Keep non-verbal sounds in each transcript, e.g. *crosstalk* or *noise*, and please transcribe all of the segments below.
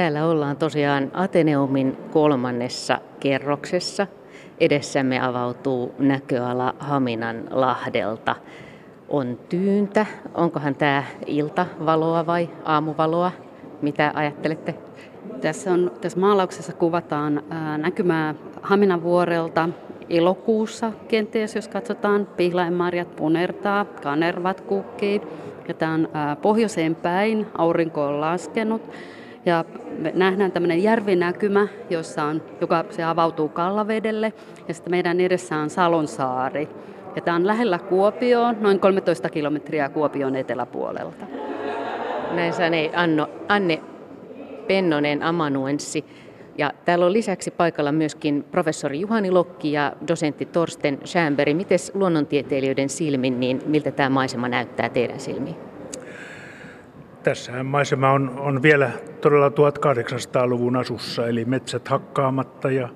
täällä ollaan tosiaan Ateneumin kolmannessa kerroksessa. Edessämme avautuu näköala Haminan lahdelta. On tyyntä. Onkohan tämä iltavaloa vai aamuvaloa? Mitä ajattelette? Tässä, on, tässä maalauksessa kuvataan ää, näkymää Haminan vuorelta elokuussa kenties, jos katsotaan. Pihlainmarjat punertaa, kanervat kukkii. Ja tämä on pohjoiseen päin, aurinko on laskenut. Ja me nähdään tämmöinen järvinäkymä, jossa on, joka se avautuu Kallavedelle. Ja sitten meidän edessä on Salonsaari. Ja tämä on lähellä Kuopioon, noin 13 kilometriä Kuopion eteläpuolelta. Näin sanoi Anno, Anne Pennonen amanuenssi. Ja täällä on lisäksi paikalla myöskin professori Juhani Lokki ja dosentti Torsten Schämberg. Miten luonnontieteilijöiden silmin, niin miltä tämä maisema näyttää teidän silmiin? Tässä maisema on, on vielä todella 1800-luvun asussa, eli metsät hakkaamatta ja,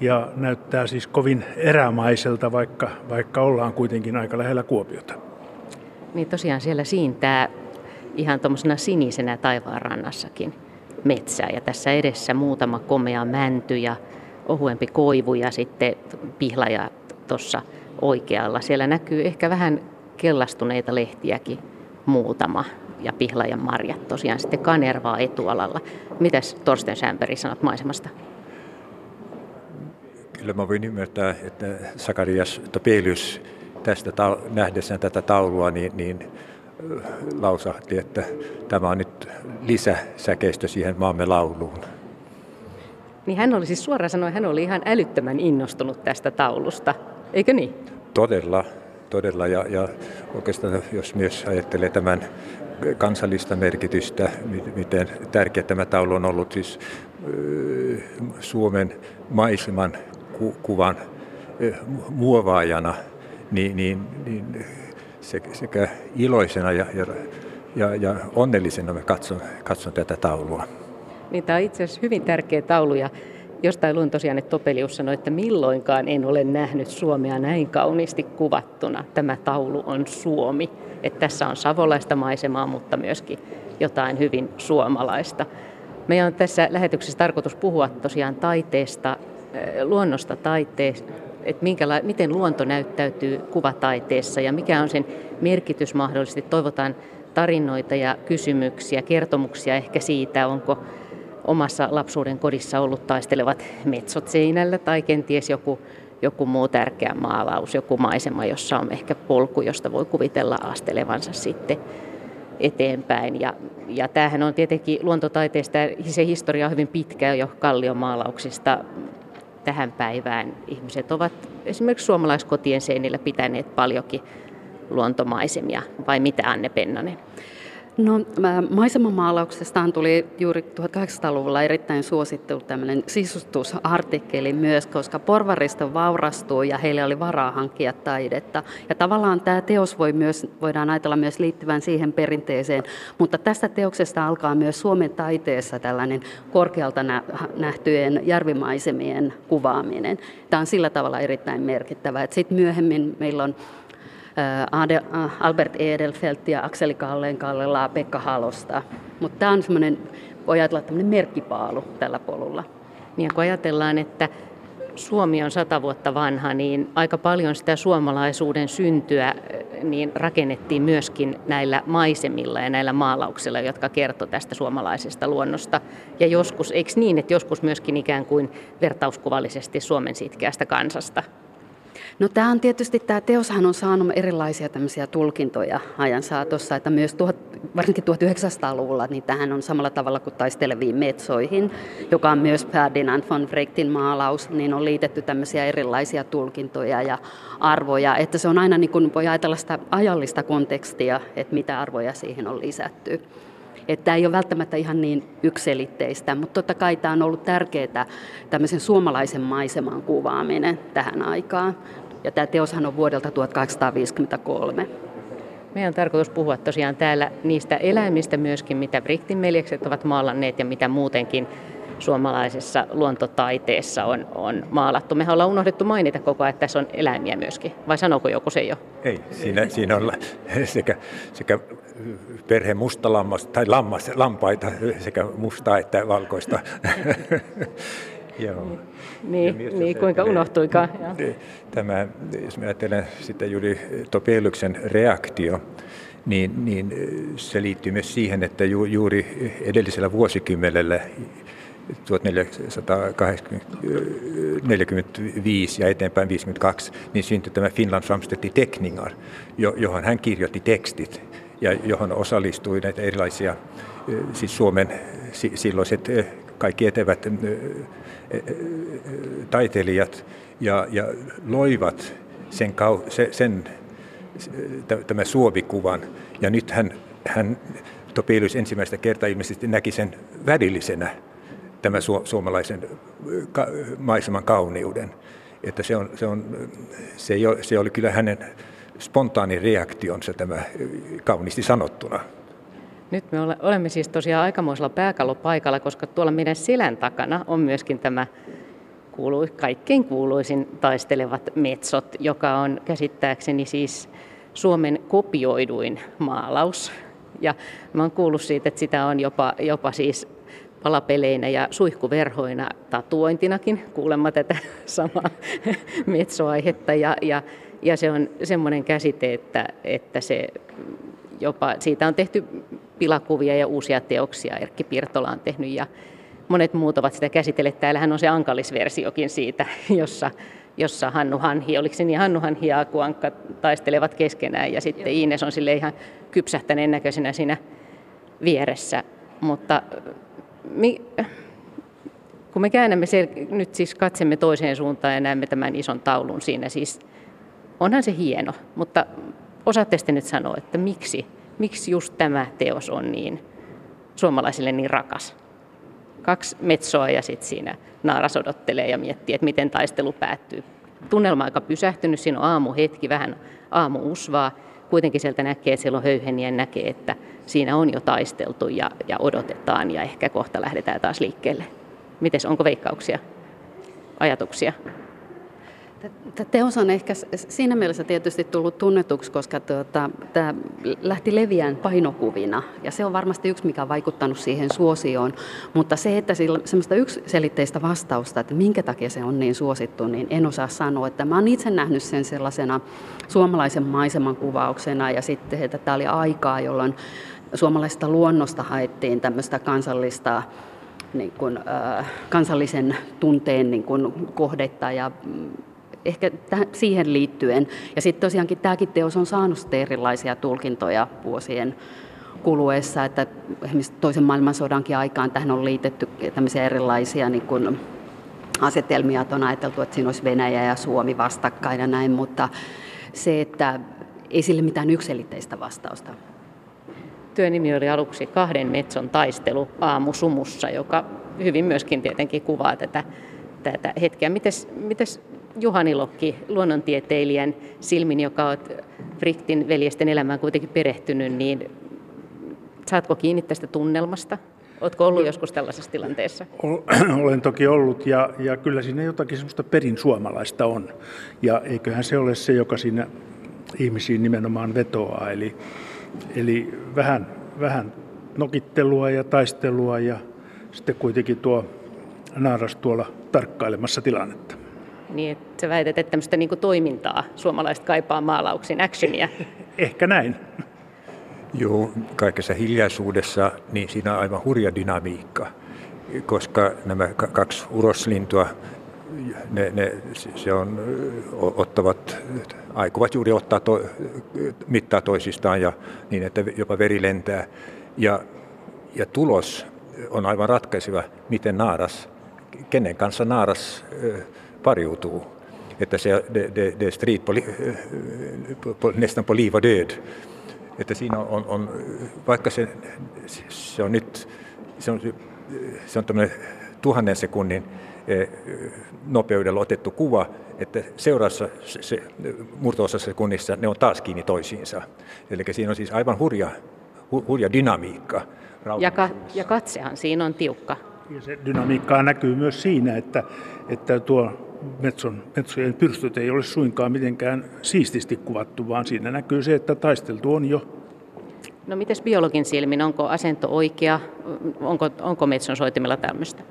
ja näyttää siis kovin erämaiselta, vaikka, vaikka ollaan kuitenkin aika lähellä Kuopiota. Niin tosiaan siellä siintää ihan tuommoisena sinisenä taivaanrannassakin metsää ja tässä edessä muutama komea mänty ja ohuempi koivu ja sitten pihlaja tuossa oikealla. Siellä näkyy ehkä vähän kellastuneita lehtiäkin muutama ja pihlajan marjat tosiaan sitten kanervaa etualalla. Mitäs Torsten Sämperi sanot maisemasta? Kyllä mä voin ymmärtää, että Sakarias Topelius tästä ta- nähdessään tätä taulua, niin, niin lausahti, että tämä on nyt lisäsäkeistö siihen maamme lauluun. Niin hän oli siis suoraan sanoen, hän oli ihan älyttömän innostunut tästä taulusta, eikö niin? Todella, todella. Ja, ja oikeastaan jos myös ajattelee tämän kansallista merkitystä, miten tärkeä tämä taulu on ollut siis Suomen maiseman ku, kuvan muovaajana, niin, niin, niin sekä iloisena ja, ja, ja, ja onnellisena mä katson, katson tätä taulua. Niin, tämä on itse asiassa hyvin tärkeä taulu ja jostain luin tosiaan, että Topelius sanoi, että milloinkaan en ole nähnyt Suomea näin kauniisti kuvattuna. Tämä taulu on Suomi. Että tässä on savolaista maisemaa, mutta myöskin jotain hyvin suomalaista. Meidän on tässä lähetyksessä tarkoitus puhua tosiaan taiteesta, luonnosta taiteesta, että minkäla- miten luonto näyttäytyy kuvataiteessa ja mikä on sen merkitys mahdollisesti. Toivotaan tarinoita ja kysymyksiä, kertomuksia ehkä siitä, onko omassa lapsuuden kodissa ollut taistelevat metsot seinällä tai kenties joku, joku muu tärkeä maalaus, joku maisema, jossa on ehkä polku, josta voi kuvitella astelevansa sitten eteenpäin. Ja, ja tämähän on tietenkin luontotaiteesta, se historia on hyvin pitkä jo kalliomaalauksista tähän päivään. Ihmiset ovat esimerkiksi suomalaiskotien seinillä pitäneet paljonkin luontomaisemia, vai mitä Anne Pennanen? No maisemamaalauksestaan tuli juuri 1800-luvulla erittäin suosittu tämmöinen sisustusartikkeli myös, koska porvaristo vaurastui ja heille oli varaa hankkia taidetta. Ja tavallaan tämä teos voi myös, voidaan ajatella myös liittyvän siihen perinteeseen, mutta tästä teoksesta alkaa myös Suomen taiteessa tällainen korkealta nähtyjen järvimaisemien kuvaaminen. Tämä on sillä tavalla erittäin merkittävä. Sitten myöhemmin meillä on Albert Edelfelt ja Akseli Kalleen kallellaan Pekka Halosta. Mutta tämä on semmoinen, voi ajatella tämmöinen merkkipaalu tällä polulla. Niin kun ajatellaan, että Suomi on sata vuotta vanha, niin aika paljon sitä suomalaisuuden syntyä niin rakennettiin myöskin näillä maisemilla ja näillä maalauksilla, jotka kertovat tästä suomalaisesta luonnosta. Ja joskus, eikö niin, että joskus myöskin ikään kuin vertauskuvallisesti Suomen sitkeästä kansasta? No tämä on tietysti, tämä teoshan on saanut erilaisia tämmöisiä tulkintoja ajan saatossa, että myös tuhat, varsinkin 1900-luvulla, niin tähän on samalla tavalla kuin taisteleviin metsoihin, joka on myös Ferdinand von Wrechtin maalaus, niin on liitetty tämmöisiä erilaisia tulkintoja ja arvoja, että se on aina niin kuin voi ajatella sitä ajallista kontekstia, että mitä arvoja siihen on lisätty. Että ei ole välttämättä ihan niin ykselitteistä, mutta totta kai tämä on ollut tärkeää tämmöisen suomalaisen maiseman kuvaaminen tähän aikaan. Ja tämä teoshan on vuodelta 1853. Meidän on tarkoitus puhua tosiaan täällä niistä eläimistä myöskin, mitä Brichtin meljekset ovat maalanneet ja mitä muutenkin suomalaisessa luontotaiteessa on, on maalattu. Me ollaan unohdettu mainita koko ajan, että tässä on eläimiä myöskin. Vai sanooko joku se jo? Ei, siinä, siinä on *laughs* sekä, sekä perhe musta lammas, tai lammas, lampaita, sekä mustaa että valkoista. *laughs* Joo. Niin, niin, niin kuinka unohtuikaan. Tämä, jos ajattelen sitä juuri Topelyksen reaktio, niin, niin se liittyy myös siihen, että ju, juuri edellisellä vuosikymmenellä 1445 ja eteenpäin 52, niin syntyi tämä Finland Framstetti Teckningar, johon hän kirjoitti tekstit ja johon osallistui näitä erilaisia, siis Suomen silloiset kaikki etevät taiteilijat ja, ja loivat sen, sen tämä suovikuvan. Ja nyt hän, hän Topelius ensimmäistä kertaa ilmeisesti näki sen värillisenä, tämä su, suomalaisen ka, maiseman kauniuden. Että se, on, se, on, se, ei ole, se oli kyllä hänen spontaani reaktionsa tämä kauniisti sanottuna. Nyt me olemme siis tosiaan aikamoisella pääkallopaikalla, koska tuolla meidän selän takana on myöskin tämä kuulu, kaikkein kuuluisin taistelevat metsot, joka on käsittääkseni siis Suomen kopioiduin maalaus. Ja mä oon kuullut siitä, että sitä on jopa, jopa siis palapeleinä ja suihkuverhoina tatuointinakin kuulemma tätä *laughs* samaa metsoaihetta. Ja, ja, ja se on semmoinen käsite, että, että se jopa, siitä on tehty pilakuvia ja uusia teoksia. Erkki Pirtola on tehnyt ja monet muut ovat sitä käsitelleet. Täällähän on se ankallisversiokin siitä, *laughs* jossa, jossa Hannu Hanhi, oliko se niin Hannu Hanhi ja Aku Ankka taistelevat keskenään ja sitten Iines on sille ihan kypsähtäneen näköisenä siinä vieressä. Mutta mi, kun me käännämme sel- nyt siis katsemme toiseen suuntaan ja näemme tämän ison taulun siinä, siis onhan se hieno, mutta osaatte sitten nyt sanoa, että miksi, miksi just tämä teos on niin suomalaisille niin rakas? Kaksi metsoa ja sitten siinä naaras odottelee ja miettii, että miten taistelu päättyy. Tunnelma aika pysähtynyt, siinä on aamuhetki, vähän aamu usvaa. Kuitenkin sieltä näkee, että siellä on höyheniä näkee, että siinä on jo taisteltu ja, ja odotetaan ja ehkä kohta lähdetään taas liikkeelle. Mites, onko veikkauksia, ajatuksia? Teos on ehkä siinä mielessä tietysti tullut tunnetuksi, koska tuota, tämä lähti leviään painokuvina ja se on varmasti yksi, mikä on vaikuttanut siihen suosioon. Mutta se, että sillä semmoista yksiselitteistä vastausta, että minkä takia se on niin suosittu, niin en osaa sanoa. Että mä oon itse nähnyt sen sellaisena suomalaisen maiseman kuvauksena ja sitten, että tämä oli aikaa, jolloin suomalaisesta luonnosta haettiin tämmöistä kansallista niin kuin, äh, kansallisen tunteen niin kuin, kohdetta ja mm, ehkä täh- siihen liittyen. Ja sitten tosiaankin tämäkin teos on saanut erilaisia tulkintoja vuosien kuluessa, että esimerkiksi toisen maailmansodankin aikaan tähän on liitetty tämmöisiä erilaisia niin kuin asetelmia, että on ajateltu, että siinä olisi Venäjä ja Suomi vastakkain ja näin, mutta se, että ei sille mitään yksilitteistä vastausta. Työnimi oli aluksi kahden metson taistelu aamusumussa, joka hyvin myöskin tietenkin kuvaa tätä, tätä hetkeä. Mites, mites Juhani Lokki, luonnontieteilijän silmin, joka on Friktin veljesten elämään kuitenkin perehtynyt, niin saatko kiinni tästä tunnelmasta? Oletko ollut joskus tällaisessa tilanteessa? *clears throat* Olen toki ollut ja, ja kyllä siinä jotakin semmoista perin suomalaista on. Ja eiköhän se ole se, joka siinä ihmisiin nimenomaan vetoaa. Eli, eli vähän, vähän nokittelua ja taistelua ja sitten kuitenkin tuo naaras tuolla tarkkailemassa tilannetta. Niin, että sä väität, että tämmöistä niin toimintaa suomalaiset kaipaa maalauksiin, actionia. Ehkä näin. Joo, kaikessa hiljaisuudessa niin siinä on aivan hurja dynamiikka, koska nämä kaksi uroslintua, ne, ne, se on, ottavat, aikovat juuri ottaa to, mittaa toisistaan ja niin, että jopa veri lentää. Ja, ja tulos on aivan ratkaiseva, miten naaras, kenen kanssa naaras pariutuu. Että se de, de, de strid på, på, nästan på liv och död. Että siinä on, on vaikka se, se on nyt se on, se on tuhannen sekunnin eh, nopeudella otettu kuva, että seuraavassa se, se, murto sekunnissa ne on taas kiinni toisiinsa. Eli siinä on siis aivan hurja, hurja dynamiikka. Ja, ka, ja katsehan siinä on tiukka. Ja se dynamiikkaa näkyy myös siinä, että, että tuo metson, metsojen pyrstöt ei ole suinkaan mitenkään siististi kuvattu, vaan siinä näkyy se, että taisteltu on jo. No mites biologin silmin, onko asento oikea, onko, onko metson soitimella tämmöistä?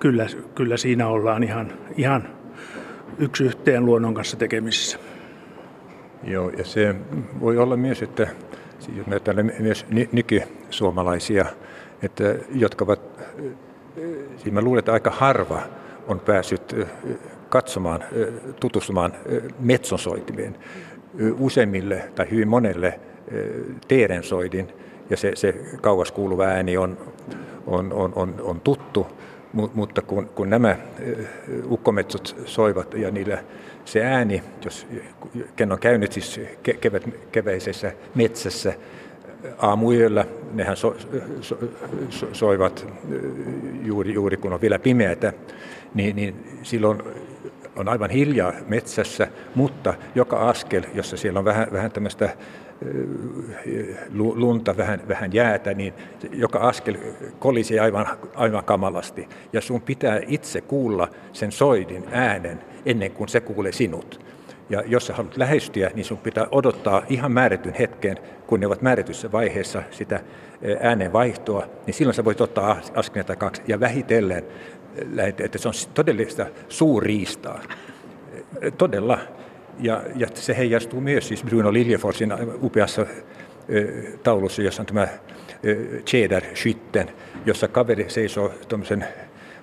Kyllä, kyllä siinä ollaan ihan, ihan yksi yhteen luonnon kanssa tekemisissä. Joo, ja se voi olla myös, että jos me myös nykisuomalaisia, että, jotka ovat, siis mä luulen, että aika harva on päässyt katsomaan, tutustumaan metsonsoitimeen. Useimmille tai hyvin monelle teerensoidin ja se, se kauas kuuluva ääni on, on, on, on, on tuttu, mutta kun, kun nämä ukkometsot soivat ja niillä se ääni, jos ken on käynyt siis kevät, keväisessä metsässä aamuyöllä, nehän so, so, so, soivat juuri, juuri kun on vielä pimeätä, niin, niin silloin on aivan hiljaa metsässä, mutta joka askel, jossa siellä on vähän, vähän tämmöistä lunta, vähän, vähän jäätä, niin joka askel kolisi aivan, aivan kamalasti. Ja sun pitää itse kuulla sen soidin äänen ennen kuin se kuulee sinut. Ja jos sä haluat lähestyä, niin sun pitää odottaa ihan määrätyn hetken, kun ne ovat määrätyssä vaiheessa sitä äänen vaihtoa, niin silloin sä voit ottaa askeleen kaksi ja vähitellen, että se on todellista suurriistaa. Todella ja, ja se heijastuu myös siis Bruno Liljeforsin upeassa taulussa, jossa on tämä Cheder Skytten, jossa kaveri seisoo tuommoisen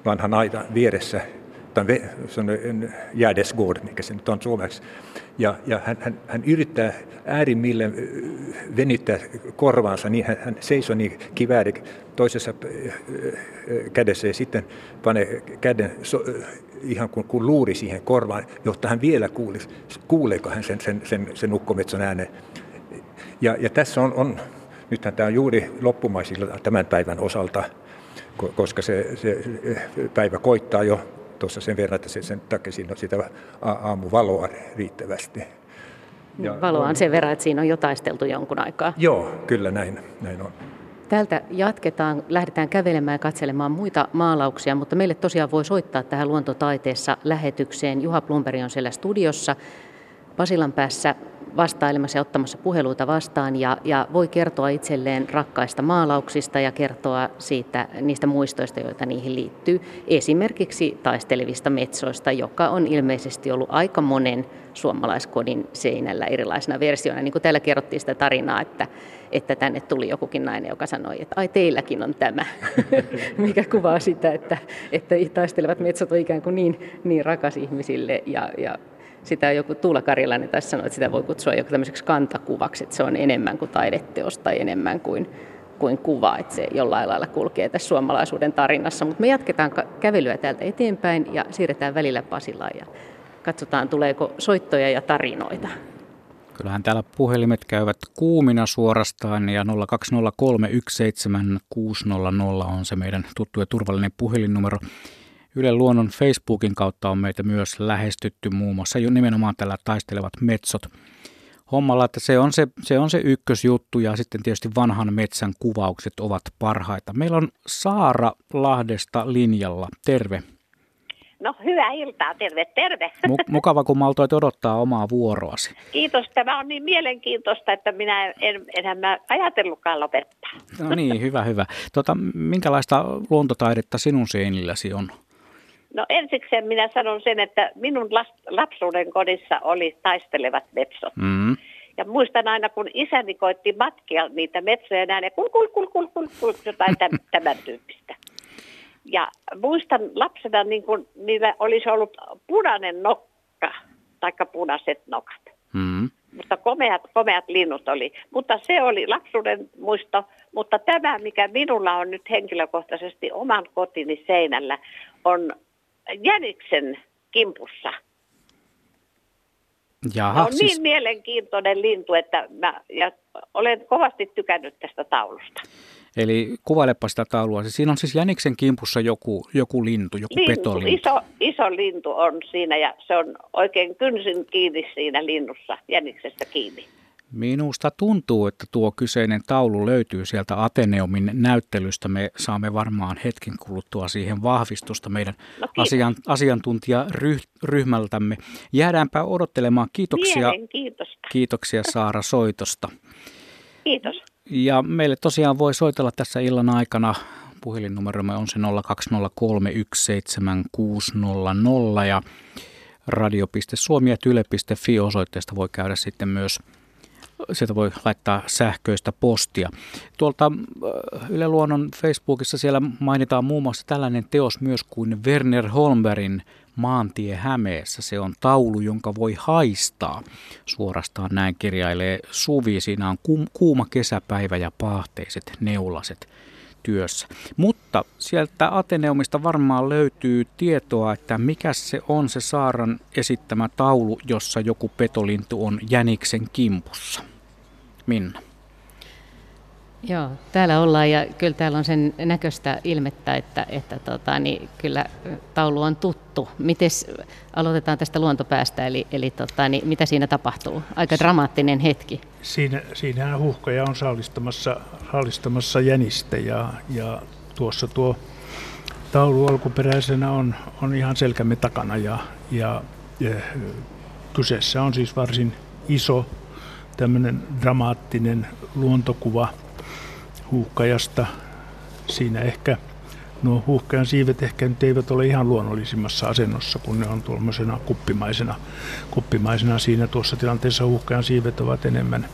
vanhan aitan vieressä, tai Gärdesgård, mikä se nyt on suomeksi, ja, ja hän, hän, hän yrittää äärimmilleen venyttää korvaansa, niin hän, hän seisoo niin kivääri toisessa kädessä ja sitten panee käden so, ihan kuin, kuin luuri siihen korvaan, jotta hän vielä kuulisi, kuuleeko hän sen, sen, sen, sen ukkometson äänen. Ja, ja tässä on, on, nythän tämä on juuri loppumaisilla tämän päivän osalta, koska se, se päivä koittaa jo tuossa sen verran, että sen takia siinä on sitä aamuvaloa riittävästi. Ja Valoa on sen verran, että siinä on jo taisteltu jonkun aikaa. Joo, kyllä näin, näin on. Täältä jatketaan, lähdetään kävelemään ja katselemaan muita maalauksia, mutta meille tosiaan voi soittaa tähän luontotaiteessa lähetykseen. Juha Plumperi on siellä studiossa Pasilan päässä vastailemassa ja ottamassa puheluita vastaan ja, ja voi kertoa itselleen rakkaista maalauksista ja kertoa siitä, niistä muistoista, joita niihin liittyy. Esimerkiksi taistelevista metsoista, joka on ilmeisesti ollut aika monen suomalaiskodin seinällä erilaisena versioina. Niin kuin täällä kerrottiin sitä tarinaa, että, että tänne tuli jokukin nainen, joka sanoi, että ai teilläkin on tämä, *laughs* mikä kuvaa sitä, että, että taistelevat metsot on ikään kuin niin, niin rakas ihmisille ja, ja sitä joku Tuula Karjalainen taisi sanoa, että sitä voi kutsua joku tämmöiseksi kantakuvaksi, että se on enemmän kuin taideteos tai enemmän kuin, kuin kuva, että se jollain lailla kulkee tässä suomalaisuuden tarinassa. Mutta me jatketaan kävelyä täältä eteenpäin ja siirretään välillä Pasilaan ja katsotaan tuleeko soittoja ja tarinoita. Kyllähän täällä puhelimet käyvät kuumina suorastaan ja 020317600 on se meidän tuttu ja turvallinen puhelinnumero. Yle Luonnon Facebookin kautta on meitä myös lähestytty muun muassa jo nimenomaan tällä taistelevat metsot hommalla, että se on se, se on se ykkösjuttu ja sitten tietysti vanhan metsän kuvaukset ovat parhaita. Meillä on Saara Lahdesta linjalla. Terve. No hyvää iltaa, terve, terve. Mukava, kun maltoit odottaa omaa vuoroasi. Kiitos, tämä on niin mielenkiintoista, että minä en enää mä ajatellutkaan lopettaa. No niin, hyvä, hyvä. Tota, minkälaista luontotaidetta sinun seinilläsi on? No ensiksi minä sanon sen, että minun lapsuuden kodissa oli taistelevat metsot. Mm. Ja muistan aina, kun isäni koitti matkia niitä metsoja näin, kul, kul, kul, kul, kul, kul, jotain tämän, *laughs* tämän tyyppistä. Ja muistan lapsena, niin kun niillä olisi ollut punainen nokka, taikka punaiset nokat. Mm. Mutta komeat, komeat linnut oli. Mutta se oli lapsuuden muisto. Mutta tämä, mikä minulla on nyt henkilökohtaisesti oman kotini seinällä, on jäniksen kimpussa. Jaha, on siis... niin mielenkiintoinen lintu, että mä ja olen kovasti tykännyt tästä taulusta. Eli kuvailepa sitä taulua. Siinä on siis jäniksen kimpussa joku, joku lintu, joku lintu, petolintu. Iso, iso lintu on siinä ja se on oikein kynsin kiinni siinä linnussa, jäniksestä kiinni. Minusta tuntuu, että tuo kyseinen taulu löytyy sieltä Ateneumin näyttelystä. Me saamme varmaan hetken kuluttua siihen vahvistusta meidän no, asian, asiantuntijaryhmältämme. Jäädäänpä odottelemaan. Kiitoksia, kiitoksia Saara soitosta. Kiitos. Ja meille tosiaan voi soitella tässä illan aikana. Puhelinnumeromme on se 020617600 ja radio.suomi ja tyle.fi osoitteesta voi käydä sitten myös sieltä voi laittaa sähköistä postia. Tuolta äh, Yle Luonnon Facebookissa siellä mainitaan muun muassa tällainen teos myös kuin Werner Holmbergin Maantie Hämeessä. Se on taulu, jonka voi haistaa. Suorastaan näin kirjailee Suvi. Siinä on kuuma kesäpäivä ja paahteiset neulaset työssä. Mutta sieltä Ateneumista varmaan löytyy tietoa, että mikä se on se Saaran esittämä taulu, jossa joku petolintu on jäniksen kimpussa. Minna. Joo, täällä ollaan ja kyllä täällä on sen näköistä ilmettä, että, että tota, niin kyllä taulu on tuttu. Mites aloitetaan tästä luontopäästä, eli, eli tota, niin mitä siinä tapahtuu? Aika dramaattinen hetki. Siinä, siinähän huhkaja on saalistamassa, saalistamassa jänistä ja, ja tuossa tuo taulu alkuperäisenä on, on ihan selkämme takana ja, ja, ja kyseessä on siis varsin iso tämmöinen dramaattinen luontokuva huuhkajasta. Siinä ehkä nuo huuhkajan siivet ehkä nyt eivät ole ihan luonnollisimmassa asennossa, kun ne on tuollaisena kuppimaisena, kuppimaisena siinä tuossa tilanteessa huuhkajan siivet ovat enemmän,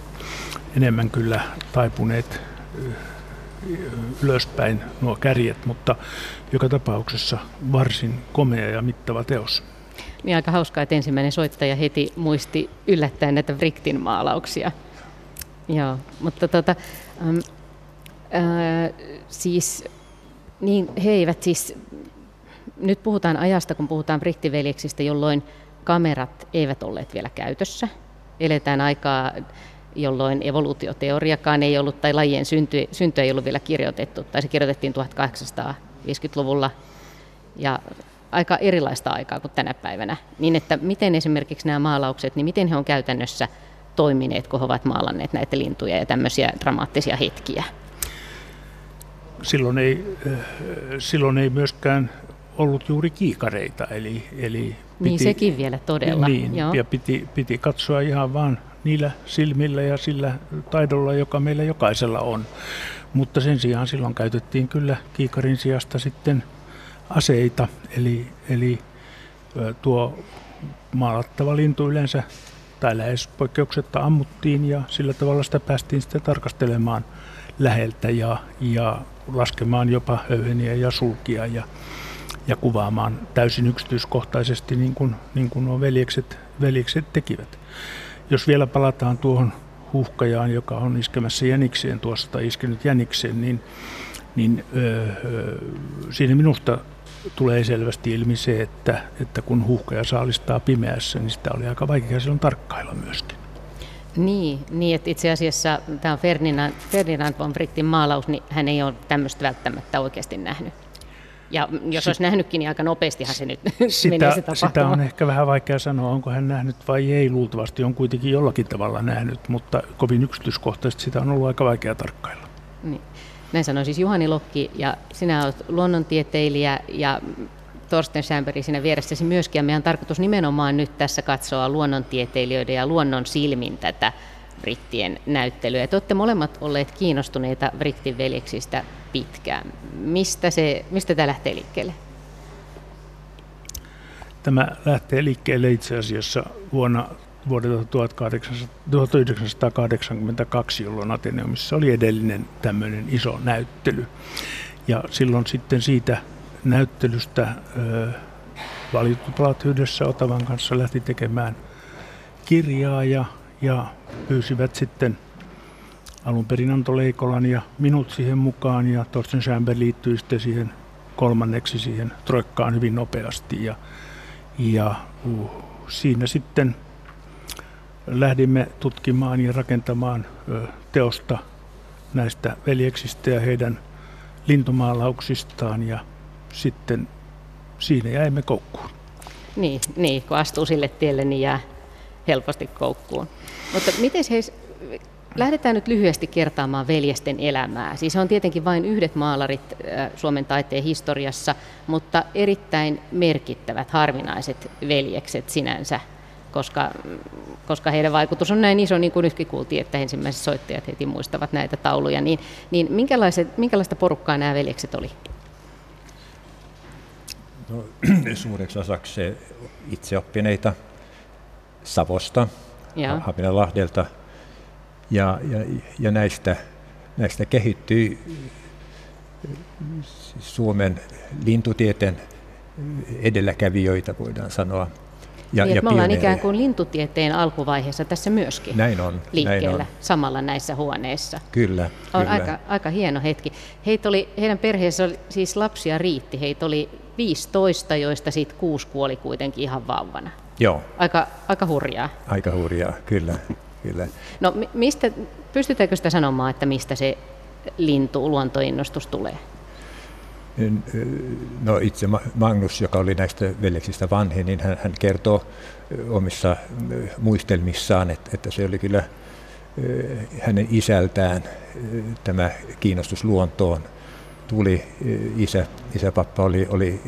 enemmän kyllä taipuneet ylöspäin nuo kärjet, mutta joka tapauksessa varsin komea ja mittava teos. Niin aika hauskaa, että ensimmäinen soittaja heti muisti yllättäen näitä Vriktin maalauksia. Joo, mutta tota, ähm, äh, siis, niin he eivät siis, nyt puhutaan ajasta, kun puhutaan Vriktiveljeksistä, jolloin kamerat eivät olleet vielä käytössä. Eletään aikaa, jolloin evoluutioteoriakaan ei ollut, tai lajien synty, synty ei ollut vielä kirjoitettu, tai se kirjoitettiin 1850-luvulla. Ja aika erilaista aikaa kuin tänä päivänä. Niin että miten esimerkiksi nämä maalaukset, niin miten he on käytännössä toimineet, kun he ovat maalanneet näitä lintuja ja tämmöisiä dramaattisia hetkiä? Silloin ei, äh, silloin ei myöskään ollut juuri kiikareita. Eli, eli niin, piti, niin sekin vielä todella. Niin, Joo. ja piti, piti katsoa ihan vaan niillä silmillä ja sillä taidolla, joka meillä jokaisella on. Mutta sen sijaan silloin käytettiin kyllä kiikarin sijasta sitten aseita, eli, eli tuo maalattava lintu yleensä tai lähes poikkeuksetta ammuttiin ja sillä tavalla sitä päästiin sitten tarkastelemaan läheltä ja, ja laskemaan jopa höyheniä ja sulkia ja, ja kuvaamaan täysin yksityiskohtaisesti niin kuin, niin kuin nuo veljekset, veljekset tekivät. Jos vielä palataan tuohon huhkajaan, joka on iskemässä jänikseen tuossa tai iskenyt jänikseen, niin, niin öö, siinä minusta tulee selvästi ilmi se, että, että kun huuhkaja saalistaa pimeässä, niin sitä oli aika vaikea silloin tarkkailla myöskin. Niin, niin että itse asiassa tämä on Ferdinand, Ferdinand von Frittin maalaus, niin hän ei ole tämmöistä välttämättä oikeasti nähnyt. Ja jos olisi nähnytkin, niin aika nopeastihan se nyt *laughs* sitä, menee se Sitä on ehkä vähän vaikea sanoa, onko hän nähnyt vai ei. Luultavasti on kuitenkin jollakin tavalla nähnyt, mutta kovin yksityiskohtaisesti sitä on ollut aika vaikea tarkkailla. Niin. Näin sanoi siis Juhani Lokki ja sinä olet luonnontieteilijä ja Torsten Schämberi siinä vieressäsi myöskin. Ja meidän tarkoitus nimenomaan nyt tässä katsoa luonnontieteilijöiden ja luonnon silmin tätä brittien näyttelyä. Te olette molemmat olleet kiinnostuneita brittin veljeksistä pitkään. Mistä, se, mistä tämä lähtee liikkeelle? Tämä lähtee liikkeelle itse asiassa vuonna vuodelta 1982, jolloin Ateneumissa oli edellinen tämmöinen iso näyttely. Ja silloin sitten siitä näyttelystä valitut palat yhdessä Otavan kanssa lähti tekemään kirjaa ja, ja pyysivät sitten alun perin Anto Leikolan ja minut siihen mukaan ja Torsten Schämber liittyi sitten siihen kolmanneksi siihen troikkaan hyvin nopeasti ja, ja uh, siinä sitten lähdimme tutkimaan ja rakentamaan teosta näistä veljeksistä ja heidän lintumaalauksistaan ja sitten siinä jäimme koukkuun. Niin, niin kun astuu sille tielle, niin jää helposti koukkuun. Mutta miten he Lähdetään nyt lyhyesti kertaamaan veljesten elämää. Siis on tietenkin vain yhdet maalarit Suomen taiteen historiassa, mutta erittäin merkittävät, harvinaiset veljekset sinänsä, koska, koska heidän vaikutus on näin iso, niin kuin nytkin kuultiin, että ensimmäiset soittajat heti muistavat näitä tauluja. Niin, niin minkälaista porukkaa nämä veljekset oli? No, *clears throat* suureksi osaksi itseoppineita Savosta, ja. Haminalahdelta – ja, ja, ja näistä, näistä kehittyy Suomen lintutieteen edelläkävijöitä, voidaan sanoa. Ja, niin, ja me ollaan ikään kuin lintutieteen alkuvaiheessa tässä myöskin näin on, liikkeellä näin on. samalla näissä huoneissa. Kyllä. On kyllä. Aika, aika hieno hetki. Heitä oli, heidän perheessä oli, siis lapsia riitti. Heitä oli 15, joista sitten kuusi kuoli kuitenkin ihan vauvana. Joo. Aika, aika hurjaa. Aika hurjaa, kyllä kyllä. No mistä, pystytäänkö sitä sanomaan, että mistä se lintu, luontoinnostus tulee? No itse Magnus, joka oli näistä veljeksistä vanhin, niin hän, hän kertoo omissa muistelmissaan, että, että se oli kyllä hänen isältään tämä kiinnostus luontoon tuli. Isä, isäpappa oli, oli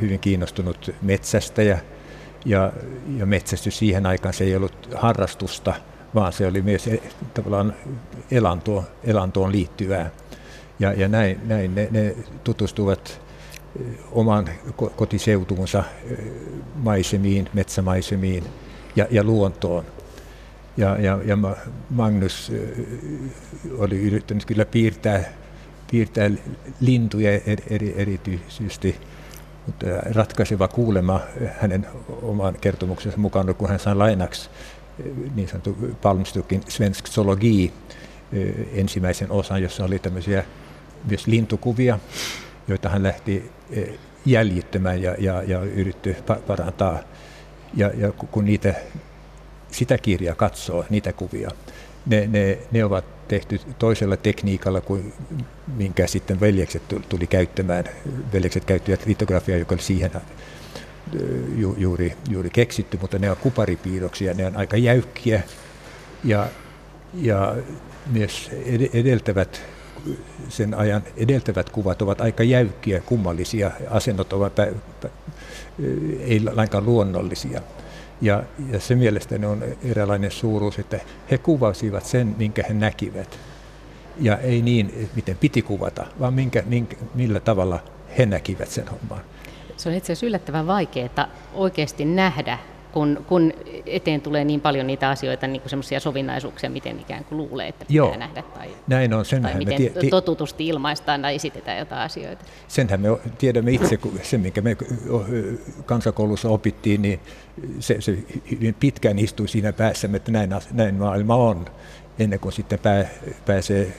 hyvin kiinnostunut metsästä ja, ja, ja metsästys siihen aikaan se ei ollut harrastusta – vaan se oli myös e, tavallaan elantoon, elantoon liittyvää. Ja, ja näin, näin ne, ne tutustuvat e, oman kotiseutuunsa e, maisemiin, metsämaisemiin ja, ja luontoon. Ja, ja, ja Magnus oli yrittänyt kyllä piirtää, piirtää lintuja eri, erityisesti, mutta ratkaiseva kuulema hänen oman kertomuksensa mukaan, kun hän sai lainaksi niin sanottu Palmstukin Svensk Zoologi ensimmäisen osan, jossa oli tämmöisiä myös lintukuvia, joita hän lähti jäljittämään ja, ja, ja yritti parantaa. Ja, ja kun niitä, sitä kirjaa katsoo, niitä kuvia, ne, ne, ne ovat tehty toisella tekniikalla kuin minkä sitten veljekset tuli käyttämään. Veljekset käyttivät litografiaa, joka oli siihen ju, juuri, juuri keksitty, mutta ne on kuparipiirroksia, ne on aika jäykkiä ja, ja myös edeltävät sen ajan edeltävät kuvat ovat aika jäykkiä, kummallisia, asennot ovat pä, pä, ei lainkaan luonnollisia. Ja, ja se mielestäni on eräänlainen suuruus, että he kuvasivat sen, minkä he näkivät. Ja ei niin, miten piti kuvata, vaan minkä, minkä, millä tavalla he näkivät sen homman. Se on itse asiassa yllättävän vaikeaa oikeasti nähdä, kun, kun eteen tulee niin paljon niitä asioita, niin semmoisia sovinnaisuuksia, miten ikään kuin luulee, että pitää Joo, nähdä. Tai, näin on. tai miten tie, tie, totutusti ilmaistaan tai esitetään jotain asioita. Senhän me tiedämme itse, kun se minkä me kansakoulussa opittiin, niin se, se hyvin pitkään istui siinä päässä, että näin, näin maailma on ennen kuin sitten pää, pääsee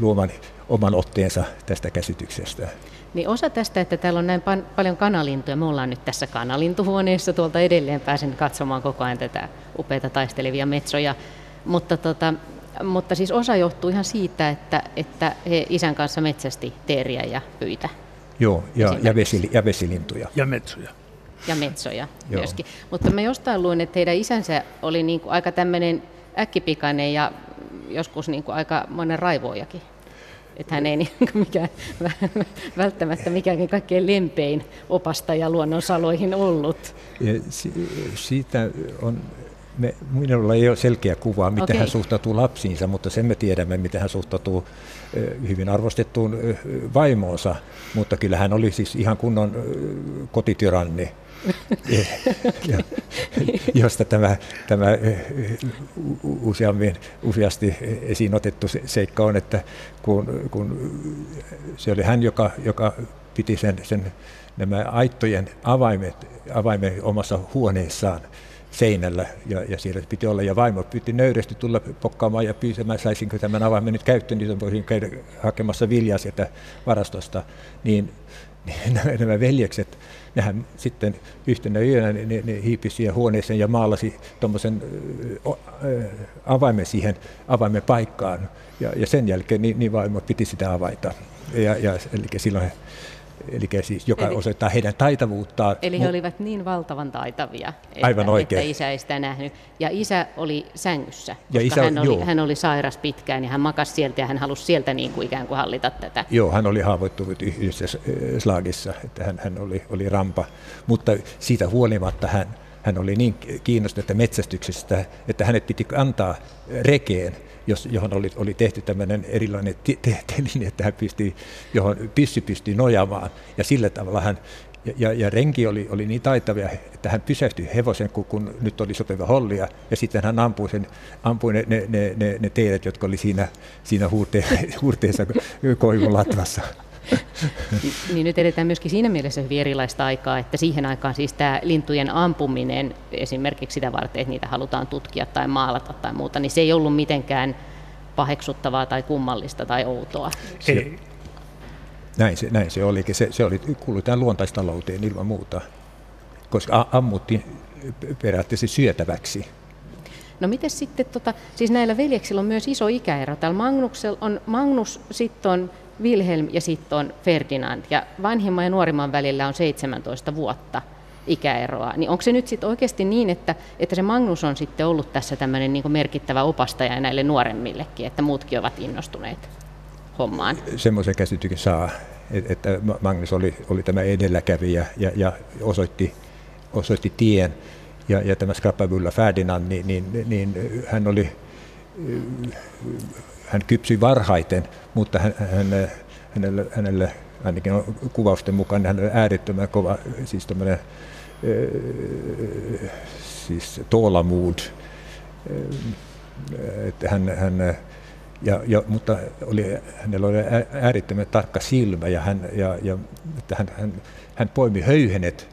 luomaan oman otteensa tästä käsityksestä. Niin osa tästä, että täällä on näin pan- paljon kanalintuja, me ollaan nyt tässä kanalintuhuoneessa, tuolta edelleen pääsen katsomaan koko ajan tätä upeita taistelevia metsoja, mutta, tota, mutta siis osa johtuu ihan siitä, että, että he isän kanssa metsästi teeriä ja pyitä. Joo, ja, ja, vesili, ja vesilintuja. Ja metsoja. Ja metsoja Joo. myöskin. Mutta mä jostain luin, että heidän isänsä oli niin kuin aika tämmöinen äkkipikainen ja joskus niin kuin aika monen raivoajakin että hän ei *laughs* niin mikään, *laughs* välttämättä mikään kaikkein lempein opastaja luonnonsaloihin ollut. Ja siitä on me, minulla ei ole selkeä kuva, miten okay. hän suhtautuu lapsiinsa, mutta sen me tiedämme, miten hän suhtautuu hyvin arvostettuun vaimoonsa, mutta kyllä hän oli siis ihan kunnon kotityranni. *laughs* josta tämä, tämä useammin, useasti esiin otettu seikka on, että kun, kun se oli hän, joka, joka piti sen, sen nämä aittojen avaimet, avaimet omassa huoneessaan seinällä ja, ja siellä piti olla. Ja vaimo piti nöyrästi tulla pokkaamaan ja pyytämään, saisinko tämän avaimen nyt käyttöön, niin voisin käydä hakemassa viljaa sieltä varastosta. Niin, *laughs* niin nämä veljekset nehän sitten yhtenä yönä ne, ne, ne hiipi siihen huoneeseen ja maalasi tuommoisen avaimen siihen avaimen paikkaan. Ja, ja sen jälkeen niin, niin vaimo piti sitä avaita. Ja, ja, eli silloin eli siis, joka eli, osoittaa heidän taitavuuttaan. Eli he olivat niin valtavan taitavia, että, Aivan oikein. että isä ei sitä nähnyt. Ja isä oli sängyssä, koska ja isä, hän, oli, hän oli sairas pitkään ja hän makasi sieltä ja hän halusi sieltä niin kuin ikään kuin hallita tätä. Joo, hän oli haavoittunut yhdessä slagissa, että hän, hän oli, oli rampa, mutta siitä huolimatta hän, hän oli niin kiinnostunut metsästyksestä, että hänet piti antaa rekeen jos, johon oli, oli tehty tämmöinen erilainen teline, että hän pystyi, johon pyssy pystyi nojaamaan. Ja sillä tavalla hän, ja, ja, ja renki oli, oli niin taitavia, että hän pysähtyi hevosen, kun, kun nyt oli sopiva hollia, ja sitten hän ampui, sen, ampui ne, ne, ne, ne, teidät, jotka oli siinä, siinä huurte, *laughs* huurteessa koivun latvassa. Niin nyt edetään myöskin siinä mielessä hyvin erilaista aikaa, että siihen aikaan siis tämä lintujen ampuminen esimerkiksi sitä varten, että niitä halutaan tutkia tai maalata tai muuta, niin se ei ollut mitenkään paheksuttavaa tai kummallista tai outoa. Ei. Näin se, näin se oli. Se, se oli, kuului tämän luontaistalouteen ilman muuta, koska ammuttiin periaatteessa syötäväksi. No miten sitten, tota, siis näillä veljeksillä on myös iso ikäero. Täällä Magnuksella on, Magnus sitten on Wilhelm ja sitten on Ferdinand. Ja vanhimman ja nuorimman välillä on 17 vuotta ikäeroa. Niin onko se nyt sitten oikeasti niin, että, että se Magnus on sitten ollut tässä tämmöinen niin merkittävä opastaja näille nuoremmillekin, että muutkin ovat innostuneet hommaan? Semmoisen käsityksen saa, että Magnus oli, oli tämä edelläkävijä ja, ja osoitti, osoitti tien. Ja, ja tämä Skrappabulla Ferdinand, niin, niin, niin hän oli hän kypsyi varhaiten, mutta hän, hän, hänelle, hänelle ainakin kuvausten mukaan hän oli äärettömän kova, siis tämmöinen siis toolamood, että hän, hän ja, ja, mutta oli, hänellä oli äärettömän tarkka silmä ja hän, ja, ja, että hän, hän, hän poimi höyhenet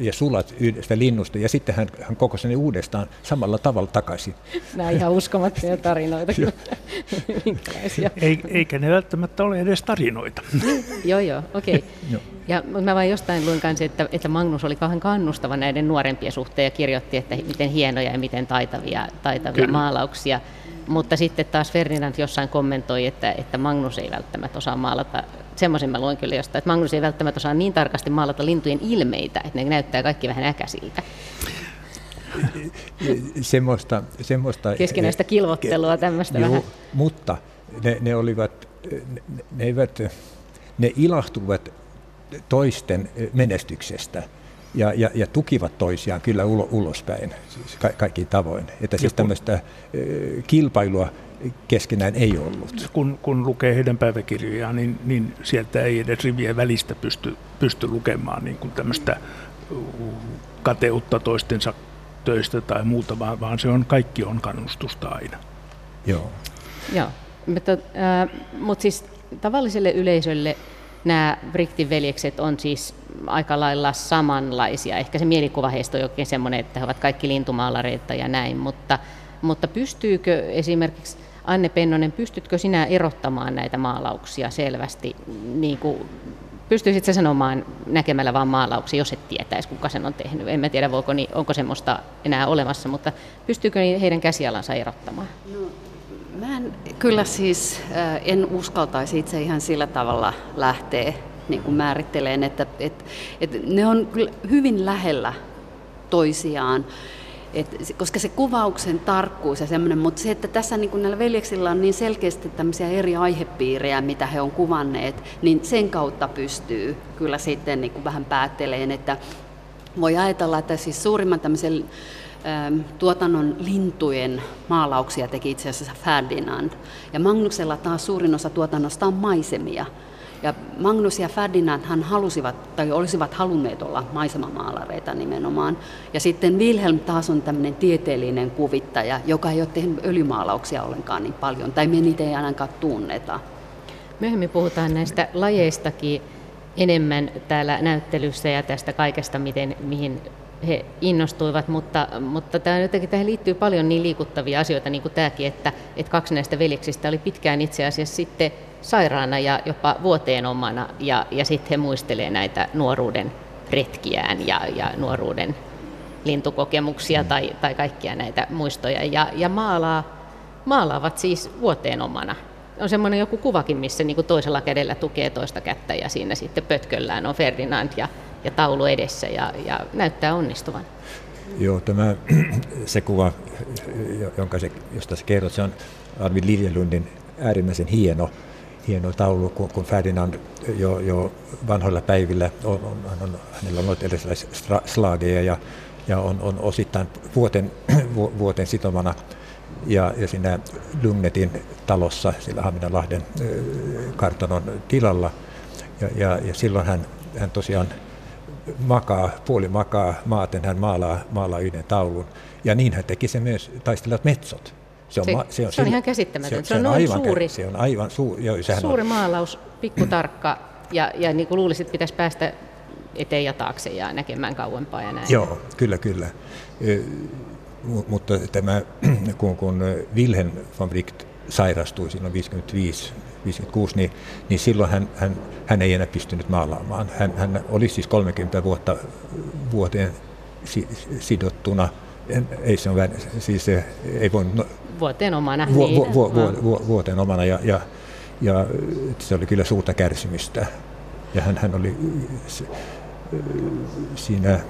ja sulat yhdestä linnusta ja sitten hän, hän kokosi ne uudestaan samalla tavalla takaisin. *laughs* Nämä ihan uskomattomia tarinoita. *laughs* Eikä ne välttämättä ole edes tarinoita. *laughs* joo, joo, okei. Okay. Ja mä vain jostain luin kanssa, että, että Magnus oli kauhean kannustava näiden nuorempien suhteen ja kirjoitti, että miten hienoja ja miten taitavia, taitavia maalauksia. Mutta sitten taas Ferdinand jossain kommentoi, että, että Magnus ei välttämättä osaa maalata, semmoisen mä luin kyllä jostain, että Magnus ei välttämättä osaa niin tarkasti maalata lintujen ilmeitä, että ne näyttää kaikki vähän äkäsiltä. semmoista, semmoista, Keskinäistä kilvottelua tämmöistä vähän. Mutta ne, ne olivat, ne, ne, eivät, ne ilahtuvat toisten menestyksestä ja, ja, ja tukivat toisiaan kyllä ulo, ulospäin siis ka, kaikki tavoin. Että siis tämmöistä kilpailua keskenään ei ollut. Kun, kun lukee heidän päiväkirjojaan, niin, niin sieltä ei edes rivien välistä pysty, pysty lukemaan niin kuin tämmöistä kateutta toistensa töistä tai muuta, vaan, vaan se on, kaikki on kannustusta aina. Joo. Joo, mutta, äh, mutta siis tavalliselle yleisölle nämä Brichtin veljekset on siis aika lailla samanlaisia. Ehkä se mielikuva heistä on jokin semmoinen, että he ovat kaikki lintumaalareita ja näin, mutta, mutta pystyykö esimerkiksi Anne Pennonen, pystytkö sinä erottamaan näitä maalauksia selvästi? Niin kuin, pystyisitkö sanomaan näkemällä vain maalauksia, jos et tietäisi, kuka sen on tehnyt? En mä tiedä, voiko, niin, onko semmoista enää olemassa, mutta pystyykö heidän käsialansa erottamaan? No, mä en kyllä siis, äh, en uskaltaisi itse ihan sillä tavalla lähteä niin kuin määritteleen, että, että, että ne on kyllä hyvin lähellä toisiaan. Et, koska se kuvauksen tarkkuus ja semmoinen, mutta se, että tässä niin näillä veljeksillä on niin selkeästi tämmöisiä eri aihepiirejä, mitä he on kuvanneet, niin sen kautta pystyy kyllä sitten niin vähän päätteleen, että voi ajatella, että siis suurimman tämmöisen tuotannon lintujen maalauksia teki itse asiassa Ferdinand. Ja Magnuksella taas suurin osa tuotannosta on maisemia. Ja Magnus ja Ferdinand hän halusivat, tai olisivat halunneet olla maisemamaalareita nimenomaan. Ja sitten Wilhelm taas on tämmöinen tieteellinen kuvittaja, joka ei ole tehnyt öljymaalauksia ollenkaan niin paljon, tai me niitä ei ainakaan tunneta. Myöhemmin puhutaan näistä lajeistakin enemmän täällä näyttelyssä ja tästä kaikesta, miten, mihin he innostuivat, mutta, mutta tämä jotenkin, tähän liittyy paljon niin liikuttavia asioita, niin kuin tämäkin, että, että kaksi näistä veljeksistä oli pitkään itse asiassa sitten sairaana ja jopa vuoteen omana, ja, ja sitten he muistelee näitä nuoruuden retkiään ja, ja nuoruuden lintukokemuksia mm. tai, tai kaikkia näitä muistoja, ja, ja maalaa, maalaavat siis vuoteen omana on semmoinen joku kuvakin, missä niin kuin toisella kädellä tukee toista kättä ja siinä sitten pötköllään on Ferdinand ja, ja taulu edessä ja, ja näyttää onnistuvan. Joo, tämä *clears throat* se kuva, jonka se, josta se kerrot, se on Arvid Liljelundin äärimmäisen hieno, hieno taulu, kun, kun Ferdinand jo, jo vanhoilla päivillä, on, on, on, hänellä on ollut erilaisia slageja ja, ja on, on osittain vuoten, *clears throat* vuoten sitomana ja, ja siinä Lugnetin talossa, sillä Haminalahden kartanon tilalla. Ja, ja, ja silloin hän, hän tosiaan makaa, puoli makaa maaten, hän maalaa, maalaa yhden taulun. Ja niin hän teki se myös taistelevat metsot. Se on, se, ma, se on, se on ihan käsittämätöntä. Se, se, on, se on aivan, suuri, se on aivan suuri. Joo, suuri on, maalaus, pikkutarkka, ja, ja niin kuin luulisit, että pitäisi päästä eteen ja taakse ja näkemään kauempaa ja näin. Joo, kyllä, kyllä. Mutta tämä, *clears throat* kun, kun Wilhelm von Wright sairastui silloin 55 56, niin, niin silloin hän, hän, hän ei enää pystynyt maalaamaan. Hän, hän oli siis 30 vuotta vuoteen si, sidottuna. Ei se on siis ei voi... No, vuoteen omana. Vu, vu, vu, vu, vu, vuoteen omana ja, ja, ja se oli kyllä suurta kärsimystä. Ja hän, hän oli se, siinä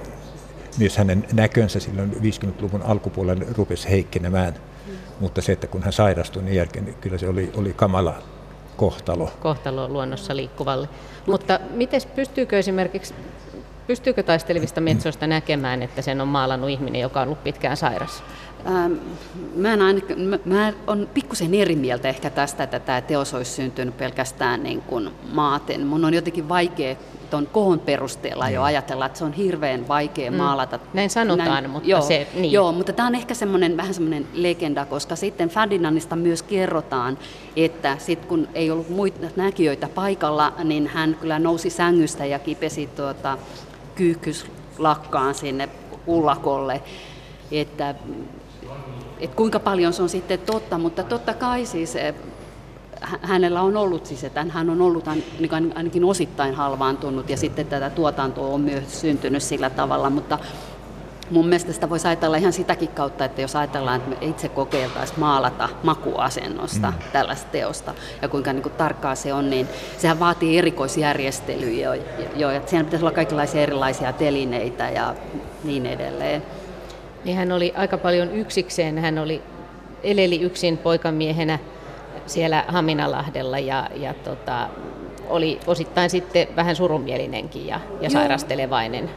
myös hänen näkönsä silloin 50-luvun alkupuolella rupesi heikkenemään. Mm. Mutta se, että kun hän sairastui niin jälkeen, niin kyllä se oli, oli kamala kohtalo. Kohtalo luonnossa liikkuvalle. Mutta miten pystyykö esimerkiksi Pystyykö taistelevista metsoista näkemään, että sen on maalannut ihminen, joka on ollut pitkään sairas? Ähm, mä, en aina, mä, mä on pikkusen eri mieltä ehkä tästä, että tämä teos olisi syntynyt pelkästään niin kuin maaten. Mun on jotenkin vaikea tuon kohon perusteella jo ajatella, että se on hirveän vaikea mm. maalata. Näin sanotaan, Näin, mutta joo, se... Niin. Joo, mutta tämä on ehkä semmoinen, vähän semmoinen legenda, koska sitten Ferdinandista myös kerrotaan, että sit kun ei ollut muita näkijöitä paikalla, niin hän kyllä nousi sängystä ja kipesi tuota, kyyhkyslakkaan sinne ullakolle. Että, että kuinka paljon se on sitten totta, mutta totta kai siis eh, hänellä on ollut siis, että hän on ollut niin ainakin osittain halvaantunut ja sitten tätä tuotantoa on myös syntynyt sillä tavalla, mutta mun mielestä sitä voisi ajatella ihan sitäkin kautta, että jos ajatellaan, että me itse kokeiltaisiin maalata makuasennosta mm. tällaista teosta ja kuinka niin kuin tarkkaa se on, niin sehän vaatii erikoisjärjestelyjä jo, jo että siinä pitäisi olla kaikenlaisia erilaisia telineitä ja niin edelleen. Niin hän oli aika paljon yksikseen, hän oli eleli yksin poikamiehenä siellä Haminalahdella ja, ja tota, oli osittain sitten vähän surumielinenkin ja, ja sairastelevainen.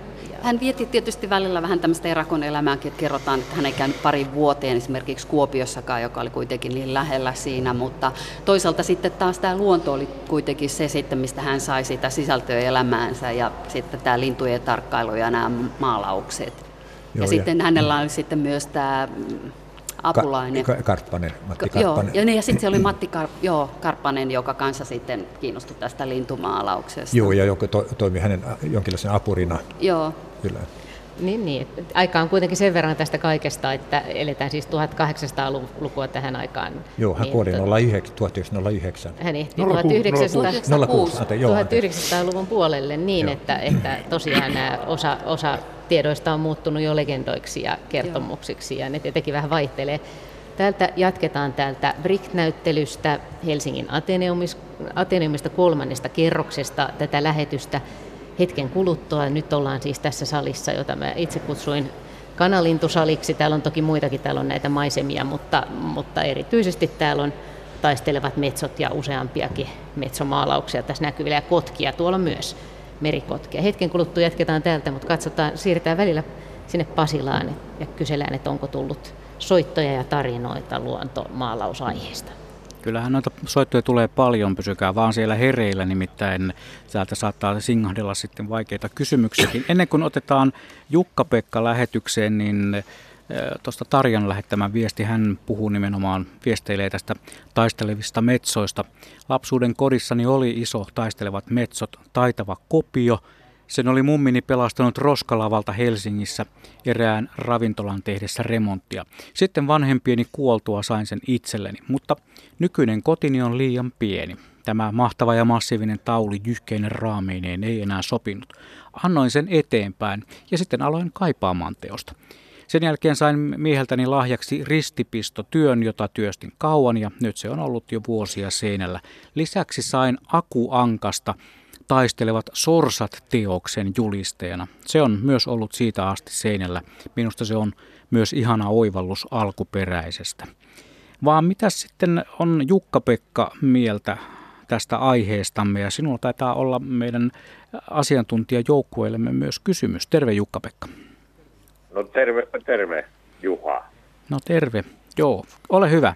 Hän vietti tietysti välillä vähän tämmöistä erakon elämääkin, että kerrotaan, että hän ei käynyt pari vuoteen esimerkiksi Kuopiossakaan, joka oli kuitenkin niin lähellä siinä, mutta toisaalta sitten taas tämä luonto oli kuitenkin se sitten, mistä hän sai sitä sisältöä elämäänsä ja sitten tämä lintujen tarkkailu ja nämä maalaukset. Joo, ja, ja sitten hänellä oli sitten myös tämä apulainen. Ka- Karppanen, Matti Karppanen. Joo, ja, niin, ja sitten se oli Matti Kar- joo, Karppanen, joka kanssa sitten kiinnostui tästä lintumaalauksesta. Joo, ja joka to- toimi hänen jonkinlaisen apurina. Joo. Kyllä. Niin, niin. Aika on kuitenkin sen verran tästä kaikesta, että eletään siis 1800-lukua tähän aikaan. Joo, hän niin, kuoli 1909. Hän ehti 1900-luvun puolelle niin, että, että tosiaan nämä osa, osa tiedoista on muuttunut jo legendoiksi ja kertomuksiksi ja ne tietenkin vähän vaihtelee. Täältä jatketaan täältä Brick-näyttelystä Helsingin Ateneumista kolmannesta kerroksesta tätä lähetystä hetken kuluttua. Nyt ollaan siis tässä salissa, jota mä itse kutsuin kanalintusaliksi. Täällä on toki muitakin, täällä on näitä maisemia, mutta, mutta erityisesti täällä on taistelevat metsot ja useampiakin metsomaalauksia tässä näkyvillä ja kotkia tuolla myös merikotkia. Hetken kuluttua jatketaan täältä, mutta katsotaan, siirretään välillä sinne Pasilaan ja kysellään, että onko tullut soittoja ja tarinoita luontomaalausaiheesta. Kyllähän noita soittoja tulee paljon, pysykää vaan siellä hereillä, nimittäin täältä saattaa singahdella sitten vaikeita kysymyksiäkin. Ennen kuin otetaan Jukka-Pekka lähetykseen, niin tuosta Tarjan lähettämän viesti, hän puhuu nimenomaan, viesteilee tästä taistelevista metsoista. Lapsuuden kodissani oli iso taistelevat metsot, taitava kopio. Sen oli mummini pelastanut roskalavalta Helsingissä erään ravintolan tehdessä remonttia. Sitten vanhempieni kuoltua sain sen itselleni, mutta nykyinen kotini on liian pieni. Tämä mahtava ja massiivinen tauli jyhkeinen raameineen ei enää sopinut. Annoin sen eteenpäin ja sitten aloin kaipaamaan teosta. Sen jälkeen sain mieheltäni lahjaksi ristipistotyön, jota työstin kauan ja nyt se on ollut jo vuosia seinällä. Lisäksi sain akuankasta taistelevat sorsat teoksen julisteena. Se on myös ollut siitä asti seinällä. Minusta se on myös ihana oivallus alkuperäisestä. Vaan mitä sitten on Jukka-Pekka mieltä tästä aiheestamme ja sinulla taitaa olla meidän asiantuntijajoukkueellemme myös kysymys. Terve Jukka-Pekka. No terve, terve Juha. No terve, joo, ole hyvä.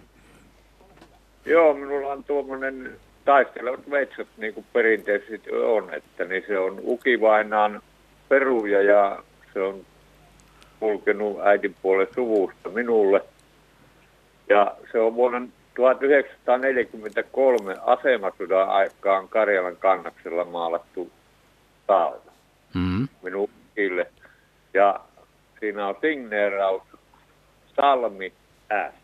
Joo, minulla on tuommoinen taistelevat metsät niin kuin perinteisesti on, että niin se on ukivainaan peruja ja se on kulkenut äidin puolen suvusta minulle. Ja se on vuonna 1943 asemasodan aikaan Karjalan kannaksella maalattu sauna mm-hmm. minun ukille. Ja siinä on signeeraus Salmi S.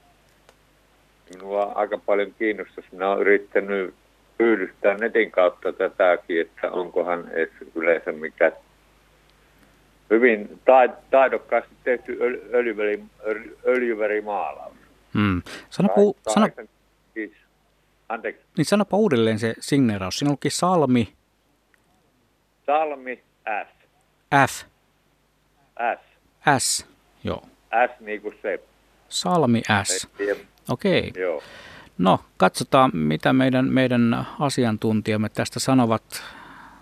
Minua aika paljon kiinnostusta. Minä olen yrittänyt pyydystää netin kautta tätäkin, että onkohan edes yleensä mikä hyvin taidokkaasti tehty öljyväri, öljyvärimaalaus. Mm. Sanopa, sano, Anteeksi. Niin sanopa uudelleen se signeeraus. Siinä luki Salmi. Salmi S. F. S. S, joo. S niin kuin se. Salmi S. Okei. Okay. Joo. No, katsotaan mitä meidän, meidän asiantuntijamme tästä sanovat.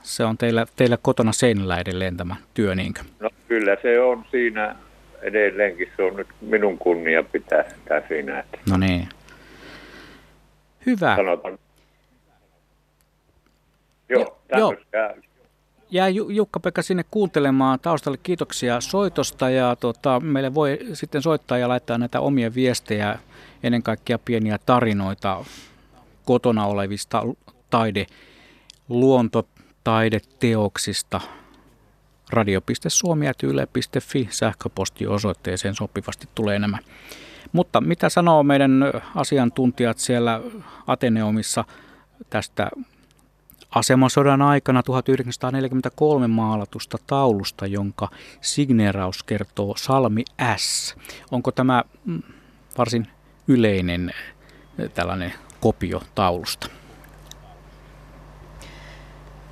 Se on teillä, teillä kotona seinällä edelleen tämä työ, niinkö? No kyllä se on siinä edelleenkin. Se on nyt minun kunnia pitää sitä siinä. Että no niin. Hyvä. Sanotaan. Joo, joo. Jää Jukka-Pekka sinne kuuntelemaan taustalle. Kiitoksia soitosta ja tota, meille voi sitten soittaa ja laittaa näitä omia viestejä, ennen kaikkea pieniä tarinoita kotona olevista taide, luontotaideteoksista. radio.suomi.yle.fi sähköpostiosoitteeseen sopivasti tulee nämä. Mutta mitä sanoo meidän asiantuntijat siellä Ateneumissa tästä asemasodan aikana 1943 maalatusta taulusta, jonka signeeraus kertoo Salmi S. Onko tämä mm, varsin yleinen eh, tällainen kopio taulusta?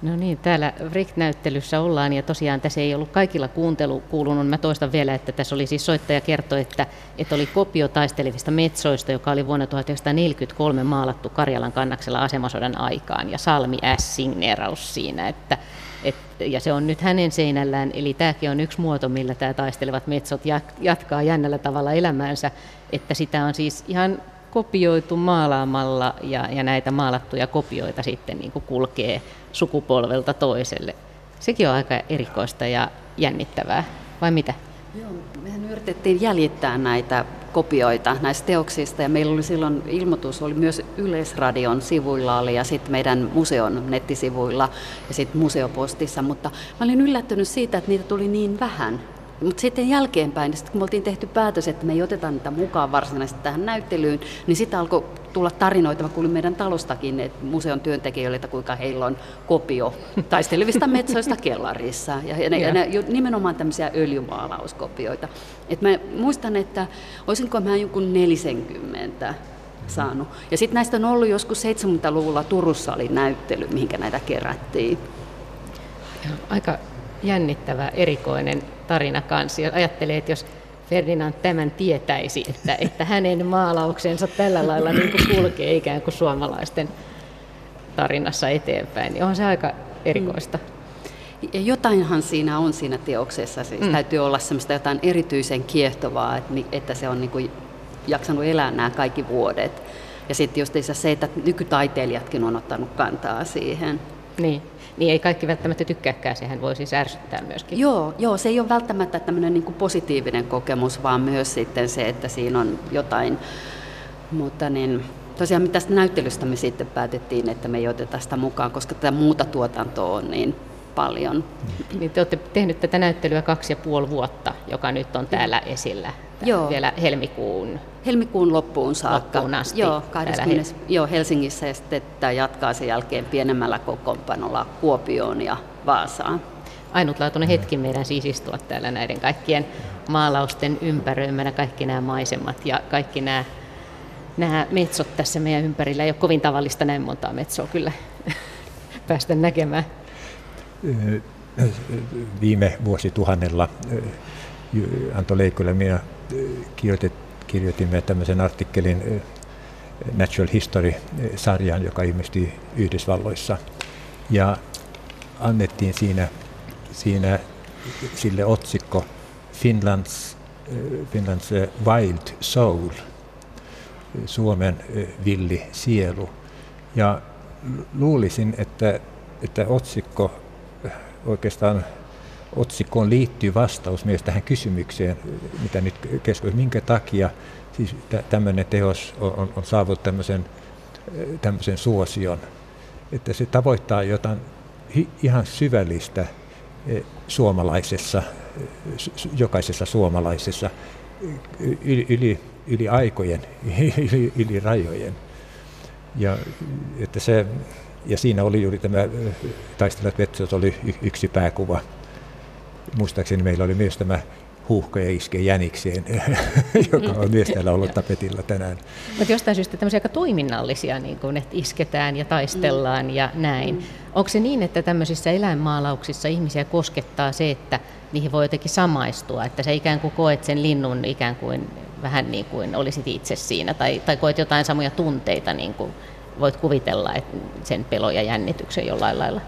No niin, täällä RIK-näyttelyssä ollaan ja tosiaan tässä ei ollut kaikilla kuuntelu kuulunut. Mä toistan vielä, että tässä oli siis soittaja kertoi, että, että oli kopio taistelevista metsoista, joka oli vuonna 1943 maalattu Karjalan kannaksella asemasodan aikaan ja Salmi S. signeeraus siinä, että, et, ja se on nyt hänen seinällään, eli tämäkin on yksi muoto, millä tämä taistelevat metsot jatkaa jännällä tavalla elämäänsä, että sitä on siis ihan kopioitu maalaamalla ja, ja näitä maalattuja kopioita sitten niin kuin kulkee sukupolvelta toiselle. Sekin on aika erikoista ja jännittävää, vai mitä? Joo, mehän yritettiin jäljittää näitä kopioita näistä teoksista ja meillä oli silloin ilmoitus, oli myös Yleisradion sivuilla oli ja sitten meidän museon nettisivuilla ja sitten museopostissa, mutta mä olin yllättynyt siitä, että niitä tuli niin vähän mutta sitten jälkeenpäin, niin sit kun me oltiin tehty päätös, että me ei oteta niitä mukaan varsinaisesti tähän näyttelyyn, niin sitten alkoi tulla tarinoita. Mä kuulin meidän talostakin että museon työntekijöille, että kuinka heillä on kopio taistelevista metsoista kellarissa. Ja, ja, ne, ja ne, nimenomaan tämmöisiä öljymaalauskopioita. Et mä muistan, että olisinko mä joku 40 saanut. Ja sitten näistä on ollut joskus 70-luvulla Turussa oli näyttely, mihinkä näitä kerättiin. Aika jännittävä, erikoinen tarina kanssa. Ja ajattelee, että jos Ferdinand tämän tietäisi, että, että hänen maalauksensa tällä lailla niin kuin kulkee ikään kuin suomalaisten tarinassa eteenpäin, niin on se aika erikoista. Ja jotainhan siinä on siinä teoksessa, siis mm. täytyy olla semmoista jotain erityisen kiehtovaa, että, että se on niin kuin jaksanut elää nämä kaikki vuodet. Ja sitten just se, että nykytaiteilijatkin on ottanut kantaa siihen. Niin niin ei kaikki välttämättä tykkääkään, sehän voi siis ärsyttää myöskin. Joo, joo se ei ole välttämättä tämmöinen niin kuin positiivinen kokemus, vaan myös sitten se, että siinä on jotain, mutta niin, tosiaan tästä näyttelystä me sitten päätettiin, että me ei oteta sitä mukaan, koska tätä muuta tuotantoa on niin paljon. Niin te olette tehnyt tätä näyttelyä kaksi ja puoli vuotta, joka nyt on täällä esillä. Joo. Vielä helmikuun helmikuun loppuun saakka. Loppuun asti. Joo, 20, joo, Helsingissä ja sitten tämä jatkaa sen jälkeen pienemmällä kokoonpanolla Kuopioon ja Vaasaan. ainutlaatuinen hetki meidän siis istua täällä näiden kaikkien maalausten ympäröimänä, kaikki nämä maisemat ja kaikki nämä, nämä metsot tässä meidän ympärillä. Ei ole kovin tavallista näin montaa metsoa kyllä *laughs* päästä näkemään. Viime vuosituhannella Anto Leikkola ja minä kirjoitimme tämmöisen artikkelin Natural History-sarjaan, joka ilmestyi Yhdysvalloissa. Ja annettiin siinä, siinä sille otsikko Finlands, Finlands Wild Soul, Suomen villi sielu. Ja luulisin, että, että otsikko oikeastaan otsikkoon liittyy vastaus myös tähän kysymykseen, mitä nyt keskustellaan, minkä takia siis tämmöinen teos on, on, on saavuttanut tämmöisen, tämmöisen suosion, että se tavoittaa jotain ihan syvällistä e, suomalaisessa, jokaisessa suomalaisessa yli, yli, yli aikojen, *laughs* yli, yli rajojen. Ja, että se, ja siinä oli juuri tämä Taistelut Vetsos oli yksi pääkuva. Muistaakseni meillä oli myös tämä huuhkoja iskee jänikseen, *laughs* joka on myös täällä ollut tapetilla tänään. Mutta jostain syystä tämmöisiä aika toiminnallisia, niin kuin, että isketään ja taistellaan ja näin. Mm. Onko se niin, että tämmöisissä eläinmaalauksissa ihmisiä koskettaa se, että niihin voi jotenkin samaistua, että se ikään kuin koet sen linnun ikään kuin vähän niin kuin olisit itse siinä, tai, tai koet jotain samoja tunteita, niin kuin voit kuvitella että sen pelo ja jännityksen jollain lailla?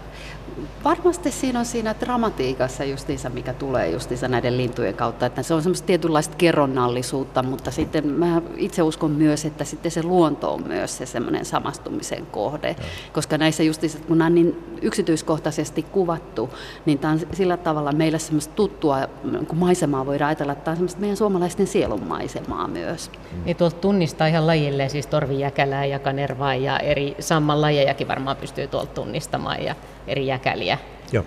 Varmasti siinä on siinä dramatiikassa justiinsa, mikä tulee justiinsa näiden lintujen kautta, että se on semmoista tietynlaista kerronnallisuutta, mutta sitten mä itse uskon myös, että sitten se luonto on myös se semmoinen samastumisen kohde, ja. koska näissä justiinsa, kun nämä on niin yksityiskohtaisesti kuvattu, niin tämä on sillä tavalla meillä semmoista tuttua kun maisemaa voidaan ajatella, että tämä on semmoista meidän suomalaisten sielun maisemaa myös. Niin tuolta tunnistaa ihan lajille, siis torvijäkälää ja kanervaa ja eri samman lajejakin varmaan pystyy tuolta tunnistamaan ja eri jäkäliä. Joo.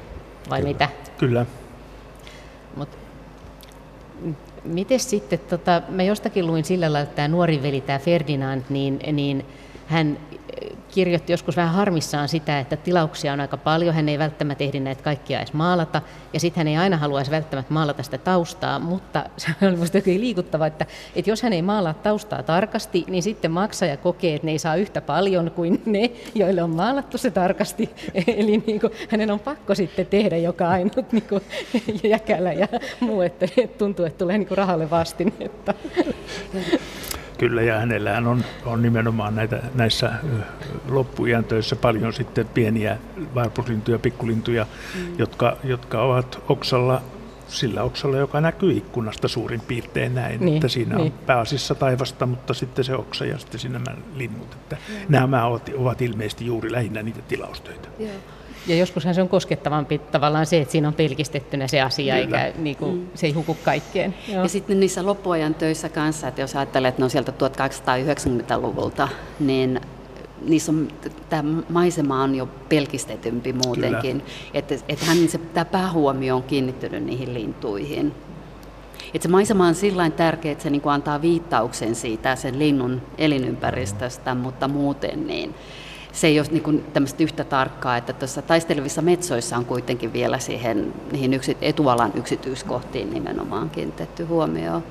Vai kyllä. mitä? Kyllä. Mut, miten sitten, tota, mä jostakin luin sillä lailla, että tämä nuori veli, tämä Ferdinand, niin, niin hän kirjoitti joskus vähän harmissaan sitä, että tilauksia on aika paljon, hän ei välttämättä ehdi näitä kaikkia edes maalata, ja sitten hän ei aina haluaisi välttämättä maalata sitä taustaa, mutta *laughs* se on minusta liikuttava, että, että jos hän ei maalaa taustaa tarkasti, niin sitten maksaja kokee, että ne ei saa yhtä paljon kuin ne, joille on maalattu se tarkasti, *laughs* eli niin kuin, hänen on pakko sitten tehdä joka ainut niin kuin, jäkälä ja muu, että tuntuu, että tulee niin kuin rahalle vastinetta. *laughs* Kyllä, ja hänellähän on, on nimenomaan näitä, näissä loppujen töissä paljon sitten pieniä varpuslintuja, pikkulintuja, mm. jotka, jotka ovat oksalla sillä oksalla, joka näkyy ikkunasta suurin piirtein näin, niin, että siinä niin. on pääasiassa taivasta, mutta sitten se oksa ja sitten siinä nämä linnut. Että nämä ovat, ovat ilmeisesti juuri lähinnä niitä tilaustöitä. Joo. Ja joskushan se on koskettavampi tavallaan se, että siinä on pelkistettynä se asia, Kyllä. eikä niin kuin, mm. se ei huku kaikkeen. Joo. Ja sitten niissä loppuajan töissä kanssa, että jos ajattelee, että ne on sieltä 1890-luvulta, niin niissä on, tämä maisema on jo pelkistetympi muutenkin. Että et hän, se, tämä päähuomio on kiinnittynyt niihin lintuihin. Et se maisema on sillä tärkeä, että se niin antaa viittauksen siitä sen linnun elinympäristöstä, mutta muuten niin se ei ole niin kuin tämmöistä yhtä tarkkaa, että tuossa taistelevissa metsoissa on kuitenkin vielä siihen, niihin yksi, etualan yksityiskohtiin nimenomaan kiinnitetty huomioon.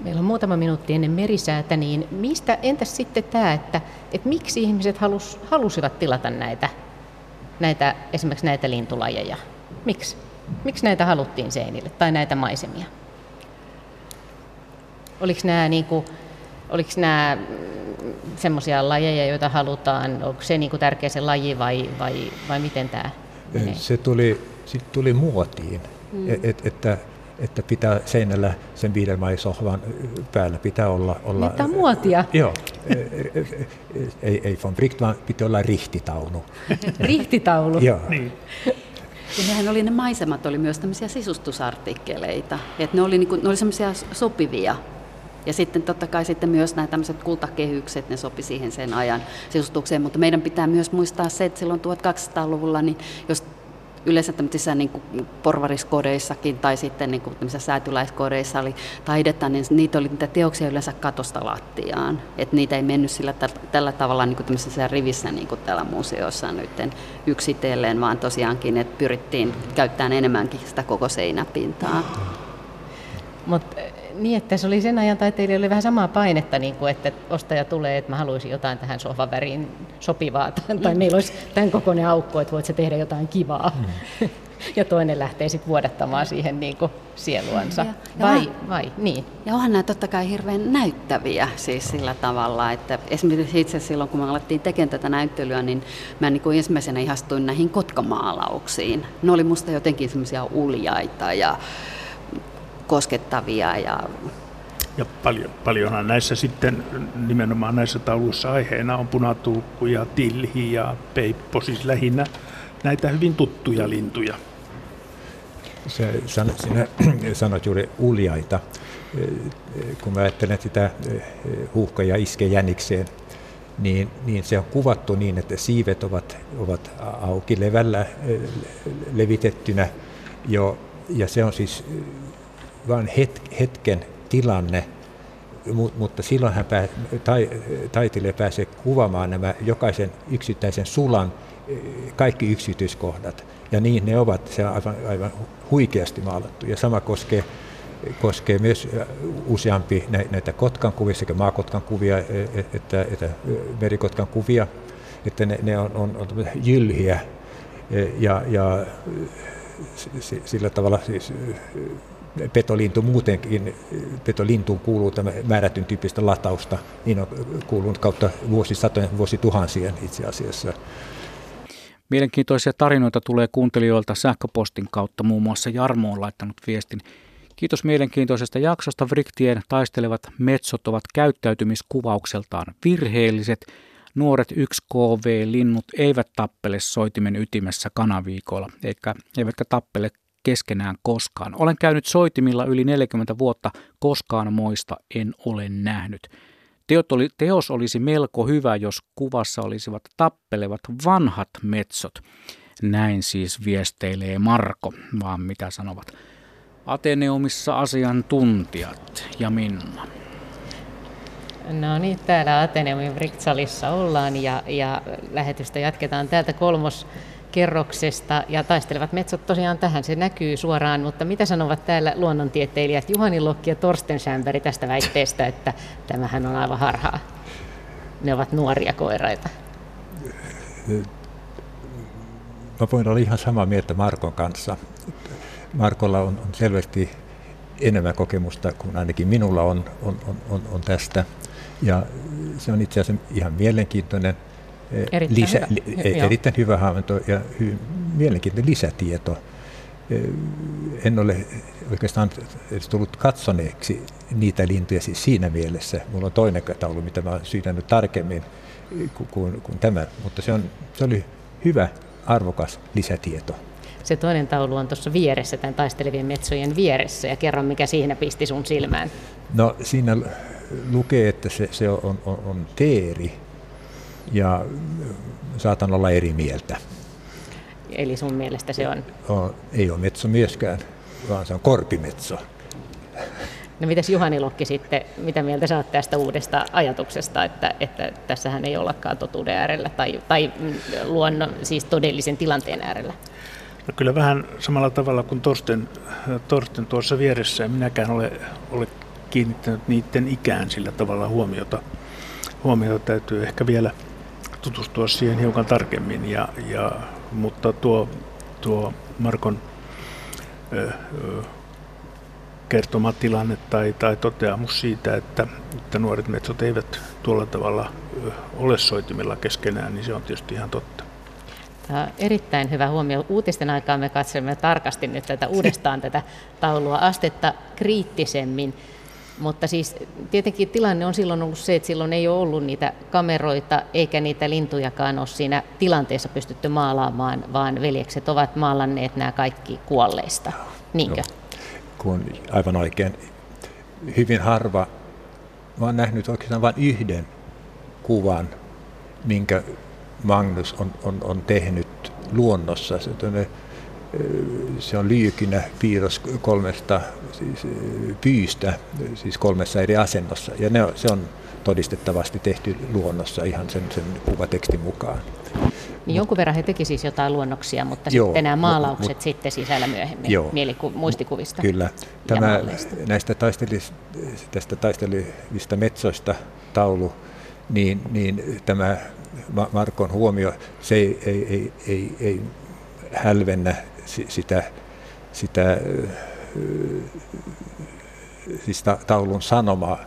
Meillä on muutama minuutti ennen merisäätä, niin mistä, entäs sitten tämä, että, että miksi ihmiset halus, halusivat tilata näitä, näitä, esimerkiksi näitä lintulajeja? Miksi? Miksi näitä haluttiin seinille tai näitä maisemia? Oliko nämä, niin kuin, oliko nämä semmoisia lajeja, joita halutaan? Onko se niin kuin tärkeä se laji vai, vai, vai miten tämä menee? Se tuli, sit tuli muotiin, mm. et, et, että että pitää seinällä sen viidelmaisohvan päällä pitää olla... olla Tämä on muotia. *laughs* Joo. ei, ei von Bricht, vaan pitää olla rihtitaulu. *laughs* rihtitaulu? joo. Niin. Ja nehän oli ne maisemat, oli myös tämmöisiä sisustusartikkeleita. Että ne oli, niin kuin, ne oli semmoisia sopivia ja sitten totta kai sitten myös nämä tämmöiset kultakehykset, ne sopi siihen sen ajan sisustukseen, mutta meidän pitää myös muistaa se, että silloin 1200-luvulla, niin jos yleensä tämmöisissä niin kuin porvariskodeissakin tai sitten niin kuin säätyläiskodeissa oli taidetta, niin niitä oli niitä teoksia yleensä katosta lattiaan. Että niitä ei mennyt sillä tällä tavalla niin kuin rivissä niin kuin täällä museossa nyt yksitellen, vaan tosiaankin, että pyrittiin käyttämään enemmänkin sitä koko seinäpintaa. Mutta niin, että se oli sen ajan taiteilijoille oli vähän samaa painetta, niin kuin, että ostaja tulee, että mä haluaisin jotain tähän sohvan väriin sopivaa, tai mm. meillä olisi tämän kokoinen aukko, että voit se tehdä jotain kivaa. Mm. *laughs* ja toinen lähtee sitten vuodattamaan siihen niin kuin sieluansa. Ja, ja vai, on, vai, niin. Ja onhan nämä totta kai hirveän näyttäviä siis sillä tavalla, että esimerkiksi itse silloin, kun me alettiin tekemään tätä näyttelyä, niin mä niin kuin ensimmäisenä ihastuin näihin kotkamaalauksiin. Ne oli musta jotenkin semmoisia uljaita ja koskettavia. Ja, ja paljon, paljonhan näissä sitten nimenomaan näissä tauluissa aiheena on punatulkku ja tilhi ja peippo, siis lähinnä näitä hyvin tuttuja lintuja. Sä sanot, sinä *clears throat* sanot juuri uljaita. Kun mä ajattelen sitä huuhka ja iske jänikseen, niin, niin se on kuvattu niin, että siivet ovat, ovat auki levällä levitettynä jo, ja se on siis vain het, hetken tilanne, mutta silloin hän pää, tai, taiteilija pääsee kuvaamaan nämä jokaisen yksittäisen sulan kaikki yksityiskohdat. Ja niin ne ovat, se on aivan, aivan huikeasti maalattu. Ja sama koskee, koskee myös useampi näitä kotkan kuvia, sekä maakotkan kuvia e, e, että, että merikotkan kuvia, että ne, ne on, on, on jylhiä e, ja, ja sillä tavalla siis petolintu muutenkin, petolintuun kuuluu tämä määrätyn tyyppistä latausta, niin on kuulunut kautta vuosisatojen, vuosituhansien itse asiassa. Mielenkiintoisia tarinoita tulee kuuntelijoilta sähköpostin kautta, muun muassa Jarmo on laittanut viestin. Kiitos mielenkiintoisesta jaksosta. Vriktien taistelevat metsot ovat käyttäytymiskuvaukseltaan virheelliset. Nuoret 1KV-linnut eivät tappele soitimen ytimessä kanaviikolla, eikä, eivätkä tappele keskenään koskaan. Olen käynyt soitimilla yli 40 vuotta, koskaan moista en ole nähnyt. Teot oli, teos olisi melko hyvä, jos kuvassa olisivat tappelevat vanhat metsot. Näin siis viesteilee Marko, vaan mitä sanovat Ateneumissa asiantuntijat ja Minna. No niin, täällä Ateneumin Bricksalissa ollaan ja, ja lähetystä jatketaan täältä kolmos kerroksesta ja taistelevat metsot tosiaan tähän, se näkyy suoraan, mutta mitä sanovat täällä luonnontieteilijät Juhani Lokki ja Torsten Schämberi tästä väitteestä, että tämähän on aivan harhaa? Ne ovat nuoria koiraita. Mä voin olla ihan samaa mieltä Markon kanssa. Markolla on, on selvästi enemmän kokemusta kuin ainakin minulla on, on, on, on tästä. Ja se on itse asiassa ihan mielenkiintoinen Erittäin lisä, hyvä. Li, erittäin hyvä havainto ja hy, mielenkiintoinen lisätieto. En ole oikeastaan edes tullut katsoneeksi niitä lintuja siis siinä mielessä. Mulla on toinen taulu, mitä mä olen syynännyt tarkemmin kuin, kuin, kuin tämä, mutta se, on, se oli hyvä, arvokas lisätieto. Se toinen taulu on tuossa vieressä, tämän taistelevien metsojen vieressä, ja kerran mikä siinä pisti sun silmään. No siinä lukee, että se, se on, on, on teeri, ja saatan olla eri mieltä. Eli sun mielestä se on? on ei ole metso myöskään, vaan se on korpimetso. No mitäs Juhani Lokki sitten, mitä mieltä saat tästä uudesta ajatuksesta, että, että tässähän ei ollakaan totuuden äärellä tai, tai luonnon, siis todellisen tilanteen äärellä? No kyllä vähän samalla tavalla kuin Torsten, Torsten tuossa vieressä, minäkään ole, ole kiinnittänyt niiden ikään sillä tavalla huomiota. Huomiota täytyy ehkä vielä tutustua siihen hiukan tarkemmin, ja, ja, mutta tuo, tuo Markon ö, ö, kertoma tilanne tai, tai toteamus siitä, että, että nuoret metsot eivät tuolla tavalla ole soitimilla keskenään, niin se on tietysti ihan totta. Tämä on erittäin hyvä huomio. Uutisten aikaa me katselemme tarkasti nyt tätä uudestaan tätä taulua astetta kriittisemmin. Mutta siis tietenkin tilanne on silloin ollut se, että silloin ei ole ollut niitä kameroita eikä niitä lintujakaan ole siinä tilanteessa pystytty maalaamaan, vaan veljekset ovat maalanneet nämä kaikki kuolleista. Niinkö? No, kun aivan oikein. Hyvin harva. Olen nähnyt oikeastaan vain yhden kuvan, minkä Magnus on, on, on tehnyt luonnossa. Se se on lyijykynä piirros kolmesta siis, pyystä, siis kolmessa eri asennossa. Ja ne, se on todistettavasti tehty luonnossa ihan sen, sen kuvatekstin mukaan. Niin jonkun verran he teki siis jotain luonnoksia, mutta joo, sitten nämä maalaukset mut, sitten sisällä myöhemmin joo, mieliku- muistikuvista. Kyllä. Tämä, näistä taistelis, tästä taistelivista metsoista taulu, niin, niin tämä Markon huomio, se ei, ei, ei, ei, ei hälvennä sitä, sitä siis taulun sanomaa.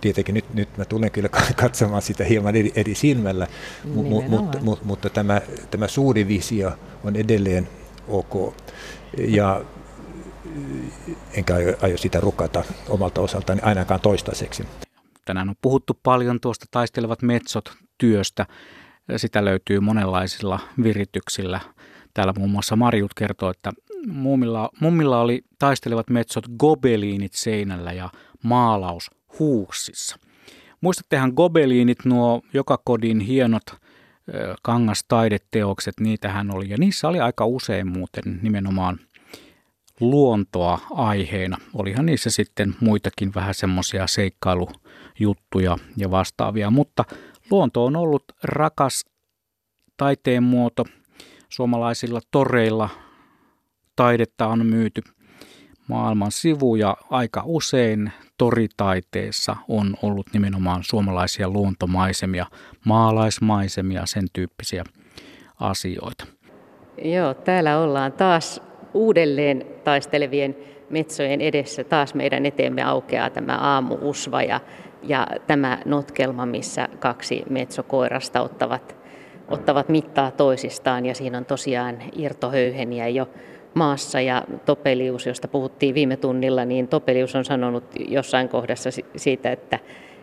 Tietenkin nyt, nyt mä tulen kyllä katsomaan sitä hieman eri, eri silmällä, mu, mutta, mu, mutta tämä, tämä suuri visio on edelleen ok. Ja enkä aio, aio sitä rukata omalta osaltani ainakaan toistaiseksi. Tänään on puhuttu paljon tuosta taistelevat metsot työstä. Sitä löytyy monenlaisilla virityksillä. Täällä muun muassa Marjut kertoo, että mummilla, mummilla oli taistelevat metsot gobeliinit seinällä ja maalaus huussissa. Muistattehan gobeliinit, nuo joka kodin hienot kangastaideteokset, niitähän oli. Ja niissä oli aika usein muuten nimenomaan luontoa aiheena. Olihan niissä sitten muitakin vähän semmoisia seikkailujuttuja ja vastaavia, mutta luonto on ollut rakas taiteen muoto. Suomalaisilla toreilla taidetta on myyty maailman sivuja aika usein toritaiteessa on ollut nimenomaan suomalaisia luontomaisemia, maalaismaisemia, sen tyyppisiä asioita. Joo, täällä ollaan taas uudelleen taistelevien metsojen edessä. Taas meidän eteemme aukeaa tämä aamuusva ja, ja tämä notkelma, missä kaksi metsokoirasta ottavat, ottavat mittaa toisistaan ja siinä on tosiaan irtohöyheniä jo maassa ja Topelius, josta puhuttiin viime tunnilla, niin Topelius on sanonut jossain kohdassa siitä, että,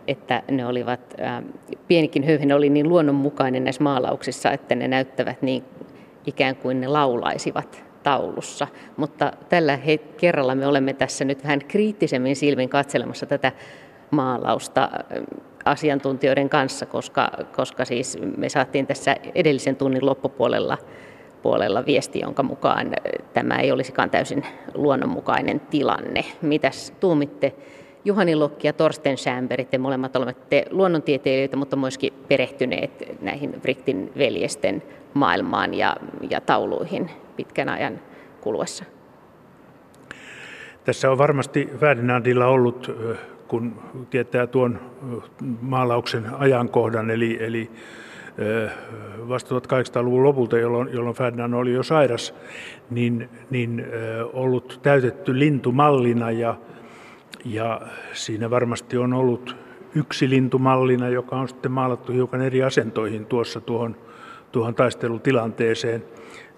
että ne olivat, ää, pienikin höyhen oli niin luonnonmukainen näissä maalauksissa, että ne näyttävät niin ikään kuin ne laulaisivat taulussa. Mutta tällä kerralla me olemme tässä nyt vähän kriittisemmin silmin katselemassa tätä maalausta asiantuntijoiden kanssa, koska, koska siis me saatiin tässä edellisen tunnin loppupuolella puolella viesti, jonka mukaan tämä ei olisikaan täysin luonnonmukainen tilanne. Mitäs tuumitte? Juhani Lokki ja Torsten Schämberit, te molemmat olette luonnontieteilijöitä, mutta myöskin perehtyneet näihin Briktin veljesten maailmaan ja, ja tauluihin pitkän ajan kuluessa. Tässä on varmasti Ferdinandilla ollut, kun tietää tuon maalauksen ajankohdan, eli, eli vasta 1800-luvun lopulta, jolloin, jolloin Ferdinand oli jo sairas, niin, niin ollut täytetty lintumallina ja, ja siinä varmasti on ollut yksi lintumallina, joka on sitten maalattu hiukan eri asentoihin tuossa tuohon, tuohon taistelutilanteeseen.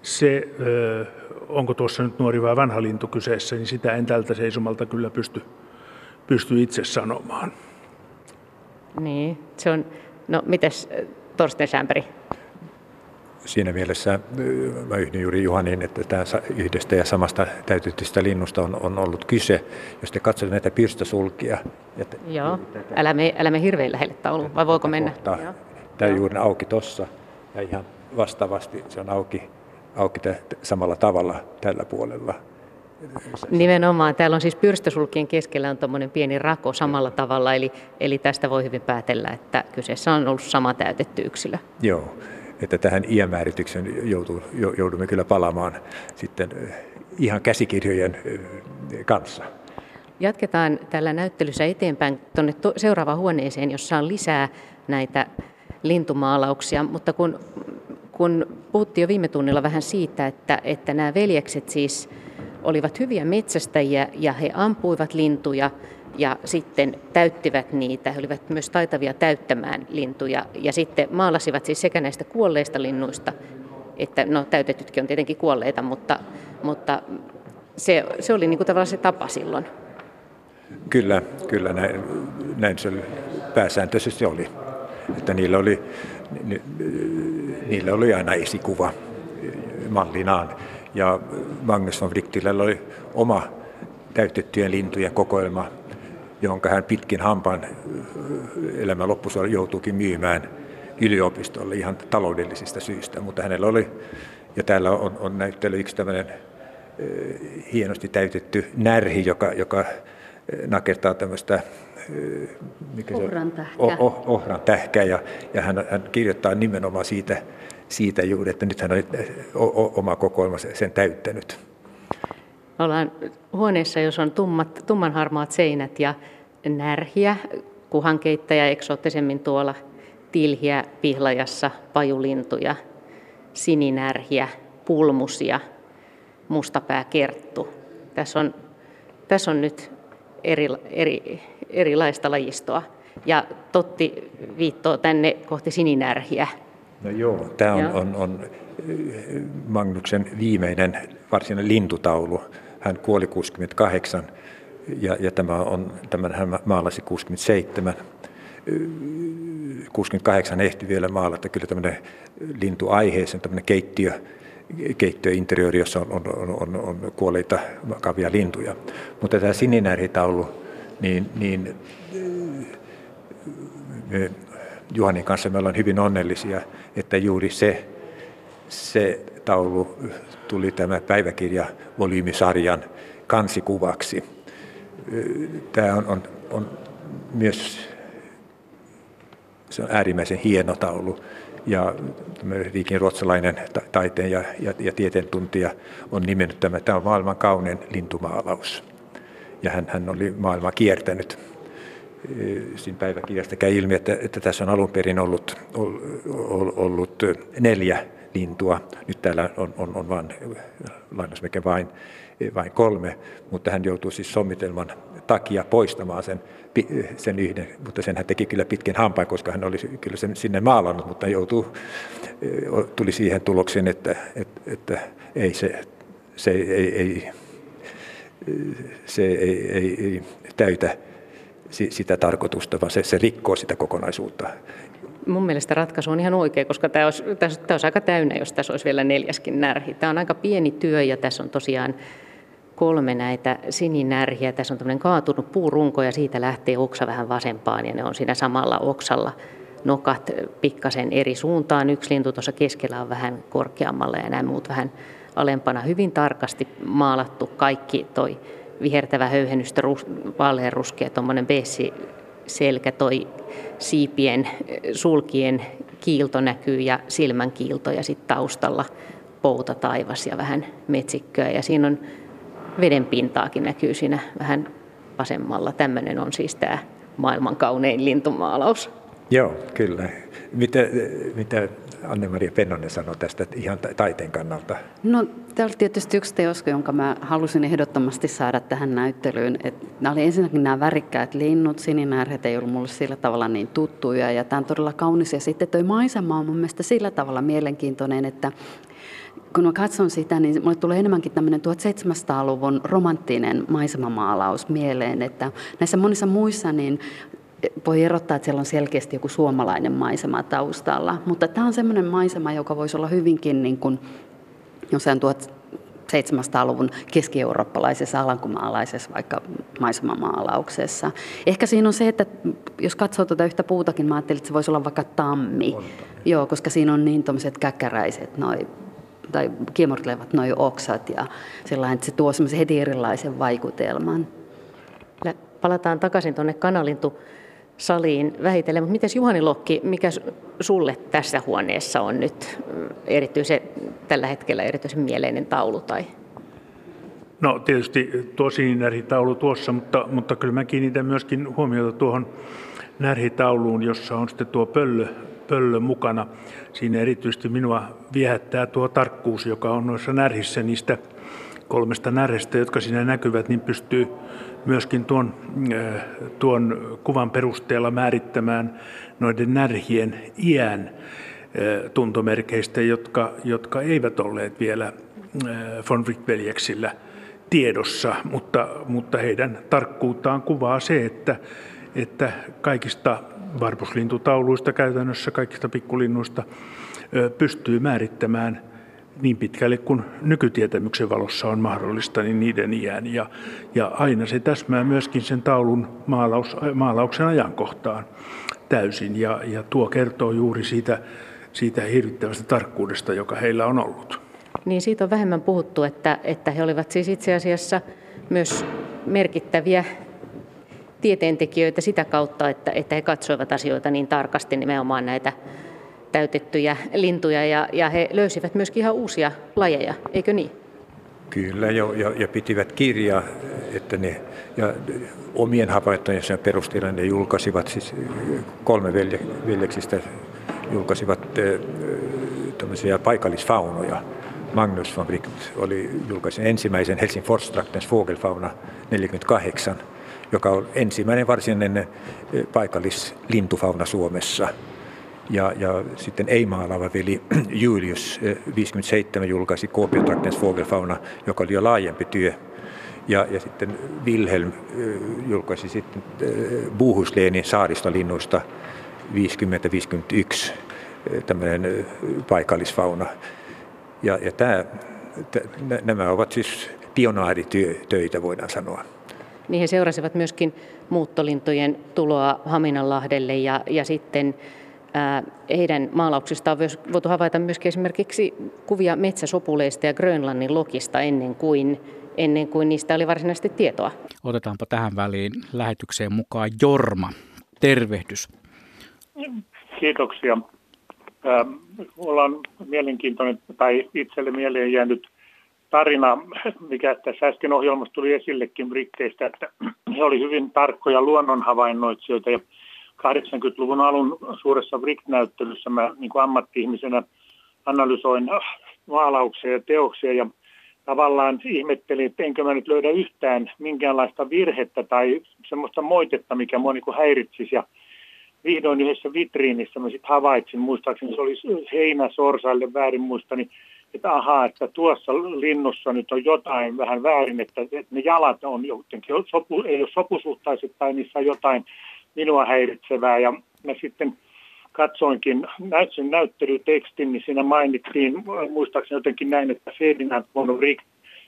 Se, onko tuossa nyt nuori vai vanha lintu kyseessä, niin sitä en tältä seisomalta kyllä pysty, pysty itse sanomaan. Niin, se on, no mites Torsten Schämperi? Siinä mielessä mä yhdyn juuri Juhanin, että tämä yhdestä ja samasta täytetystä linnusta on, on ollut kyse. Jos te katsotte näitä pirstosulkia. Että, Joo, älä me, älä me hirveän lähelle taulu, vai voiko mennä? Kohta, tämä on juuri auki tuossa ja ihan vastaavasti se on auki, auki samalla tavalla tällä puolella. Nimenomaan. Täällä on siis pyrstösulkien keskellä on tuommoinen pieni rako samalla tavalla, eli, eli tästä voi hyvin päätellä, että kyseessä on ollut sama täytetty yksilö. Joo, että tähän iämääritykseen joutuu, joudumme kyllä palaamaan sitten ihan käsikirjojen kanssa. Jatketaan tällä näyttelyssä eteenpäin tuonne seuraavaan huoneeseen, jossa on lisää näitä lintumaalauksia, mutta kun, kun puhuttiin jo viime tunnilla vähän siitä, että, että nämä veljekset siis olivat hyviä metsästäjiä ja he ampuivat lintuja ja sitten täyttivät niitä. He olivat myös taitavia täyttämään lintuja ja sitten maalasivat siis sekä näistä kuolleista linnuista, että no täytetytkin on tietenkin kuolleita, mutta, mutta se, se oli niin kuin tavallaan se tapa silloin. Kyllä, kyllä näin, näin se pääsääntöisesti oli. Että niillä oli, ni, niillä oli aina esikuva mallinaan. Ja Magnus von Wrichtillä oli oma täytettyjen lintujen kokoelma, jonka hän pitkin hampaan elämän loppusuora joutuukin myymään yliopistolle ihan taloudellisista syistä, mutta hänellä oli Ja täällä on, on näyttely yksi tämmöinen hienosti täytetty närhi, joka, joka nakertaa tämmöistä mikä ohran tähkä. Oh, oh, ohran tähkä. Ja, ja hän, hän kirjoittaa nimenomaan siitä, siitä juuri, että nyt hän on oma kokoelma sen täyttänyt. Ollaan huoneessa, jos on tummat, tummanharmaat seinät ja närhiä, kuhankeittäjä eksoottisemmin tuolla tilhiä pihlajassa, pajulintuja, sininärhiä, pulmusia, mustapääkerttu. Tässä on, tässä on nyt eri, eri, erilaista lajistoa. Ja Totti viittoo tänne kohti sininärhiä. No joo, tämä on, on, on Magnuksen viimeinen varsinainen lintutaulu. Hän kuoli 68 ja, ja tämä on, tämän hän maalasi 67. 68 ehti vielä maalata kyllä tämmöinen lintuaiheeseen, tämmöinen keittiö, keittiöinteriöri, jossa on, on, on, on kuolleita vakavia lintuja. Mutta tämä sininärhitaulu, niin, niin me Juhanin kanssa me ollaan hyvin onnellisia, että juuri se, se taulu tuli tämä päiväkirja volyymisarjan kansikuvaksi. Tämä on, on, on myös se on äärimmäisen hieno taulu. Ja Riikin ruotsalainen taiteen ja, ja, ja tieteen tuntija on nimennyt tämä, tämä on maailman kaunein lintumaalaus. Ja hän, hän oli maailmaa kiertänyt. Siinä päiväkirjasta käy ilmi, että, että tässä on alun perin ollut, ollut, neljä lintua. Nyt täällä on, on, on vain, vain, vain kolme, mutta hän joutuu siis sommitelman takia poistamaan sen, sen yhden, mutta sen hän teki kyllä pitkin hampain, koska hän oli kyllä sen sinne maalannut, mutta joutuu, tuli siihen tulokseen, että, että, että ei se, se ei, ei, se ei, ei, ei täytä sitä tarkoitusta, vaan se, se rikkoo sitä kokonaisuutta. Mun mielestä ratkaisu on ihan oikea, koska tämä olisi, tämä olisi aika täynnä, jos tässä olisi vielä neljäskin närhi. Tämä on aika pieni työ ja tässä on tosiaan kolme näitä sininärhiä. Tässä on tämmöinen kaatunut puurunko ja siitä lähtee oksa vähän vasempaan ja ne on siinä samalla oksalla nokat pikkasen eri suuntaan. Yksi lintu tuossa keskellä on vähän korkeammalla ja nämä muut vähän alempana. Hyvin tarkasti maalattu kaikki toi vihertävä höyhenystö, vaaleanruskea, tuommoinen beessi selkä, toi siipien, sulkien kiilto näkyy ja silmän kiilto ja sitten taustalla pouta taivas ja vähän metsikköä. Ja siinä on veden pintaakin näkyy siinä vähän vasemmalla. Tämmöinen on siis tämä maailman kaunein lintumaalaus. Joo, kyllä. Mitä, mitä Anne-Maria Pennonen sanoi tästä ihan taiteen kannalta? No, tämä oli tietysti yksi teos, jonka mä halusin ehdottomasti saada tähän näyttelyyn. Et nämä oli ensinnäkin nämä värikkäät linnut, sininärhet ei ollut mulle sillä tavalla niin tuttuja ja tämä on todella kaunis. Ja sitten tuo maisema on mun mielestä sillä tavalla mielenkiintoinen, että kun mä katson sitä, niin mulle tulee enemmänkin tämmöinen 1700-luvun romanttinen maisemamaalaus mieleen, että näissä monissa muissa niin voi erottaa, että siellä on selkeästi joku suomalainen maisema taustalla, mutta tämä on semmoinen maisema, joka voisi olla hyvinkin niin kuin jossain 1700-luvun keski-eurooppalaisessa alankomaalaisessa vaikka maisemamaalauksessa. Ehkä siinä on se, että jos katsoo tuota yhtä puutakin, mä ajattelin, että se voisi olla vaikka tammi. Joo, koska siinä on niin tuommoiset käkkäräiset noi tai kiemurtelevat nuo oksat ja sellainen, että se tuo semmoisen heti erilaisen vaikutelman. Palataan takaisin tuonne kanalintu saliin vähitellen, mutta miten Juhani Lokki, mikä sulle tässä huoneessa on nyt mm, erityisen, tällä hetkellä erityisen mieleinen taulu? Tai? No tietysti tuo sininärhitaulu tuossa, mutta, mutta kyllä mä kiinnitän myöskin huomiota tuohon närhitauluun, jossa on sitten tuo pöllö, pöllö mukana. Siinä erityisesti minua viehättää tuo tarkkuus, joka on noissa närhissä niistä kolmesta närhestä, jotka siinä näkyvät, niin pystyy myöskin tuon, äh, tuon kuvan perusteella määrittämään noiden närhien iän äh, tuntomerkeistä, jotka, jotka eivät olleet vielä äh, von Wright-veljeksillä tiedossa, mutta, mutta heidän tarkkuuttaan kuvaa se, että, että kaikista varpuslintutauluista käytännössä, kaikista pikkulinnuista pystyy määrittämään niin pitkälle kuin nykytietämyksen valossa on mahdollista, niin niiden iän. Ja, ja aina se täsmää myöskin sen taulun maalaus, maalauksen ajankohtaan täysin. Ja, ja tuo kertoo juuri siitä, siitä hirvittävästä tarkkuudesta, joka heillä on ollut. niin siitä on vähemmän puhuttu, että, että he olivat siis itse asiassa myös merkittäviä tieteentekijöitä sitä kautta, että, että he katsoivat asioita niin tarkasti nimenomaan näitä täytettyjä lintuja ja, ja he löysivät myöskin ihan uusia lajeja, eikö niin? Kyllä, ja, ja, ja pitivät kirjaa, että ne, ja omien havaintojen perusteella ne julkaisivat, siis kolme velje, veljeksistä julkaisivat tämmöisiä paikallisfaunoja. Magnus von Wright oli julkaisen ensimmäisen Helsingin Forstraktens Vogelfauna 48, joka on ensimmäinen varsinainen paikallislintufauna Suomessa. Ja, ja sitten ei-maalaava veli *clears throat* Julius 57 julkaisi Kuopiotraktens Vogelfauna, joka oli jo laajempi työ. Ja, ja sitten Wilhelm julkaisi sitten Buhusleenin saaristolinnuista 50-51 tämmöinen paikallisfauna. Ja, ja tämä, t- nämä ovat siis pionaaritöitä, voidaan sanoa. He seurasivat myöskin muuttolintujen tuloa Haminanlahdelle ja, ja sitten heidän maalauksistaan on voitu havaita myöskin esimerkiksi kuvia metsäsopuleista ja Grönlannin lokista ennen kuin, ennen kuin niistä oli varsinaisesti tietoa. Otetaanpa tähän väliin lähetykseen mukaan Jorma. Tervehdys. Kiitoksia. Mulla on mielenkiintoinen tai itselle mieleen jäänyt tarina, mikä tässä äsken ohjelmassa tuli esillekin Britteistä, että he oli hyvin tarkkoja luonnonhavainnoitsijoita ja 80-luvun alun suuressa Brick-näyttelyssä mä niin kuin ammatti-ihmisenä analysoin maalauksia ja teoksia ja tavallaan ihmettelin, että enkö mä nyt löydä yhtään minkäänlaista virhettä tai semmoista moitetta, mikä mua niin häiritsisi. Ja vihdoin yhdessä vitriinissä mä sitten havaitsin, muistaakseni se oli heinä sorsaille väärin muistani, että ahaa, että tuossa linnussa nyt on jotain vähän väärin, että, että ne jalat on jotenkin, sopu, ei ole sopusuhtaiset tai niissä on jotain minua häiritsevää. Ja mä sitten katsoinkin näytsin näyttelytekstin, niin siinä mainittiin, muistaakseni jotenkin näin, että Ferdinand von Wright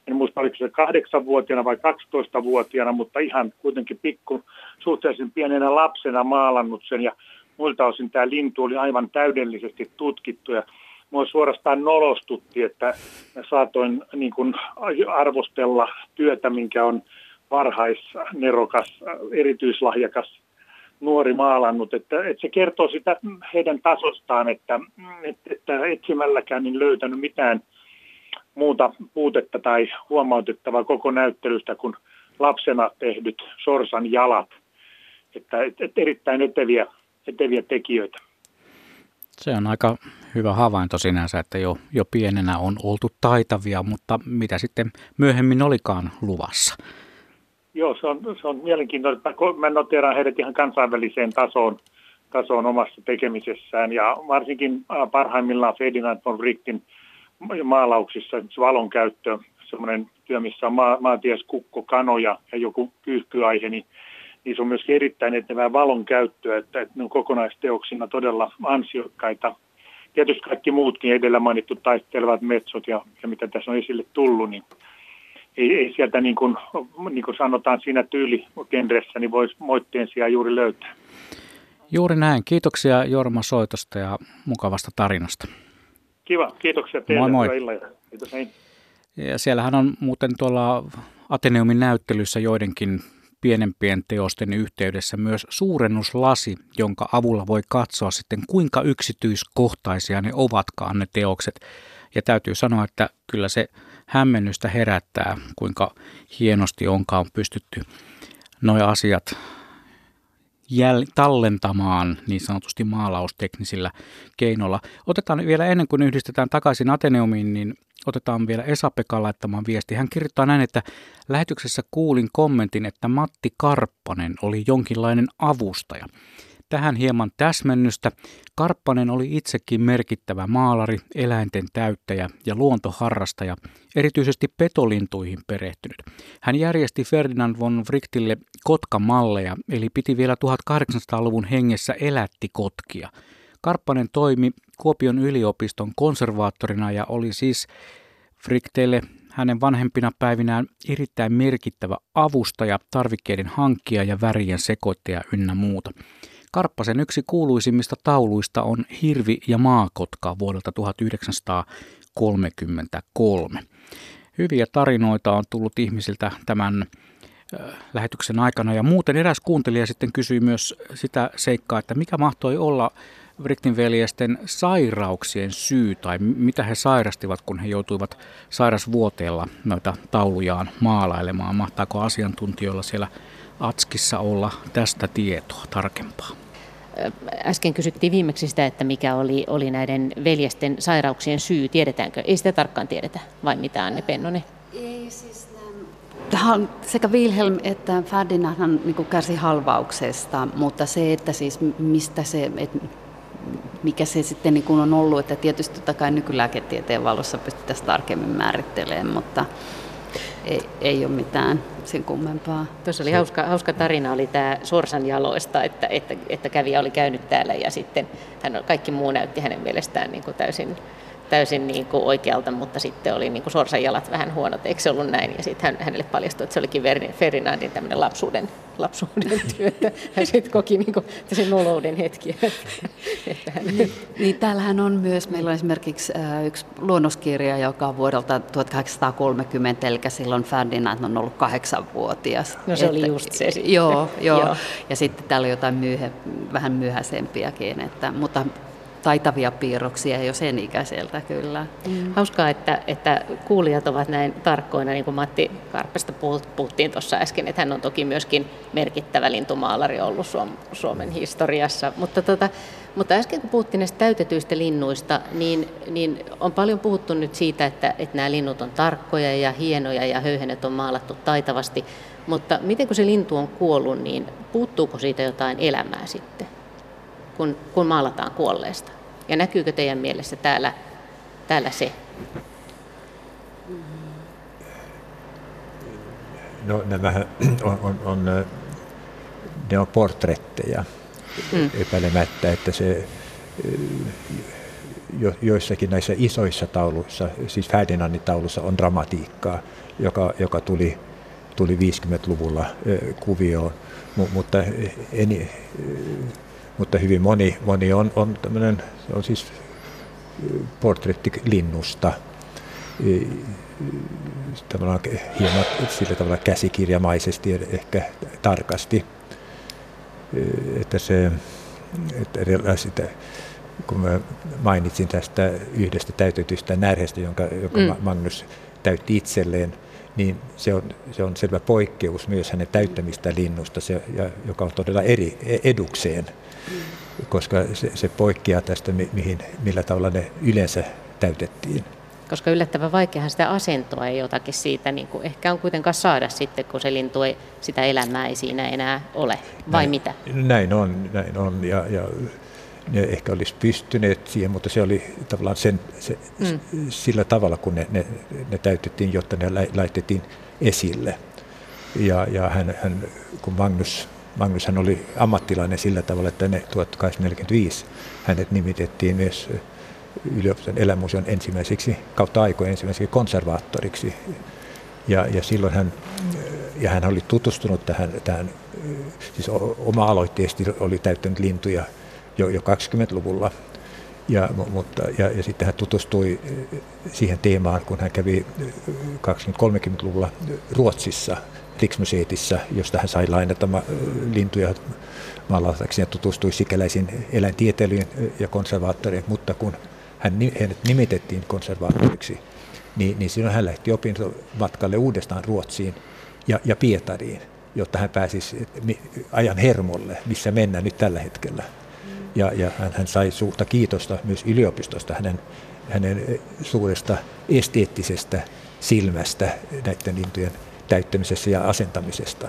en muista oliko se 8-vuotiaana vai 12-vuotiaana, mutta ihan kuitenkin pikku suhteellisen pienenä lapsena maalannut sen ja muilta osin tämä lintu oli aivan täydellisesti tutkittu ja mua suorastaan nolostutti, että saatoin niin kuin arvostella työtä, minkä on varhaisnerokas, erityislahjakas nuori maalannut, että, että se kertoo sitä heidän tasostaan, että, että, että etsimälläkään niin löytänyt mitään muuta puutetta tai huomautettavaa koko näyttelystä kuin lapsena tehdyt sorsan jalat. Että, että erittäin eteviä, eteviä tekijöitä. Se on aika hyvä havainto sinänsä, että jo, jo pienenä on oltu taitavia, mutta mitä sitten myöhemmin olikaan luvassa? Joo, se on, se on mielenkiintoista. Mä noteeraan heidät ihan kansainväliseen tasoon, tasoon omassa tekemisessään ja varsinkin parhaimmillaan Ferdinand von Richtin maalauksissa valon käyttö, semmoinen työ, missä on maa, maaties, kukko, kanoja ja joku kyyhkyaihe, niin niissä on myös erittäin etevää valon käyttöä, että, että ne on kokonaisteoksina todella ansiokkaita. Tietysti kaikki muutkin edellä mainittu taistelevat metsot ja, ja mitä tässä on esille tullut, niin ei, ei sieltä niin kuin, niin kuin sanotaan siinä tyyligenressä, niin voisi moitteen sijaan juuri löytää. Juuri näin. Kiitoksia Jorma soitosta ja mukavasta tarinasta. Kiva, kiitoksia teille. Moi moi. Kiitos, hei. Ja siellähän on muuten tuolla Ateneumin näyttelyssä joidenkin pienempien teosten yhteydessä myös suurennuslasi, jonka avulla voi katsoa sitten kuinka yksityiskohtaisia ne ovatkaan ne teokset. Ja täytyy sanoa, että kyllä se hämmennystä herättää, kuinka hienosti onkaan pystytty nuo asiat jäl- tallentamaan niin sanotusti maalausteknisillä keinoilla. Otetaan vielä ennen kuin yhdistetään takaisin Ateneumiin, niin otetaan vielä Esa-Pekan laittamaan viesti. Hän kirjoittaa näin, että lähetyksessä kuulin kommentin, että Matti Karppanen oli jonkinlainen avustaja. Tähän hieman täsmennystä. Karppanen oli itsekin merkittävä maalari, eläinten täyttäjä ja luontoharrastaja, erityisesti petolintuihin perehtynyt. Hän järjesti Ferdinand von Wrichtille kotkamalleja, eli piti vielä 1800-luvun hengessä elätti kotkia. Karppanen toimi Kuopion yliopiston konservaattorina ja oli siis Frichtille hänen vanhempina päivinään erittäin merkittävä avustaja, tarvikkeiden hankkija ja värien sekoittaja ynnä muuta. Karppasen yksi kuuluisimmista tauluista on Hirvi ja maakotka vuodelta 1933. Hyviä tarinoita on tullut ihmisiltä tämän lähetyksen aikana. Ja muuten eräs kuuntelija sitten kysyi myös sitä seikkaa, että mikä mahtoi olla Brittin veljesten sairauksien syy tai mitä he sairastivat, kun he joutuivat sairasvuoteella noita taulujaan maalailemaan. Mahtaako asiantuntijoilla siellä Atskissa olla tästä tietoa tarkempaa? Äsken kysyttiin viimeksi sitä, että mikä oli, oli näiden veljesten sairauksien syy. Tiedetäänkö? Ei sitä tarkkaan tiedetä, vai mitä Anne Pennonen? Ei siis Tähän sekä Wilhelm että Ferdinand niin kärsi halvauksesta, mutta se, että siis mistä se, että mikä se sitten niin kuin on ollut, että tietysti totta kai nykylääketieteen valossa pystyttäisiin tarkemmin määrittelemään, mutta ei, ei ole mitään sen kummempaa. Tuossa oli hauska, hauska tarina, oli tämä Sorsan jaloista, että, että, että kävijä oli käynyt täällä ja sitten hän, kaikki muu näytti hänen mielestään niin kuin täysin täysin niin kuin oikealta, mutta sitten oli niin kuin sorsan jalat vähän huonot, eikö se ollut näin? Ja sitten hän, hänelle paljastui, että se olikin Ferdinandin tämmöinen lapsuuden, lapsuuden *laughs* työ, että hän sitten koki niin kuin, sen nolouden hetkiä. että hän... niin, niin, täällähän on myös, meillä on esimerkiksi äh, yksi luonnoskirja, joka on vuodelta 1830, eli silloin Ferdinand on ollut kahdeksanvuotias. No se että, oli just se. Joo, joo. joo. ja sitten täällä on jotain myöhe, vähän myöhäisempiäkin, että, mutta taitavia piirroksia jo sen ikäiseltä kyllä. Mm. Hauskaa, että, että kuulijat ovat näin tarkkoina, niin kuin Matti Karpesta puhuttiin tuossa äsken, että hän on toki myöskin merkittävä lintumaalari ollut Suomen historiassa. Mutta, tota, mutta äsken kun puhuttiin näistä täytetyistä linnuista, niin, niin on paljon puhuttu nyt siitä, että, että nämä linnut on tarkkoja ja hienoja ja höyhenet on maalattu taitavasti. Mutta miten kun se lintu on kuollut, niin puuttuuko siitä jotain elämää sitten? Kun, kun maalataan kuolleesta? Ja näkyykö teidän mielessä täällä, täällä se? No nämä on, on, on, ne on portretteja mm. epäilemättä, että se jo, joissakin näissä isoissa tauluissa, siis Ferdinandin taulussa on dramatiikkaa, joka, joka tuli, tuli 50-luvulla kuvioon, M- mutta en, mutta hyvin moni, moni on, on tämmöinen, on siis portretti linnusta, tavallaan hieman sillä tavalla käsikirjamaisesti ehkä tarkasti, että se, että sitä, kun mä mainitsin tästä yhdestä täytetystä närhestä, jonka, jonka mm. Magnus täytti itselleen, niin se on, se on selvä poikkeus myös hänen täyttämistä linnusta, se, ja, joka on todella eri edukseen koska se, se poikkeaa tästä, mihin, millä tavalla ne yleensä täytettiin. Koska yllättävän vaikeahan sitä asentoa ei jotakin siitä, niin kuin ehkä on kuitenkaan saada sitten, kun se lintu ei, sitä elämää ei siinä enää ole, vai näin, mitä? Näin on, näin on, ja, ja ne ehkä olisi pystyneet siihen, mutta se oli tavallaan sen, se, mm. sillä tavalla, kun ne, ne, ne täytettiin, jotta ne laitettiin esille. Ja, ja hän, hän, kun Magnus Magnus hän oli ammattilainen sillä tavalla, että ne 1845 hänet nimitettiin myös yliopiston elämuseon ensimmäiseksi kautta aikojen ensimmäiseksi konservaattoriksi. Ja, ja silloin hän, ja hän oli tutustunut tähän, tähän siis oma-aloitteisesti oli täyttänyt lintuja jo, jo 20-luvulla. Ja, mutta, ja, ja sitten hän tutustui siihen teemaan, kun hän kävi 20-30-luvulla Ruotsissa Riksmuseetissa, josta hän sai lainata lintuja maalausakseen ja tutustui sikäläisiin eläintieteilijöihin ja konservaattoreihin, mutta kun hän, hänet nimitettiin konservaattoriksi, niin, niin silloin hän lähti opintomatkalle uudestaan Ruotsiin ja, ja Pietariin, jotta hän pääsisi ajan hermolle, missä mennään nyt tällä hetkellä. Ja, ja hän, hän sai suurta kiitosta myös yliopistosta hänen, hänen suuresta esteettisestä silmästä näiden lintujen täyttämisessä ja asentamisesta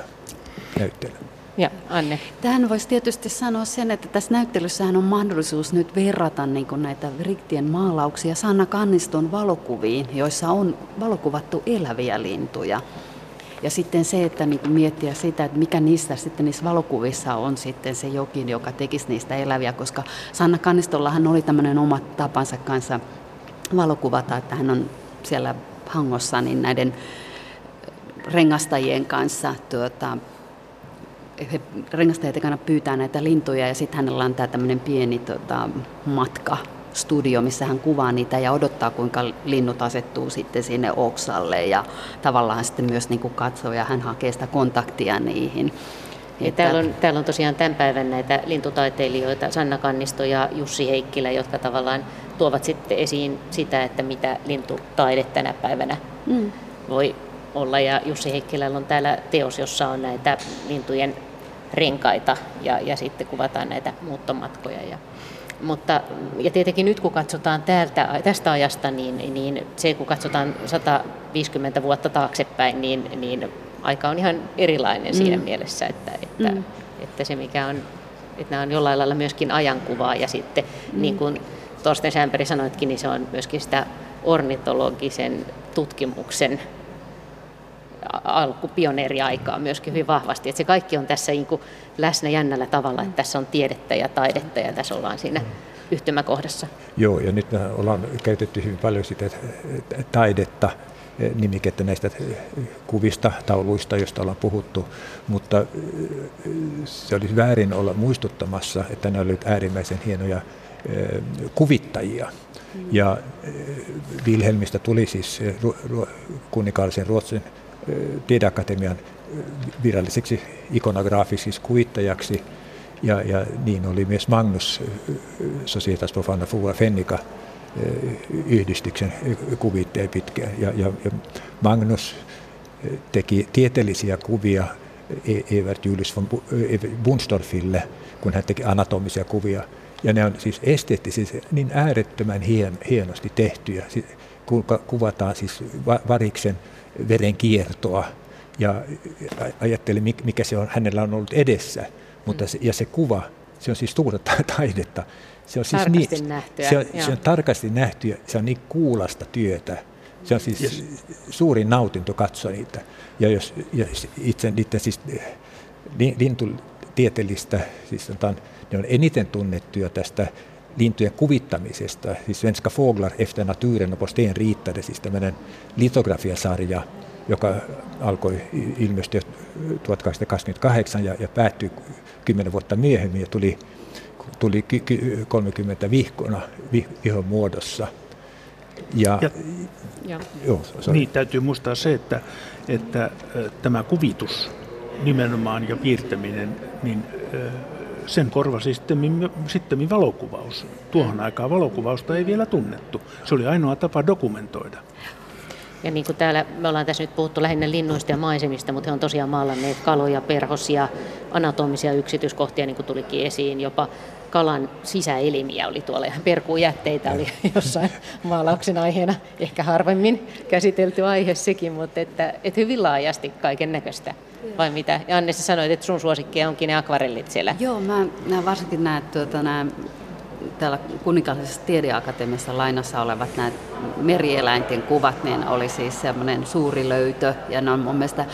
näyttelyyn. Ja Anne. Tähän voisi tietysti sanoa sen, että tässä näyttelyssähän on mahdollisuus nyt verrata niin kuin näitä Riktien maalauksia Sanna Kanniston valokuviin, joissa on valokuvattu eläviä lintuja. Ja sitten se, että niin kuin miettiä sitä, että mikä niistä sitten niissä valokuvissa on sitten se jokin, joka tekisi niistä eläviä, koska Sanna Kannistollahan oli tämmöinen oma tapansa kanssa valokuvata, että hän on siellä Hangossa niin näiden rengastajien kanssa tuota, he rengastajat ekana pyytää näitä lintuja ja sitten hänellä on tämä tämmöinen pieni tota, matka studio, missä hän kuvaa niitä ja odottaa, kuinka linnut asettuu sitten sinne oksalle ja tavallaan sitten myös niin kuin katsoo ja hän hakee sitä kontaktia niihin. Että... Täällä, on, täällä on tosiaan tämän päivän näitä lintutaiteilijoita, Sanna Kannisto ja Jussi Heikkilä, jotka tavallaan tuovat sitten esiin sitä, että mitä lintutaide tänä päivänä mm. voi olla. Ja Jussi Heikkilällä on täällä teos, jossa on näitä lintujen renkaita ja, ja sitten kuvataan näitä muuttomatkoja. Ja, mutta, ja tietenkin nyt kun katsotaan täältä, tästä ajasta, niin, niin se kun katsotaan 150 vuotta taaksepäin, niin, niin aika on ihan erilainen mm. siinä mielessä, että, että, mm. että se mikä on, että nämä on jollain lailla myöskin ajankuvaa ja sitten mm. niin kuin Torsten Sämperi sanoitkin, niin se on myöskin sitä ornitologisen tutkimuksen alku pioneeriaikaa myöskin hyvin vahvasti. Että se kaikki on tässä niin kuin läsnä jännällä tavalla, että tässä on tiedettä ja taidetta ja tässä ollaan siinä yhtymäkohdassa. Joo, ja nyt ollaan käytetty hyvin paljon sitä taidetta nimikettä näistä kuvista, tauluista, joista ollaan puhuttu, mutta se olisi väärin olla muistuttamassa, että ne olivat äärimmäisen hienoja kuvittajia. Ja Wilhelmistä tuli siis kuninkaallisen Ruotsin tiedeakatemian viralliseksi ikonografisiksi kuvittajaksi. Ja, ja niin oli myös Magnus Societas Profana Fua Fennica yhdistyksen kuvitteen pitkään. Ja, ja, ja Magnus teki tieteellisiä kuvia Evert Julius von Bunstorfille, kun hän teki anatomisia kuvia. Ja ne on siis esteettisesti niin äärettömän hien, hienosti tehtyjä. Kuvataan siis variksen veren kiertoa ja ajattelin, mikä se on, hänellä on ollut edessä. Mutta se, ja se kuva, se on siis suurta taidetta. Se on siis tarkasti niin, nähtyä. Se on, se on tarkasti nähtyä, se on niin kuulasta työtä. Se on siis yes. suuri nautinto katsoa niitä. Ja jos ja itse niiden siis lintutieteellistä, siis otan, ne on eniten tunnettuja tästä lintujen kuvittamisesta, siis Svenska Fåglar efter naturen och på sten ritade, siis tämmöinen litografiasarja, joka alkoi ilmestyä 1828 ja, ja päättyi kymmenen vuotta myöhemmin ja tuli, tuli 30 vihkona vihon muodossa. Ja, ja, ja. Joo, niin, täytyy muistaa se, että, että tämä kuvitus nimenomaan ja piirtäminen, niin sen korvasi sitten, sitten valokuvaus. Tuohon aikaan valokuvausta ei vielä tunnettu. Se oli ainoa tapa dokumentoida. Ja niin kuin täällä me ollaan tässä nyt puhuttu lähinnä linnuista ja maisemista, mutta he on tosiaan maalanneet kaloja, perhosia, anatomisia yksityiskohtia, niin kuin tulikin esiin, jopa kalan sisäelimiä oli tuolla ja perkuujätteitä oli *laughs* jossain maalauksen aiheena, ehkä harvemmin käsitelty aihe sekin, mutta että, että hyvin laajasti kaiken näköistä. Vai mitä? Ja Anne, sä sanoit, että sun suosikkia onkin ne akvarellit siellä. Joo, mä, mä varsinkin näen tuota, nämä täällä kuninkaallisessa tiedeakatemiassa lainassa olevat nämä merieläinten kuvat, niin oli siis semmoinen suuri löytö. Ja ne on mun mielestä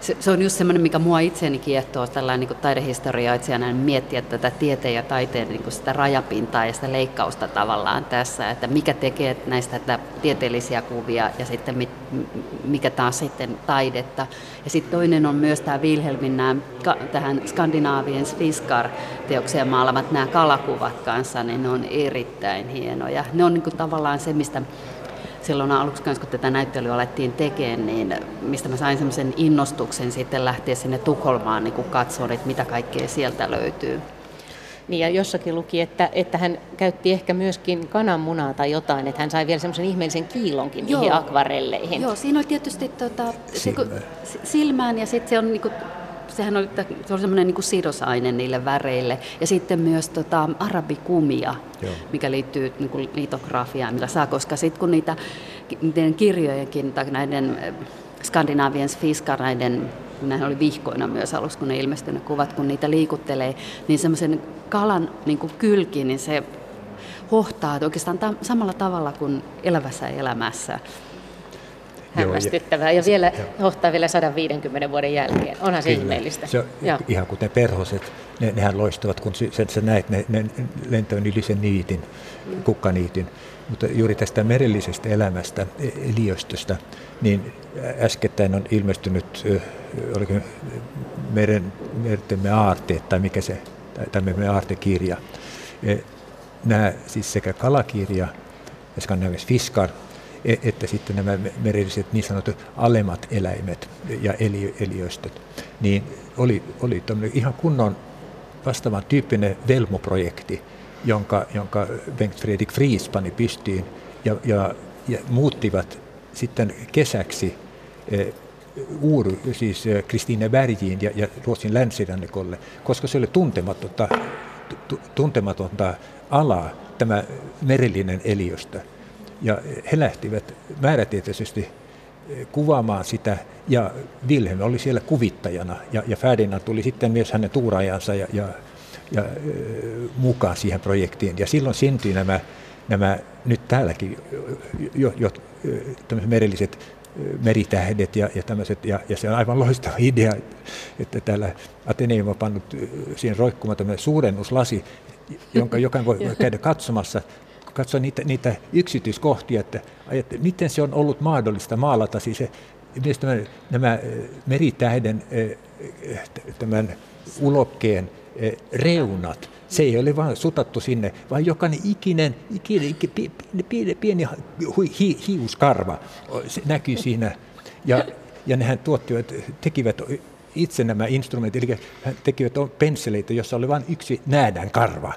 se, se on just semmoinen, mikä mua itseäni kiehtoo tällainen niin taidehistorioitsijana miettiä tätä tieteen ja taiteen niin kuin sitä rajapintaa ja sitä leikkausta tavallaan tässä, että mikä tekee näistä tieteellisiä kuvia ja sitten mikä taas sitten taidetta. Ja sitten toinen on myös tämä Wilhelmin nämä, tähän Skandinaavien Fiskar-teokseen maalavat nämä kalakuvat kanssa, niin ne on erittäin hienoja. Ne on niin kuin tavallaan se, mistä silloin aluksi, kun tätä näyttelyä alettiin tekemään, niin mistä mä sain semmoisen innostuksen sitten lähteä sinne Tukholmaan niin katsomaan, että mitä kaikkea sieltä löytyy. Niin ja jossakin luki, että, että hän käytti ehkä myöskin kananmunaa tai jotain, että hän sai vielä semmoisen ihmeellisen kiilonkin Joo. niihin akvarelleihin. Joo, siinä oli tietysti tota, se, silmään ja sitten se on niinku sehän oli, se oli semmoinen niin sidosaine niille väreille. Ja sitten myös tota, arabikumia, Joo. mikä liittyy niin kuin litografiaan, millä saa, koska sitten kun niitä niiden kirjojenkin tai näiden eh, skandinaavien fiskaraiden näin oli vihkoina myös alussa, kun ne ilmestyi ne kuvat, kun niitä liikuttelee, niin semmoisen kalan niin kuin kylki, niin se hohtaa oikeastaan tam- samalla tavalla kuin elävässä elämässä hämmästyttävää. Ja vielä hohtaa vielä 150 vuoden jälkeen. Onhan se Kyllä. ihmeellistä. Se Joo. ihan kuten perhoset, ne, nehän loistavat, kun sä, sä näet ne, ne lentävän yli sen niitin, mm. kukkaniitin. Mutta juuri tästä merellisestä elämästä, e, eliöstöstä, niin äskettäin on ilmestynyt oliko meren, mertemme aarteet tai mikä se, tai tämmöinen aartekirja. E, nämä siis sekä kalakirja ja skandinavis fiskar, e, että sitten nämä merelliset niin sanotut alemmat eläimet ja eli, eliöstöt, niin oli, oli ihan kunnon vastaavan tyyppinen Velmo-projekti, jonka, jonka Bengt Fredrik Fries pani pystiin ja, ja, ja muuttivat sitten kesäksi eh, Uuru, siis Kristiine Bergiin ja, ja Ruotsin länsirannikolle, koska se oli tuntematonta, tuntematonta alaa, tämä merellinen eliöstö. Ja he lähtivät määrätietoisesti kuvaamaan sitä, ja Wilhelm oli siellä kuvittajana, ja, ja Ferdinand tuli sitten myös hänen tuuraajansa ja, ja, ja mukaan siihen projektiin. Ja silloin syntyi nämä, nämä nyt täälläkin jo, jo, merelliset meritähdet ja, ja tämmöiset, ja, ja se on aivan loistava idea, että täällä Ateneum on pannut siihen roikkumaan tämmöinen suurennuslasi, jonka *laughs* jokainen voi käydä katsomassa, katsoa niitä, niitä yksityiskohtia, että, että miten se on ollut mahdollista maalata siis se, myös tämän, nämä meritähden tämän ulokkeen reunat, se ei ole vain sutattu sinne, vaan jokainen ikinen, ikinen, ikinen pieni, pieni hi, hiuskarva se näkyy siinä. Ja, ja nehän tuottivat, tekivät itse nämä instrumentit, eli he tekivät pensseleitä, jossa oli vain yksi näädän karva.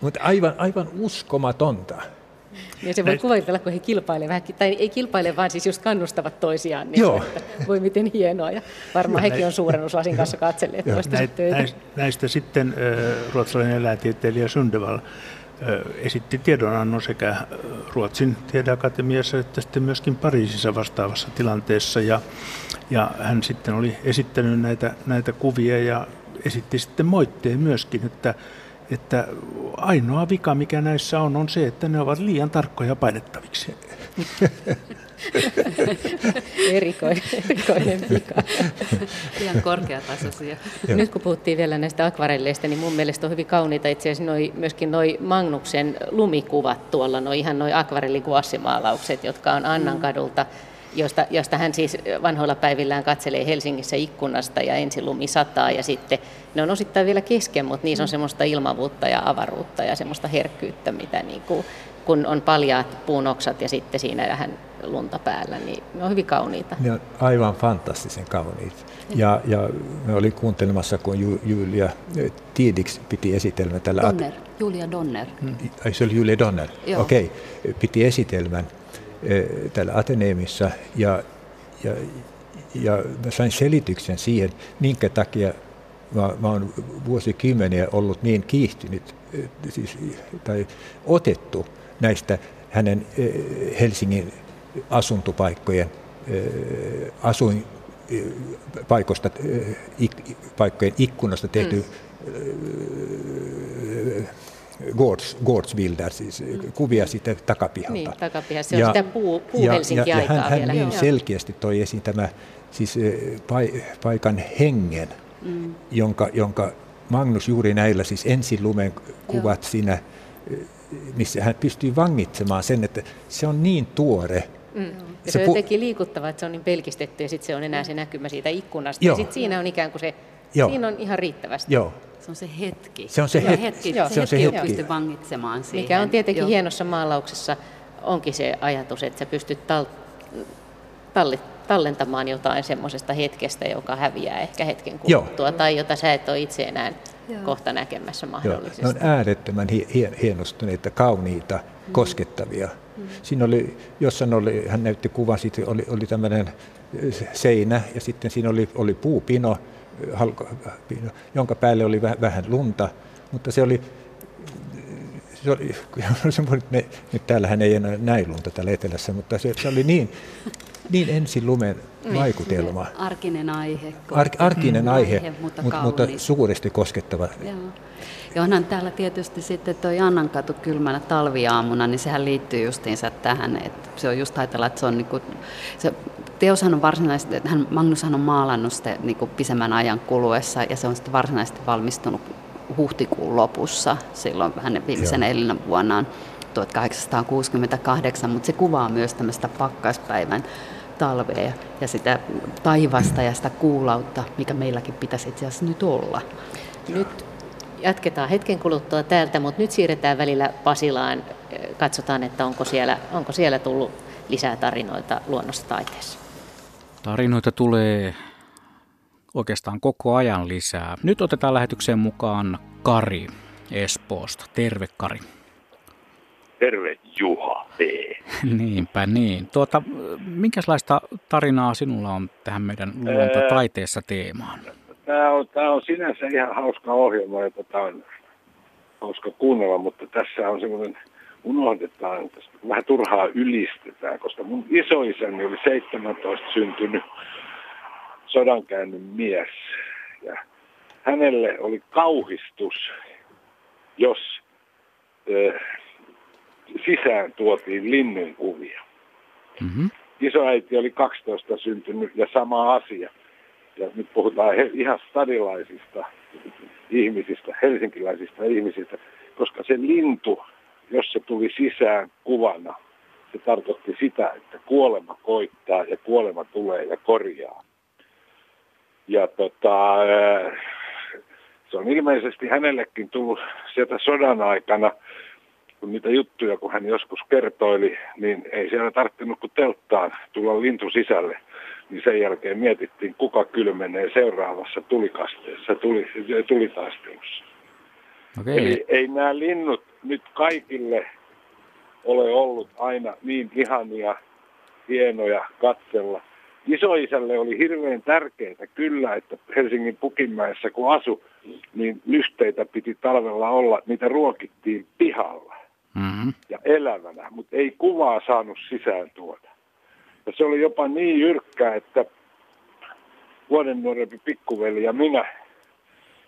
Mutta aivan, aivan uskomatonta. Ja se voi kuvitella, kun he kilpailevat vähän, tai ei kilpaile, vaan siis just kannustavat toisiaan. Niin Joo. Että voi miten hienoa. Ja varmaan hekin on suurennuslasin kanssa katselleet toista näistä, näistä sitten ruotsalainen eläintieteilijä Sundeval esitti tiedonannon sekä Ruotsin tiedeakatemiassa että sitten myöskin Pariisissa vastaavassa tilanteessa. Ja, ja hän sitten oli esittänyt näitä, näitä kuvia ja esitti sitten moitteen myöskin, että että ainoa vika, mikä näissä on, on se, että ne ovat liian tarkkoja painettaviksi. *laughs* erikoinen, erikoinen vika. Liian korkeatasoisia. Nyt kun puhuttiin vielä näistä akvarelleista, niin mun mielestä on hyvin kauniita itse asiassa noi, myöskin noi Magnuksen lumikuvat tuolla, noi ihan noi akvarellikuassimaalaukset, jotka on Annankadulta. Mm josta, josta hän siis vanhoilla päivillään katselee Helsingissä ikkunasta ja ensin lumi sataa ja sitten ne on osittain vielä kesken, mutta niissä on mm. semmoista ilmavuutta ja avaruutta ja semmoista herkkyyttä, mitä niin kuin, kun on paljaat puunoksat ja sitten siinä vähän lunta päällä, niin ne on hyvin kauniita. Ne on aivan fantastisen kauniita. Ja, ja me olin kuuntelemassa, kun Ju, Julia Tiediksi piti esitelmän tällä... Donner, Julia Donner. Mm. Ai se oli Julia Donner, okei. Okay. Piti esitelmän Eh, täällä Ateneemissa ja, ja, ja mä sain selityksen siihen, minkä takia mä, mä oon vuosikymmeniä ollut niin kiihtynyt siis, tai otettu näistä hänen Helsingin asuntopaikkojen asuin paikoista, paikkojen ikkunasta tehty mm Gårds, Gårdsbilder, siis kuvia siitä takapihalta. Niin, takapiha. Se on ja, sitä puu, puu ja, ja, ja hän, hän vielä. niin selkeästi toi esiin tämä siis paikan hengen, mm. jonka, jonka Magnus juuri näillä siis ensin lumen kuvat Joo. siinä, missä hän pystyy vangitsemaan sen, että se on niin tuore, Mm. Ja se, se on jotenkin liikuttava, että se on niin pelkistetty ja sitten se on enää se näkymä siitä ikkunasta. Joo. Ja sitten siinä on ikään kuin se, Joo. siinä on ihan riittävästi. Joo. Se on se hetki. Se on se, hetki. hetki. Se, on se hetki, hetki. pystyy vangitsemaan siihen. Mikä on tietenkin Joo. hienossa maalauksessa, onkin se ajatus, että sä pystyt tal- talli- tallentamaan jotain semmoisesta hetkestä, joka häviää ehkä hetken kuluttua, Joo. tai jota sä et ole itse enää Joo. kohta näkemässä mahdollisesti. Joo. Ne on äärettömän hien, hienostuneita, kauniita, mm. koskettavia. Mm. Siinä oli, jossain oli, hän näytti kuvan, siitä oli, oli tämmöinen seinä ja sitten siinä oli, oli puupino, jonka päälle oli vähän lunta, mutta se oli, se oli, *laughs* me, nyt täällähän ei enää näin lunta täällä etelässä, mutta se, se oli niin, niin ensin lumen niin, vaikutelma. Arkinen aihe. Ar, arkinen aihe, aihe mutta, mutta, mutta suuresti koskettava. Joo. Ja onhan täällä tietysti sitten tuo Annankatu kylmänä talviaamuna, niin sehän liittyy justiinsa tähän, että se on just ajatella, että se on niinku, se teoshan on varsinaisesti, että hän, Magnushan on maalannut sitä niin kuin pisemmän ajan kuluessa ja se on sitten varsinaisesti valmistunut huhtikuun lopussa, silloin hänen viimeisen elinä vuonnaan 1868, mutta se kuvaa myös tämmöistä pakkaspäivän talvea ja sitä taivasta ja sitä kuulautta, mikä meilläkin pitäisi itse asiassa nyt olla. Nyt jatketaan hetken kuluttua täältä, mutta nyt siirretään välillä Pasilaan. Katsotaan, että onko siellä, onko siellä tullut lisää tarinoita luonnossa taiteessa. Tarinoita tulee oikeastaan koko ajan lisää. Nyt otetaan lähetykseen mukaan Kari Espoosta. Terve Kari. Terve Juha P. *laughs* Niinpä niin. Tuota, minkälaista tarinaa sinulla on tähän meidän luontotaiteessa teemaan? Tämä on, tämä on sinänsä ihan hauska ohjelma ja tätä on hauska kuunnella, mutta tässä on semmoinen, unohdetaan, vähän turhaa ylistetään, koska mun isoisäni oli 17 syntynyt sodankäynnin mies. Ja hänelle oli kauhistus, jos ö, sisään tuotiin linnun kuvia. Mm-hmm. Isoäiti oli 12 syntynyt ja sama asia. Ja nyt puhutaan he, ihan stadilaisista ihmisistä, helsinkiläisistä ihmisistä, koska se lintu, jos se tuli sisään kuvana, se tarkoitti sitä, että kuolema koittaa ja kuolema tulee ja korjaa. Ja tota, se on ilmeisesti hänellekin tullut sieltä sodan aikana, kun niitä juttuja, kun hän joskus kertoili, niin ei siellä tarttunut kuin telttaan tulla lintu sisälle. Niin sen jälkeen mietittiin, kuka kylmenee seuraavassa tulikasteessa, tuli, tulitaistelussa. Okay. Eli ei nämä linnut nyt kaikille ole ollut aina niin ihania, hienoja katsella. Isoisälle oli hirveän tärkeää kyllä, että Helsingin Pukinmäessä kun asu, niin lyhteitä piti talvella olla, niitä ruokittiin pihalla mm-hmm. ja elävänä, mutta ei kuvaa saanut sisään tuoda. Ja se oli jopa niin jyrkkää, että vuoden nuorempi pikkuveli ja minä,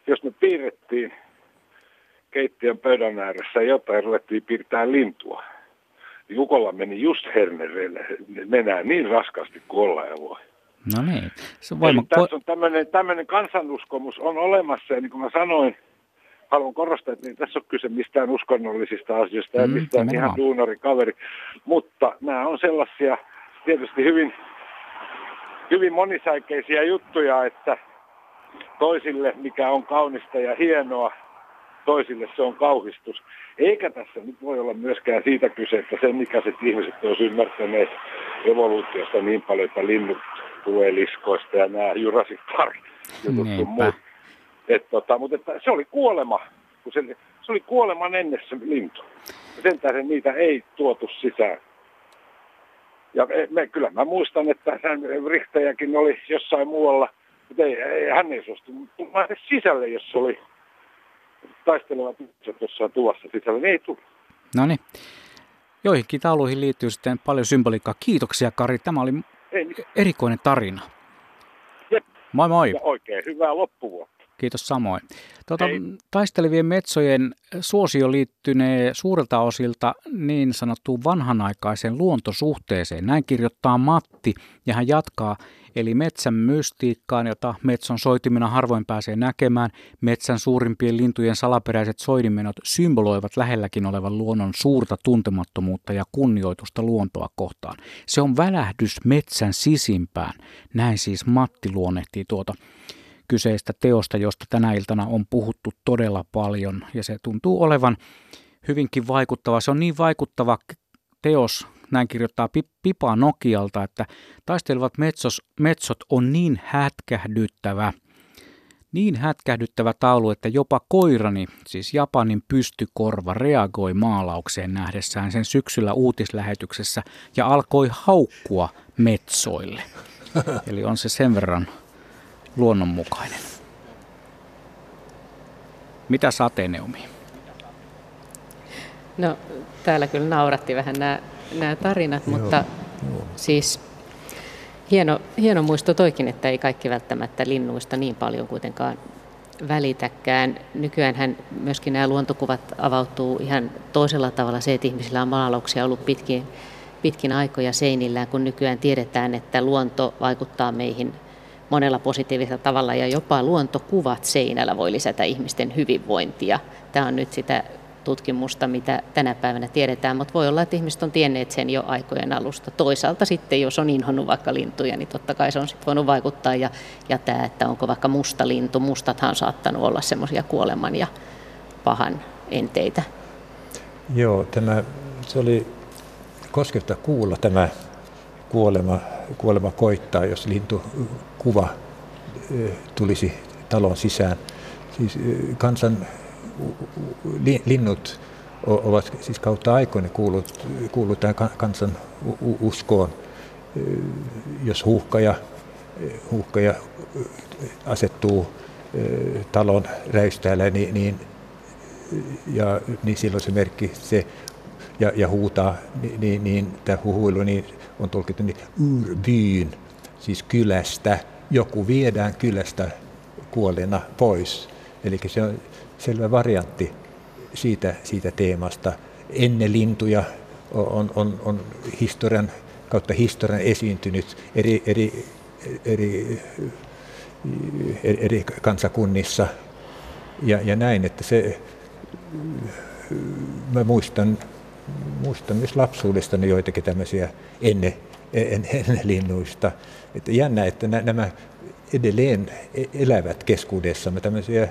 jos me piirrettiin keittiön pöydän ääressä jotain, ruvettiin piirtää lintua. Niin Ukolla meni just hernereille nenää niin raskasti kuin olla ja voi. No niin. Se voima... Eli tässä on tämmöinen, tämmöinen kansanuskomus on olemassa ja niin kuin mä sanoin, haluan korostaa, että niin tässä on kyse mistään uskonnollisista asioista ja mm, mistään ihan duunarikaveri. Mutta nämä on sellaisia tietysti hyvin, hyvin monisäikeisiä juttuja, että toisille mikä on kaunista ja hienoa, toisille se on kauhistus. Eikä tässä nyt voi olla myöskään siitä kyse, että sen ikäiset ihmiset olisivat ymmärtäneet evoluutiosta niin paljon, että linnut tulee liskoista ja nämä Jurassic Park jutut sun muut. Et, tota, mutta että se oli kuolema, kun se, se oli kuoleman ennessä lintu. Sen tähden niitä ei tuotu sisään. Ja me, kyllä mä muistan, että hän rihtejäkin oli jossain muualla, mutta ei, ei, hän ei suostu tulla sisälle, jos oli taistelevat ihmiset jossain tuvassa sisällä. Ne ei tule. No niin. Joihinkin tauluihin liittyy sitten paljon symboliikkaa. Kiitoksia Kari, tämä oli erikoinen tarina. Jep. Moi moi. Ja oikein hyvää loppuvuotta. Kiitos samoin. Tuota, taistelevien metsojen suosio liittynee suurelta osilta niin sanottuun vanhanaikaiseen luontosuhteeseen. Näin kirjoittaa Matti ja hän jatkaa, eli metsän mystiikkaan, jota metson soitimena harvoin pääsee näkemään. Metsän suurimpien lintujen salaperäiset soidimenot symboloivat lähelläkin olevan luonnon suurta tuntemattomuutta ja kunnioitusta luontoa kohtaan. Se on välähdys metsän sisimpään. Näin siis Matti luonnehtii tuota kyseistä teosta, josta tänä iltana on puhuttu todella paljon ja se tuntuu olevan hyvinkin vaikuttava. Se on niin vaikuttava teos, näin kirjoittaa Pipa Nokialta, että taistelevat metsos, metsot on niin hätkähdyttävä, niin hätkähdyttävä taulu, että jopa koirani, siis Japanin pystykorva, reagoi maalaukseen nähdessään sen syksyllä uutislähetyksessä ja alkoi haukkua metsoille. *laughs* Eli on se sen verran luonnonmukainen. Mitä Sateneumi? No täällä kyllä nauratti vähän nämä, nämä tarinat, Joo. mutta Joo. siis hieno, hieno muisto toikin, että ei kaikki välttämättä linnuista niin paljon kuitenkaan välitäkään. Nykyään myöskin nämä luontokuvat avautuu ihan toisella tavalla. Se, että ihmisillä on maalauksia ollut pitkin, pitkin aikoja seinillään, kun nykyään tiedetään, että luonto vaikuttaa meihin monella positiivisella tavalla ja jopa luontokuvat seinällä voi lisätä ihmisten hyvinvointia. Tämä on nyt sitä tutkimusta, mitä tänä päivänä tiedetään, mutta voi olla, että ihmiset on tienneet sen jo aikojen alusta. Toisaalta sitten, jos on inhonnut vaikka lintuja, niin totta kai se on sitten voinut vaikuttaa. Ja, ja tämä, että onko vaikka musta lintu, mustathan on saattanut olla semmoisia kuoleman ja pahan enteitä. Joo, tämä, se oli koskevta kuulla tämä kuolema, kuolema koittaa, jos lintukuva tulisi talon sisään. Siis kansan linnut ovat siis kautta aikoina kuullut, kuullut tähän kansan uskoon. Jos huuhkaja, huuhkaja asettuu talon räystäällä, niin, niin, ja, niin silloin se merkki se ja, ja huutaa, niin, niin, niin tämä huhuilu niin on tulkittu niin ur siis kylästä. Joku viedään kylästä kuolleena pois. Eli se on selvä variantti siitä, siitä teemasta. Ennen lintuja on, on, on historian kautta historian esiintynyt eri, eri, eri, eri kansakunnissa ja, ja näin, että se, mä muistan, muistan myös lapsuudestani joitakin tämmöisiä ennen, ennen, linnuista. Että jännä, että nämä edelleen e-, elävät keskuudessamme tämmöisiä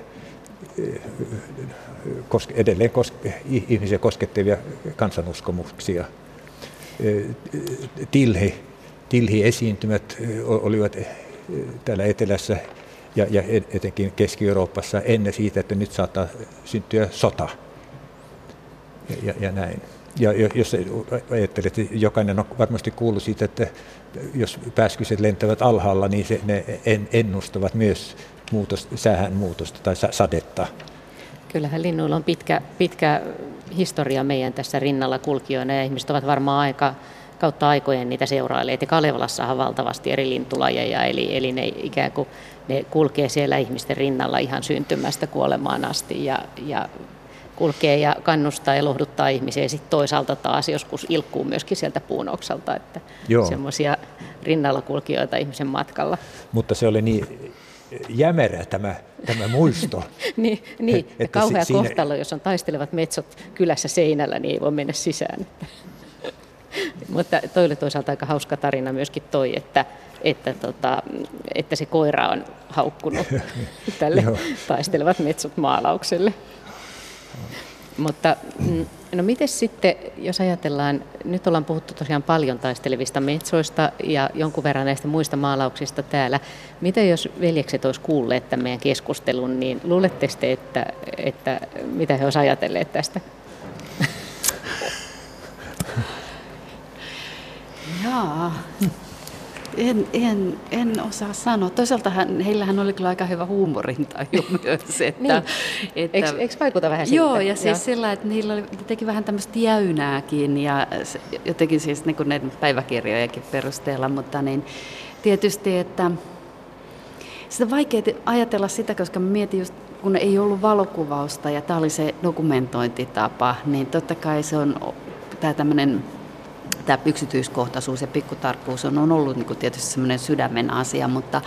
koske, edelleen koske, ihmisiä koskettavia kansanuskomuksia. Tilhi, tilhi-esiintymät olivat täällä etelässä ja, ja etenkin Keski-Euroopassa ennen siitä, että nyt saattaa syntyä sota ja, ja näin. Ja jos ajattelet, että jokainen on varmasti kuullut siitä, että jos pääskyset lentävät alhaalla, niin se, ne ennustavat myös muutos, säähän muutosta tai sadetta. Kyllähän linnuilla on pitkä, pitkä historia meidän tässä rinnalla kulkijoina ja ihmiset ovat varmaan aika kautta aikojen niitä seurailleet. Ja Kalevalassahan valtavasti eri lintulajeja, eli, eli ne ikään kuin ne kulkee siellä ihmisten rinnalla ihan syntymästä kuolemaan asti ja, ja kulkee ja kannustaa ja lohduttaa ihmisiä. Ja sitten toisaalta taas joskus ilkkuu myöskin sieltä puunokselta, että semmoisia rinnalla kulkijoita ihmisen matkalla. Mutta se oli niin jämerä tämä, tämä muisto. *laughs* niin, niin. että kauhea siinä... kohtalo, jos on taistelevat metsot kylässä seinällä, niin ei voi mennä sisään. *laughs* Mutta toi oli toisaalta aika hauska tarina myöskin toi, että, että, tota, että se koira on haukkunut *laughs* tälle taistelevat metsot maalaukselle. Mutta mm, no miten sitten, jos ajatellaan, nyt ollaan puhuttu tosiaan paljon taistelevista metsoista ja jonkun verran näistä muista maalauksista täällä. Mitä jos veljekset olisi kuulleet tämän meidän keskustelun, niin luulette te, että, että mitä he olisivat ajatelleet tästä? Jaa. En, en, en osaa sanoa. Toisaalta hän, heillähän oli kyllä aika hyvä huumorintaju *laughs* myös. Että, niin. että, eikö, eikö vaikuta vähän siltä? Joo, ja siis joo. sillä, että niillä oli, teki vähän tämmöistä jäynääkin ja jotenkin siis niin kuin näiden päiväkirjojenkin perusteella, mutta niin tietysti, että sitä on vaikea ajatella sitä, koska mä mietin just, kun ei ollut valokuvausta ja tämä oli se dokumentointitapa, niin totta kai se on tämä tämmöinen tämä yksityiskohtaisuus ja pikkutarkkuus on, on ollut niin kuin tietysti semmoinen sydämen asia, mutta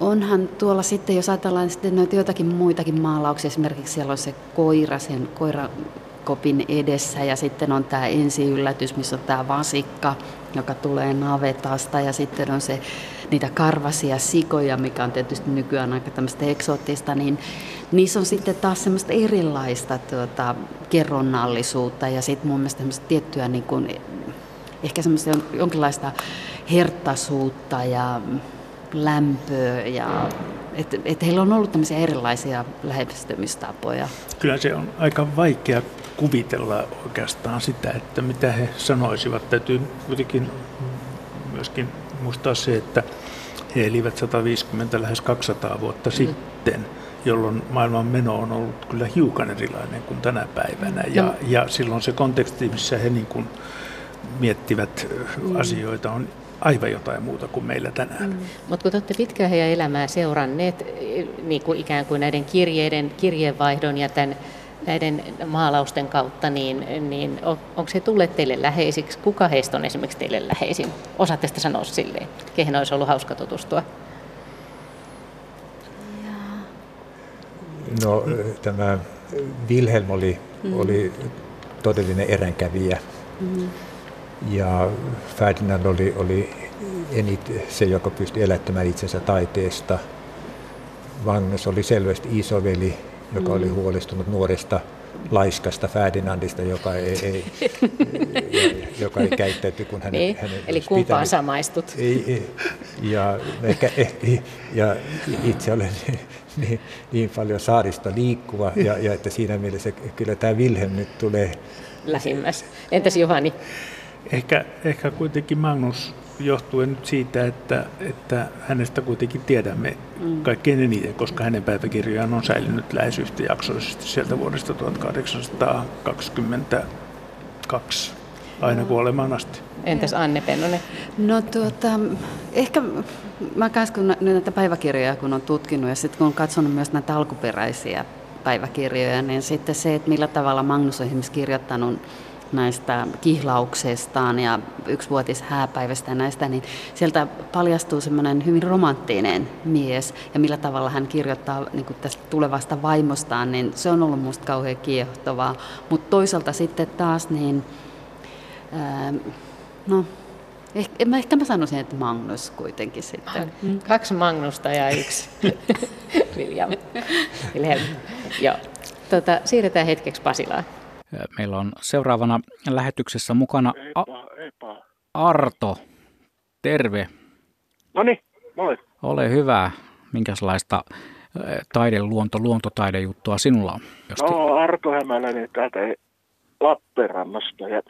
onhan tuolla sitten, jos ajatellaan sitten noita joitakin muitakin maalauksia, esimerkiksi siellä on se koira sen koirakopin edessä ja sitten on tämä ensiyllätys, missä on tämä vasikka, joka tulee navetasta ja sitten on se niitä karvasia sikoja, mikä on tietysti nykyään aika tämmöistä eksoottista, niin niissä on sitten taas semmoista erilaista tuota, kerronnallisuutta ja sitten mun mielestä tiettyä niin kuin ehkä semmoista jonkinlaista herttaisuutta ja lämpöä ja että et heillä on ollut tämmöisiä erilaisia lähestymistapoja. Kyllä se on aika vaikea kuvitella oikeastaan sitä, että mitä he sanoisivat. Täytyy kuitenkin myöskin muistaa se, että he elivät 150 lähes 200 vuotta mm. sitten, jolloin maailman meno on ollut kyllä hiukan erilainen kuin tänä päivänä. Ja, ja silloin se konteksti, missä he niin kuin miettivät mm. asioita, on aivan jotain muuta kuin meillä tänään. Mm. Mutta kun te olette pitkään heidän elämää seuranneet niin kuin ikään kuin näiden kirjeiden, kirjeenvaihdon ja tämän, näiden maalausten kautta, niin, niin on, onko se tulleet teille läheisiksi? Kuka heistä on esimerkiksi teille läheisin? Osaatte sitä sanoa silleen, kehen olisi ollut hauska tutustua? No tämä Wilhelm oli mm. oli todellinen eränkävijä. Mm. Ja Ferdinand oli, oli enit se, joka pystyi elättämään itsensä taiteesta. Magnus oli selvästi isoveli, joka mm. oli huolestunut nuoresta laiskasta Ferdinandista, joka ei, ei, *laughs* joka ei käyttäyty, kun hänen, niin, hänen Eli kumpaan samaistut. Ei, ei, ja, ehkä, ja itse olen *laughs* niin, niin paljon saarista liikkuva, ja, ja että siinä mielessä kyllä tämä Wilhelm nyt tulee. Lähimmäs. Entäs Johani? Ehkä, ehkä kuitenkin Magnus johtuen nyt siitä, että, että hänestä kuitenkin tiedämme mm. kaikkein eniten, koska hänen päiväkirjojaan on säilynyt lähes yhtäjaksoisesti sieltä vuodesta 1822 aina kuolemaan asti. Entäs Anne Pennonen? No tuota, ehkä mä kanssa kun näitä päiväkirjoja kun on tutkinut ja sitten kun on katsonut myös näitä alkuperäisiä päiväkirjoja, niin sitten se, että millä tavalla Magnus on esimerkiksi kirjoittanut näistä kihlauksestaan ja yksivuotis hääpäivästä ja näistä, niin sieltä paljastuu semmoinen hyvin romanttinen mies ja millä tavalla hän kirjoittaa niin kuin tästä tulevasta vaimostaan, niin se on ollut minusta kauhean kiehtovaa. Mutta toisaalta sitten taas niin, ää, no Ehkä, mä, ehkä mä sanoisin, että Magnus kuitenkin sitten. Mm. Kaksi Magnusta ja yksi *laughs* William. *laughs* Wilhelm. Joo. Tota, siirretään hetkeksi Pasilaan. Meillä on seuraavana lähetyksessä mukana A- Arto. Terve. No niin, moi. Ole hyvä. Minkälaista taide, luonto, luontotaidejuttua sinulla on? Josti... No Arto Hämäläinen täältä Lappeenrannasta ja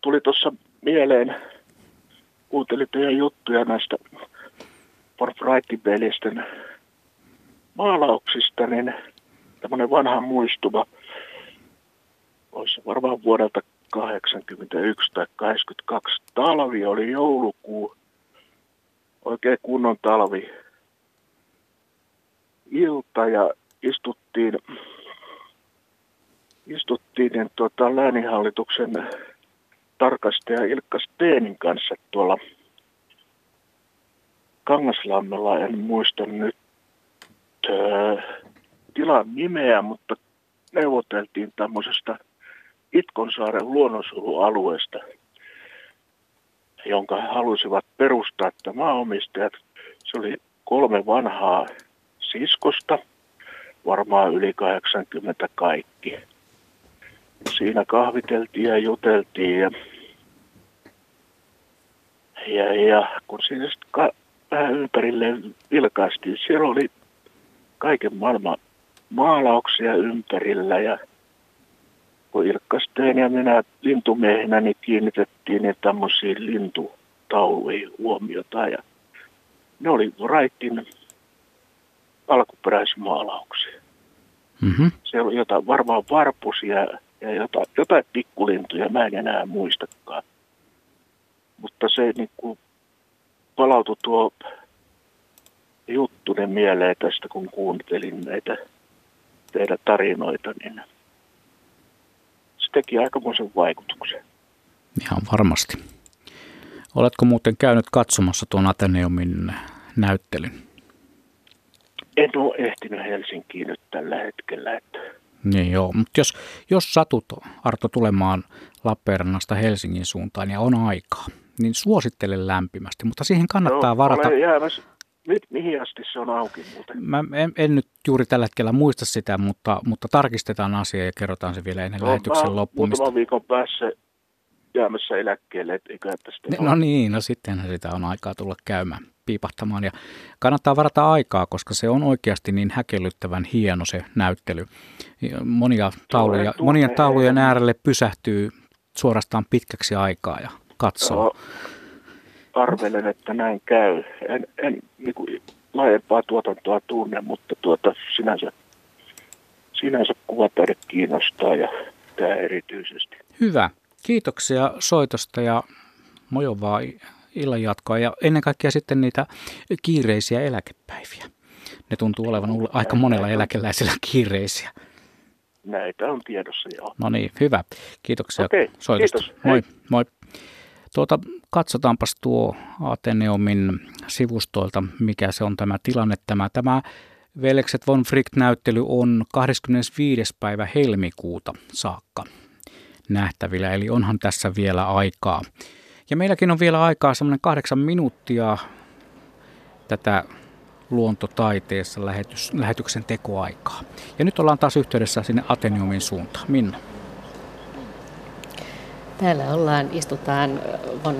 tuli tuossa mieleen, kuuntelin teidän juttuja näistä Forfrightin maalauksista, niin tämmöinen vanha muistuma, olisi varmaan vuodelta 81 tai 82. Talvi oli joulukuu, oikein kunnon talvi. Ilta ja istuttiin, istuttiin niin tuota, lääninhallituksen tarkastaja Ilkka Steenin kanssa tuolla Kangaslammella, en muista nyt äh, tilan nimeä, mutta neuvoteltiin tämmöisestä Itkonsaaren luonnonsuojelualueesta, jonka he halusivat perustaa, että maaomistajat, se oli kolme vanhaa siskosta, varmaan yli 80 kaikki. Siinä kahviteltiin ja juteltiin ja, ja, ja kun siinä sitten ka- vähän ympärille vilkaistiin, siellä oli kaiken maailman maalauksia ympärillä ja kun Ilkka Steen ja minä lintumiehenä niin kiinnitettiin niin tämmöisiin lintutauluihin huomiota ja ne oli Wrightin alkuperäismaalauksia. Mm-hmm. Se oli jotain varmaan varpusia ja jotain, jotain pikkulintuja, mä en enää muistakaan. Mutta se niin kuin palautui tuo juttunen mieleen tästä, kun kuuntelin näitä tehdä tarinoita, niin se teki aikamoisen vaikutuksen. Ihan varmasti. Oletko muuten käynyt katsomassa tuon Ateneumin näyttelyn? En ole ehtinyt Helsinkiin nyt tällä hetkellä. Että... Niin joo, mutta jos, jos satut Arto tulemaan Lappeenrannasta Helsingin suuntaan ja on aikaa, niin suosittelen lämpimästi, mutta siihen kannattaa no, varata. Olen jäämässä, Mi- mihin asti se on auki muuten? Mä en, en nyt juuri tällä hetkellä muista sitä, mutta, mutta tarkistetaan asia ja kerrotaan se vielä ennen no, lähetyksen loppumista. Muutaman viikon päässä jäämässä eläkkeelle, että sitten No niin, no sittenhän sitä on aikaa tulla käymään, piipahtamaan. Ja kannattaa varata aikaa, koska se on oikeasti niin häkellyttävän hieno se näyttely. Monia tauluja, monien taulujen äärelle pysähtyy suorastaan pitkäksi aikaa ja katsoo. No arvelen, että näin käy. En, en niin kuin laajempaa tuotantoa tunne, mutta tuota, sinänsä, sinänsä kuvataide kiinnostaa ja tämä erityisesti. Hyvä. Kiitoksia soitosta ja mojovaa illanjatkoa ja ennen kaikkea sitten niitä kiireisiä eläkepäiviä. Ne tuntuu olevan aika monella eläkeläisellä kiireisiä. Näitä on tiedossa, joo. No niin, hyvä. Kiitoksia okay, soitosta. Kiitos. Moi, moi. Tuota, katsotaanpas tuo Ateneumin sivustoilta, mikä se on tämä tilanne. Tämä, tämä Velekset von Frick-näyttely on 25. päivä helmikuuta saakka nähtävillä, eli onhan tässä vielä aikaa. Ja meilläkin on vielä aikaa semmoinen kahdeksan minuuttia tätä luontotaiteessa lähetys, lähetyksen tekoaikaa. Ja nyt ollaan taas yhteydessä sinne Ateniumin suuntaan. Minna. Täällä ollaan, istutaan von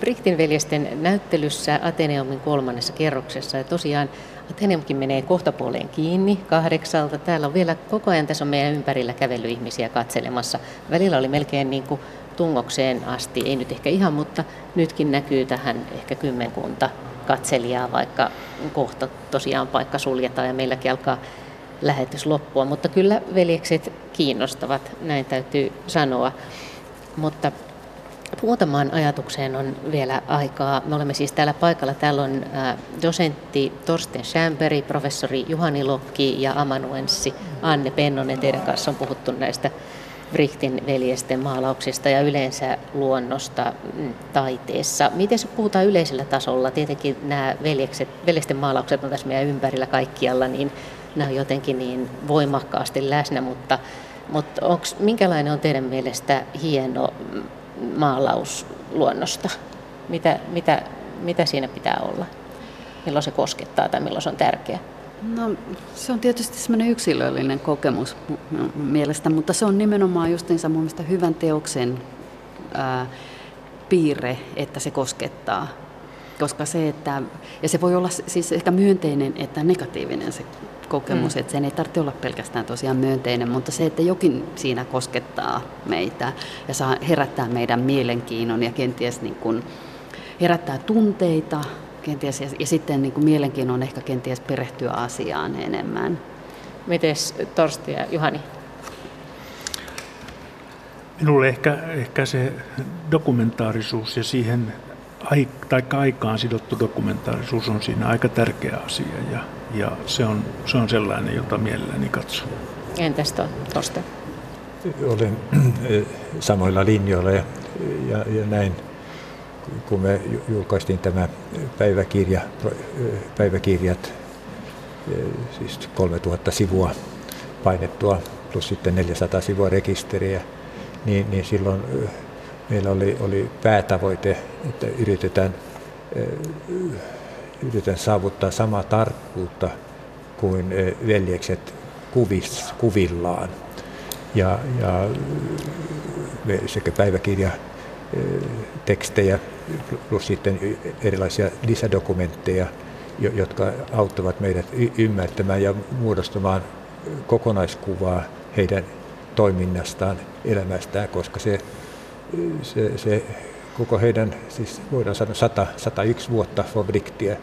Brichtin veljesten näyttelyssä Ateneumin kolmannessa kerroksessa. Ja tosiaan Ateneumkin menee kohtapuoleen kiinni kahdeksalta. Täällä on vielä koko ajan tässä on meidän ympärillä kävelyihmisiä katselemassa. Välillä oli melkein niin kuin tungokseen asti, ei nyt ehkä ihan, mutta nytkin näkyy tähän ehkä kymmenkunta katselijaa, vaikka kohta tosiaan paikka suljetaan ja meilläkin alkaa lähetys loppua. Mutta kyllä veljekset kiinnostavat, näin täytyy sanoa. Mutta muutamaan ajatukseen on vielä aikaa. Me olemme siis täällä paikalla. Täällä on dosentti Torsten Schämberi, professori Juhani Lokki ja amanuenssi Anne Pennonen. Teidän kanssa on puhuttu näistä Brichtin veljesten maalauksista ja yleensä luonnosta mm, taiteessa. Miten se puhutaan yleisellä tasolla? Tietenkin nämä veljekset, veljesten maalaukset on tässä meidän ympärillä kaikkialla, niin nämä on jotenkin niin voimakkaasti läsnä, mutta, mutta onks, minkälainen on teidän mielestä hieno maalaus luonnosta? Mitä, mitä, mitä siinä pitää olla? Milloin se koskettaa tai milloin se on tärkeä? No se on tietysti semmoinen yksilöllinen kokemus mielestä, mutta se on nimenomaan justiinsa mun mielestä hyvän teoksen ää, piirre, että se koskettaa. Koska se, että, ja se voi olla siis ehkä myönteinen että negatiivinen se kokemus, mm. että sen ei tarvitse olla pelkästään tosiaan myönteinen, mutta se, että jokin siinä koskettaa meitä ja saa herättää meidän mielenkiinnon ja kenties niin kuin herättää tunteita, kenties, ja, ja sitten niin kuin mielenkiinnon ehkä kenties perehtyä asiaan enemmän. Mites Torsti ja Juhani? Minulle ehkä, ehkä se dokumentaarisuus ja siihen tai aikaan sidottu dokumentaarisuus on siinä aika tärkeä asia ja, ja se, on, se on sellainen, jota mielelläni katson. Entäs Torsten? Olen samoilla linjoilla ja, ja, ja näin kun me julkaistiin tämä päiväkirja, päiväkirjat, siis 3000 sivua painettua plus sitten 400 sivua rekisteriä, niin, niin silloin meillä oli, oli päätavoite, että yritetään, yritetään saavuttaa samaa tarkkuutta kuin veljekset kuvis, kuvillaan. Ja, ja sekä päiväkirja tekstejä plus sitten erilaisia lisädokumentteja, jotka auttavat meidät ymmärtämään ja muodostamaan kokonaiskuvaa heidän toiminnastaan, elämästään, koska se, se, se koko heidän, siis voidaan sanoa 100, 101 vuotta Fabriktia,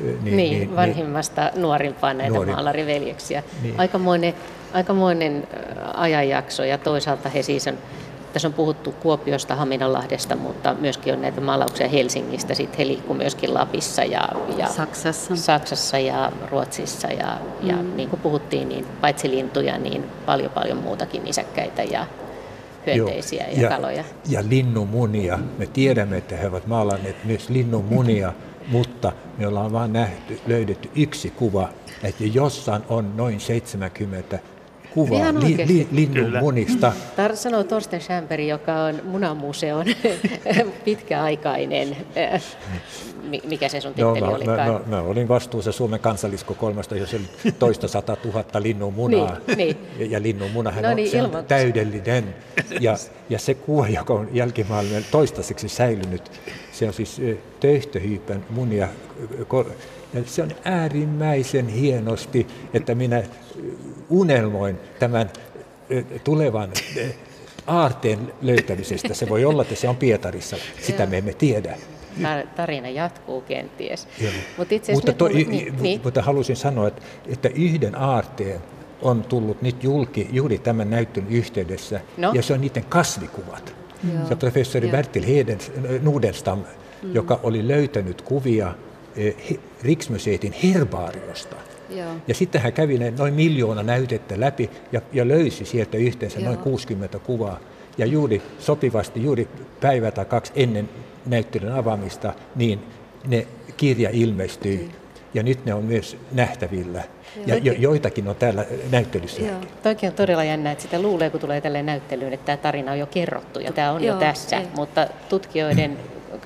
niin, niin, niin vanhimmasta niin, nuorimpaan näitä nuori. maalariveljeksiä. Niin. Aikamoinen, aikamoinen ajanjakso ja toisaalta he siis on tässä on puhuttu Kuopiosta, Haminanlahdesta, mutta myöskin on näitä maalauksia Helsingistä. Sitten he liikkuu myöskin Lapissa ja, ja Saksassa. Saksassa ja Ruotsissa. Ja, mm. ja niin kuin puhuttiin, niin paitsi lintuja, niin paljon paljon muutakin nisäkkäitä ja hyönteisiä Joo. ja, ja kaloja. Ja linnunmunia. Me tiedämme, että he ovat maalanneet myös linnunmunia, *laughs* mutta me ollaan vain nähty, löydetty yksi kuva, että jossain on noin 70 kuva li, li, linnun munista. Tar- sanoo Torsten Schämperi, joka on munamuseon *laughs* pitkäaikainen, äh, mikä se sun titteli no, oli? Mä, mä, mä, olin vastuussa Suomen kansalliskokoelmasta, jos oli toista sata tuhatta linnun munaa. niin, niin. Ja linnun munahan no niin, on, on täydellinen. Ja, ja se kuva, joka on jälkimaailman toistaiseksi säilynyt, se on siis töyhtöhyypän munia. Ja se on äärimmäisen hienosti, että minä unelmoin tämän tulevan aarteen löytämisestä. Se voi olla, että se on Pietarissa, sitä me emme tiedä. Tarina jatkuu kenties. Mut itse mutta, to, niin, niin, niin. mutta halusin sanoa, että, että yhden aarteen on tullut nyt julki juuri tämän näyttön yhteydessä, no. ja se on niiden kasvikuvat. Joo. Se professori Bertil Heden, Nudenstam, mm. joka oli löytänyt kuvia eh, Riksmuseitin herbaariosta. Joo. Ja sitten hän kävi ne noin miljoona näytettä läpi ja, ja löysi sieltä yhteensä Joo. noin 60 kuvaa. Ja juuri sopivasti, juuri päivä tai kaksi ennen näyttelyn avaamista, niin ne kirja ilmestyi. Ja ja nyt ne on myös nähtävillä. Ja jo, joitakin on täällä näyttelyssä. Joo. Toikin on todella jännä, että sitä luulee, kun tulee tälle näyttelyyn, että tämä tarina on jo kerrottu ja tämä on Joo, jo tässä. Ei. Mutta tutkijoiden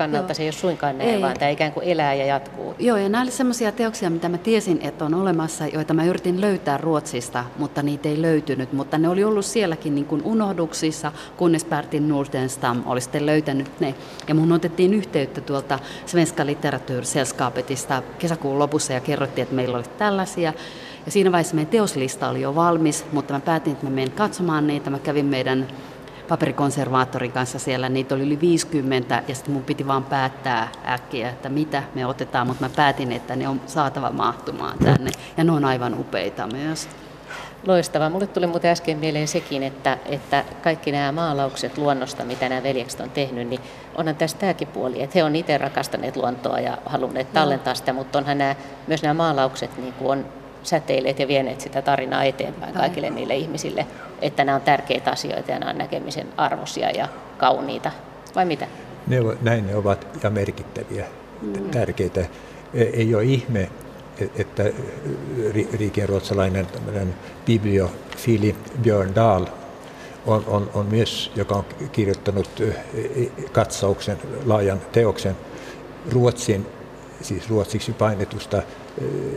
kannalta Joo. se ei ole suinkaan näin, ei. vaan tämä ikään kuin elää ja jatkuu. Joo, ja nämä olivat sellaisia teoksia, mitä mä tiesin, että on olemassa, joita mä yritin löytää Ruotsista, mutta niitä ei löytynyt. Mutta ne oli ollut sielläkin niin kuin unohduksissa, kunnes Bertin Nordenstam oli sitten löytänyt ne. Ja mun otettiin yhteyttä tuolta Svenska Litteratursällskapetista kesäkuun lopussa ja kerrottiin, että meillä oli tällaisia. Ja siinä vaiheessa meidän teoslista oli jo valmis, mutta mä päätin, että mä menen katsomaan niitä. Mä kävin meidän paperikonservaattorin kanssa siellä, niitä oli yli 50 ja sitten mun piti vaan päättää äkkiä, että mitä me otetaan, mutta mä päätin, että ne on saatava mahtumaan tänne ja ne on aivan upeita myös. Loistavaa. Mulle tuli muuten äsken mieleen sekin, että, että kaikki nämä maalaukset luonnosta, mitä nämä veljekset on tehnyt, niin onhan tässä tämäkin puoli, että he on itse rakastaneet luontoa ja halunneet tallentaa sitä, mutta onhan nämä, myös nämä maalaukset niin kuin on säteilleet ja vieneet sitä tarinaa eteenpäin kaikille niille ihmisille, että nämä on tärkeitä asioita ja nämä on näkemisen arvoisia ja kauniita, vai mitä? Ne, näin ne ovat ja merkittäviä, mm. tärkeitä. E, ei ole ihme, e, että riikenruotsalainen bibliofili Björn Dahl on, on, on myös, joka on kirjoittanut e, katsauksen, laajan teoksen Ruotsin, siis ruotsiksi painetusta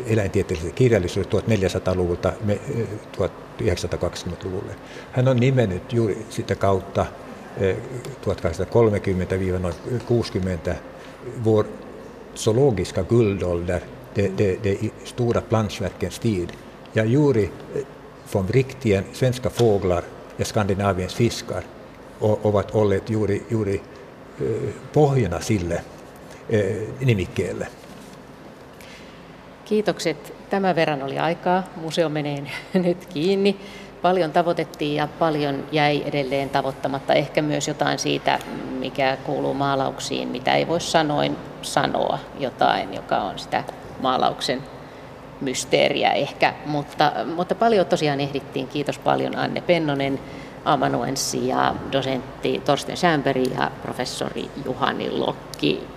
eläintieteellisestä kirjallisuudesta 1400-luvulta 1920-luvulle. Hän on nimennyt juuri sitä kautta 1830-60 vår zoologiska guldålder, det, det, det stora planschverkens tid. Ja juuri von Wrichtien svenska fåglar ja Skandinaviens fiskar ovat olleet juuri, juuri pohjana sille nimikkeelle. Kiitokset. Tämän verran oli aikaa. Museo menee *laughs* nyt kiinni. Paljon tavoitettiin ja paljon jäi edelleen tavoittamatta. Ehkä myös jotain siitä, mikä kuuluu maalauksiin, mitä ei voi sanoin sanoa. Jotain, joka on sitä maalauksen mysteeriä ehkä. Mutta, mutta paljon tosiaan ehdittiin. Kiitos paljon Anne Pennonen, amanuenssi ja dosentti Torsten Schämberg ja professori Juhani Lokki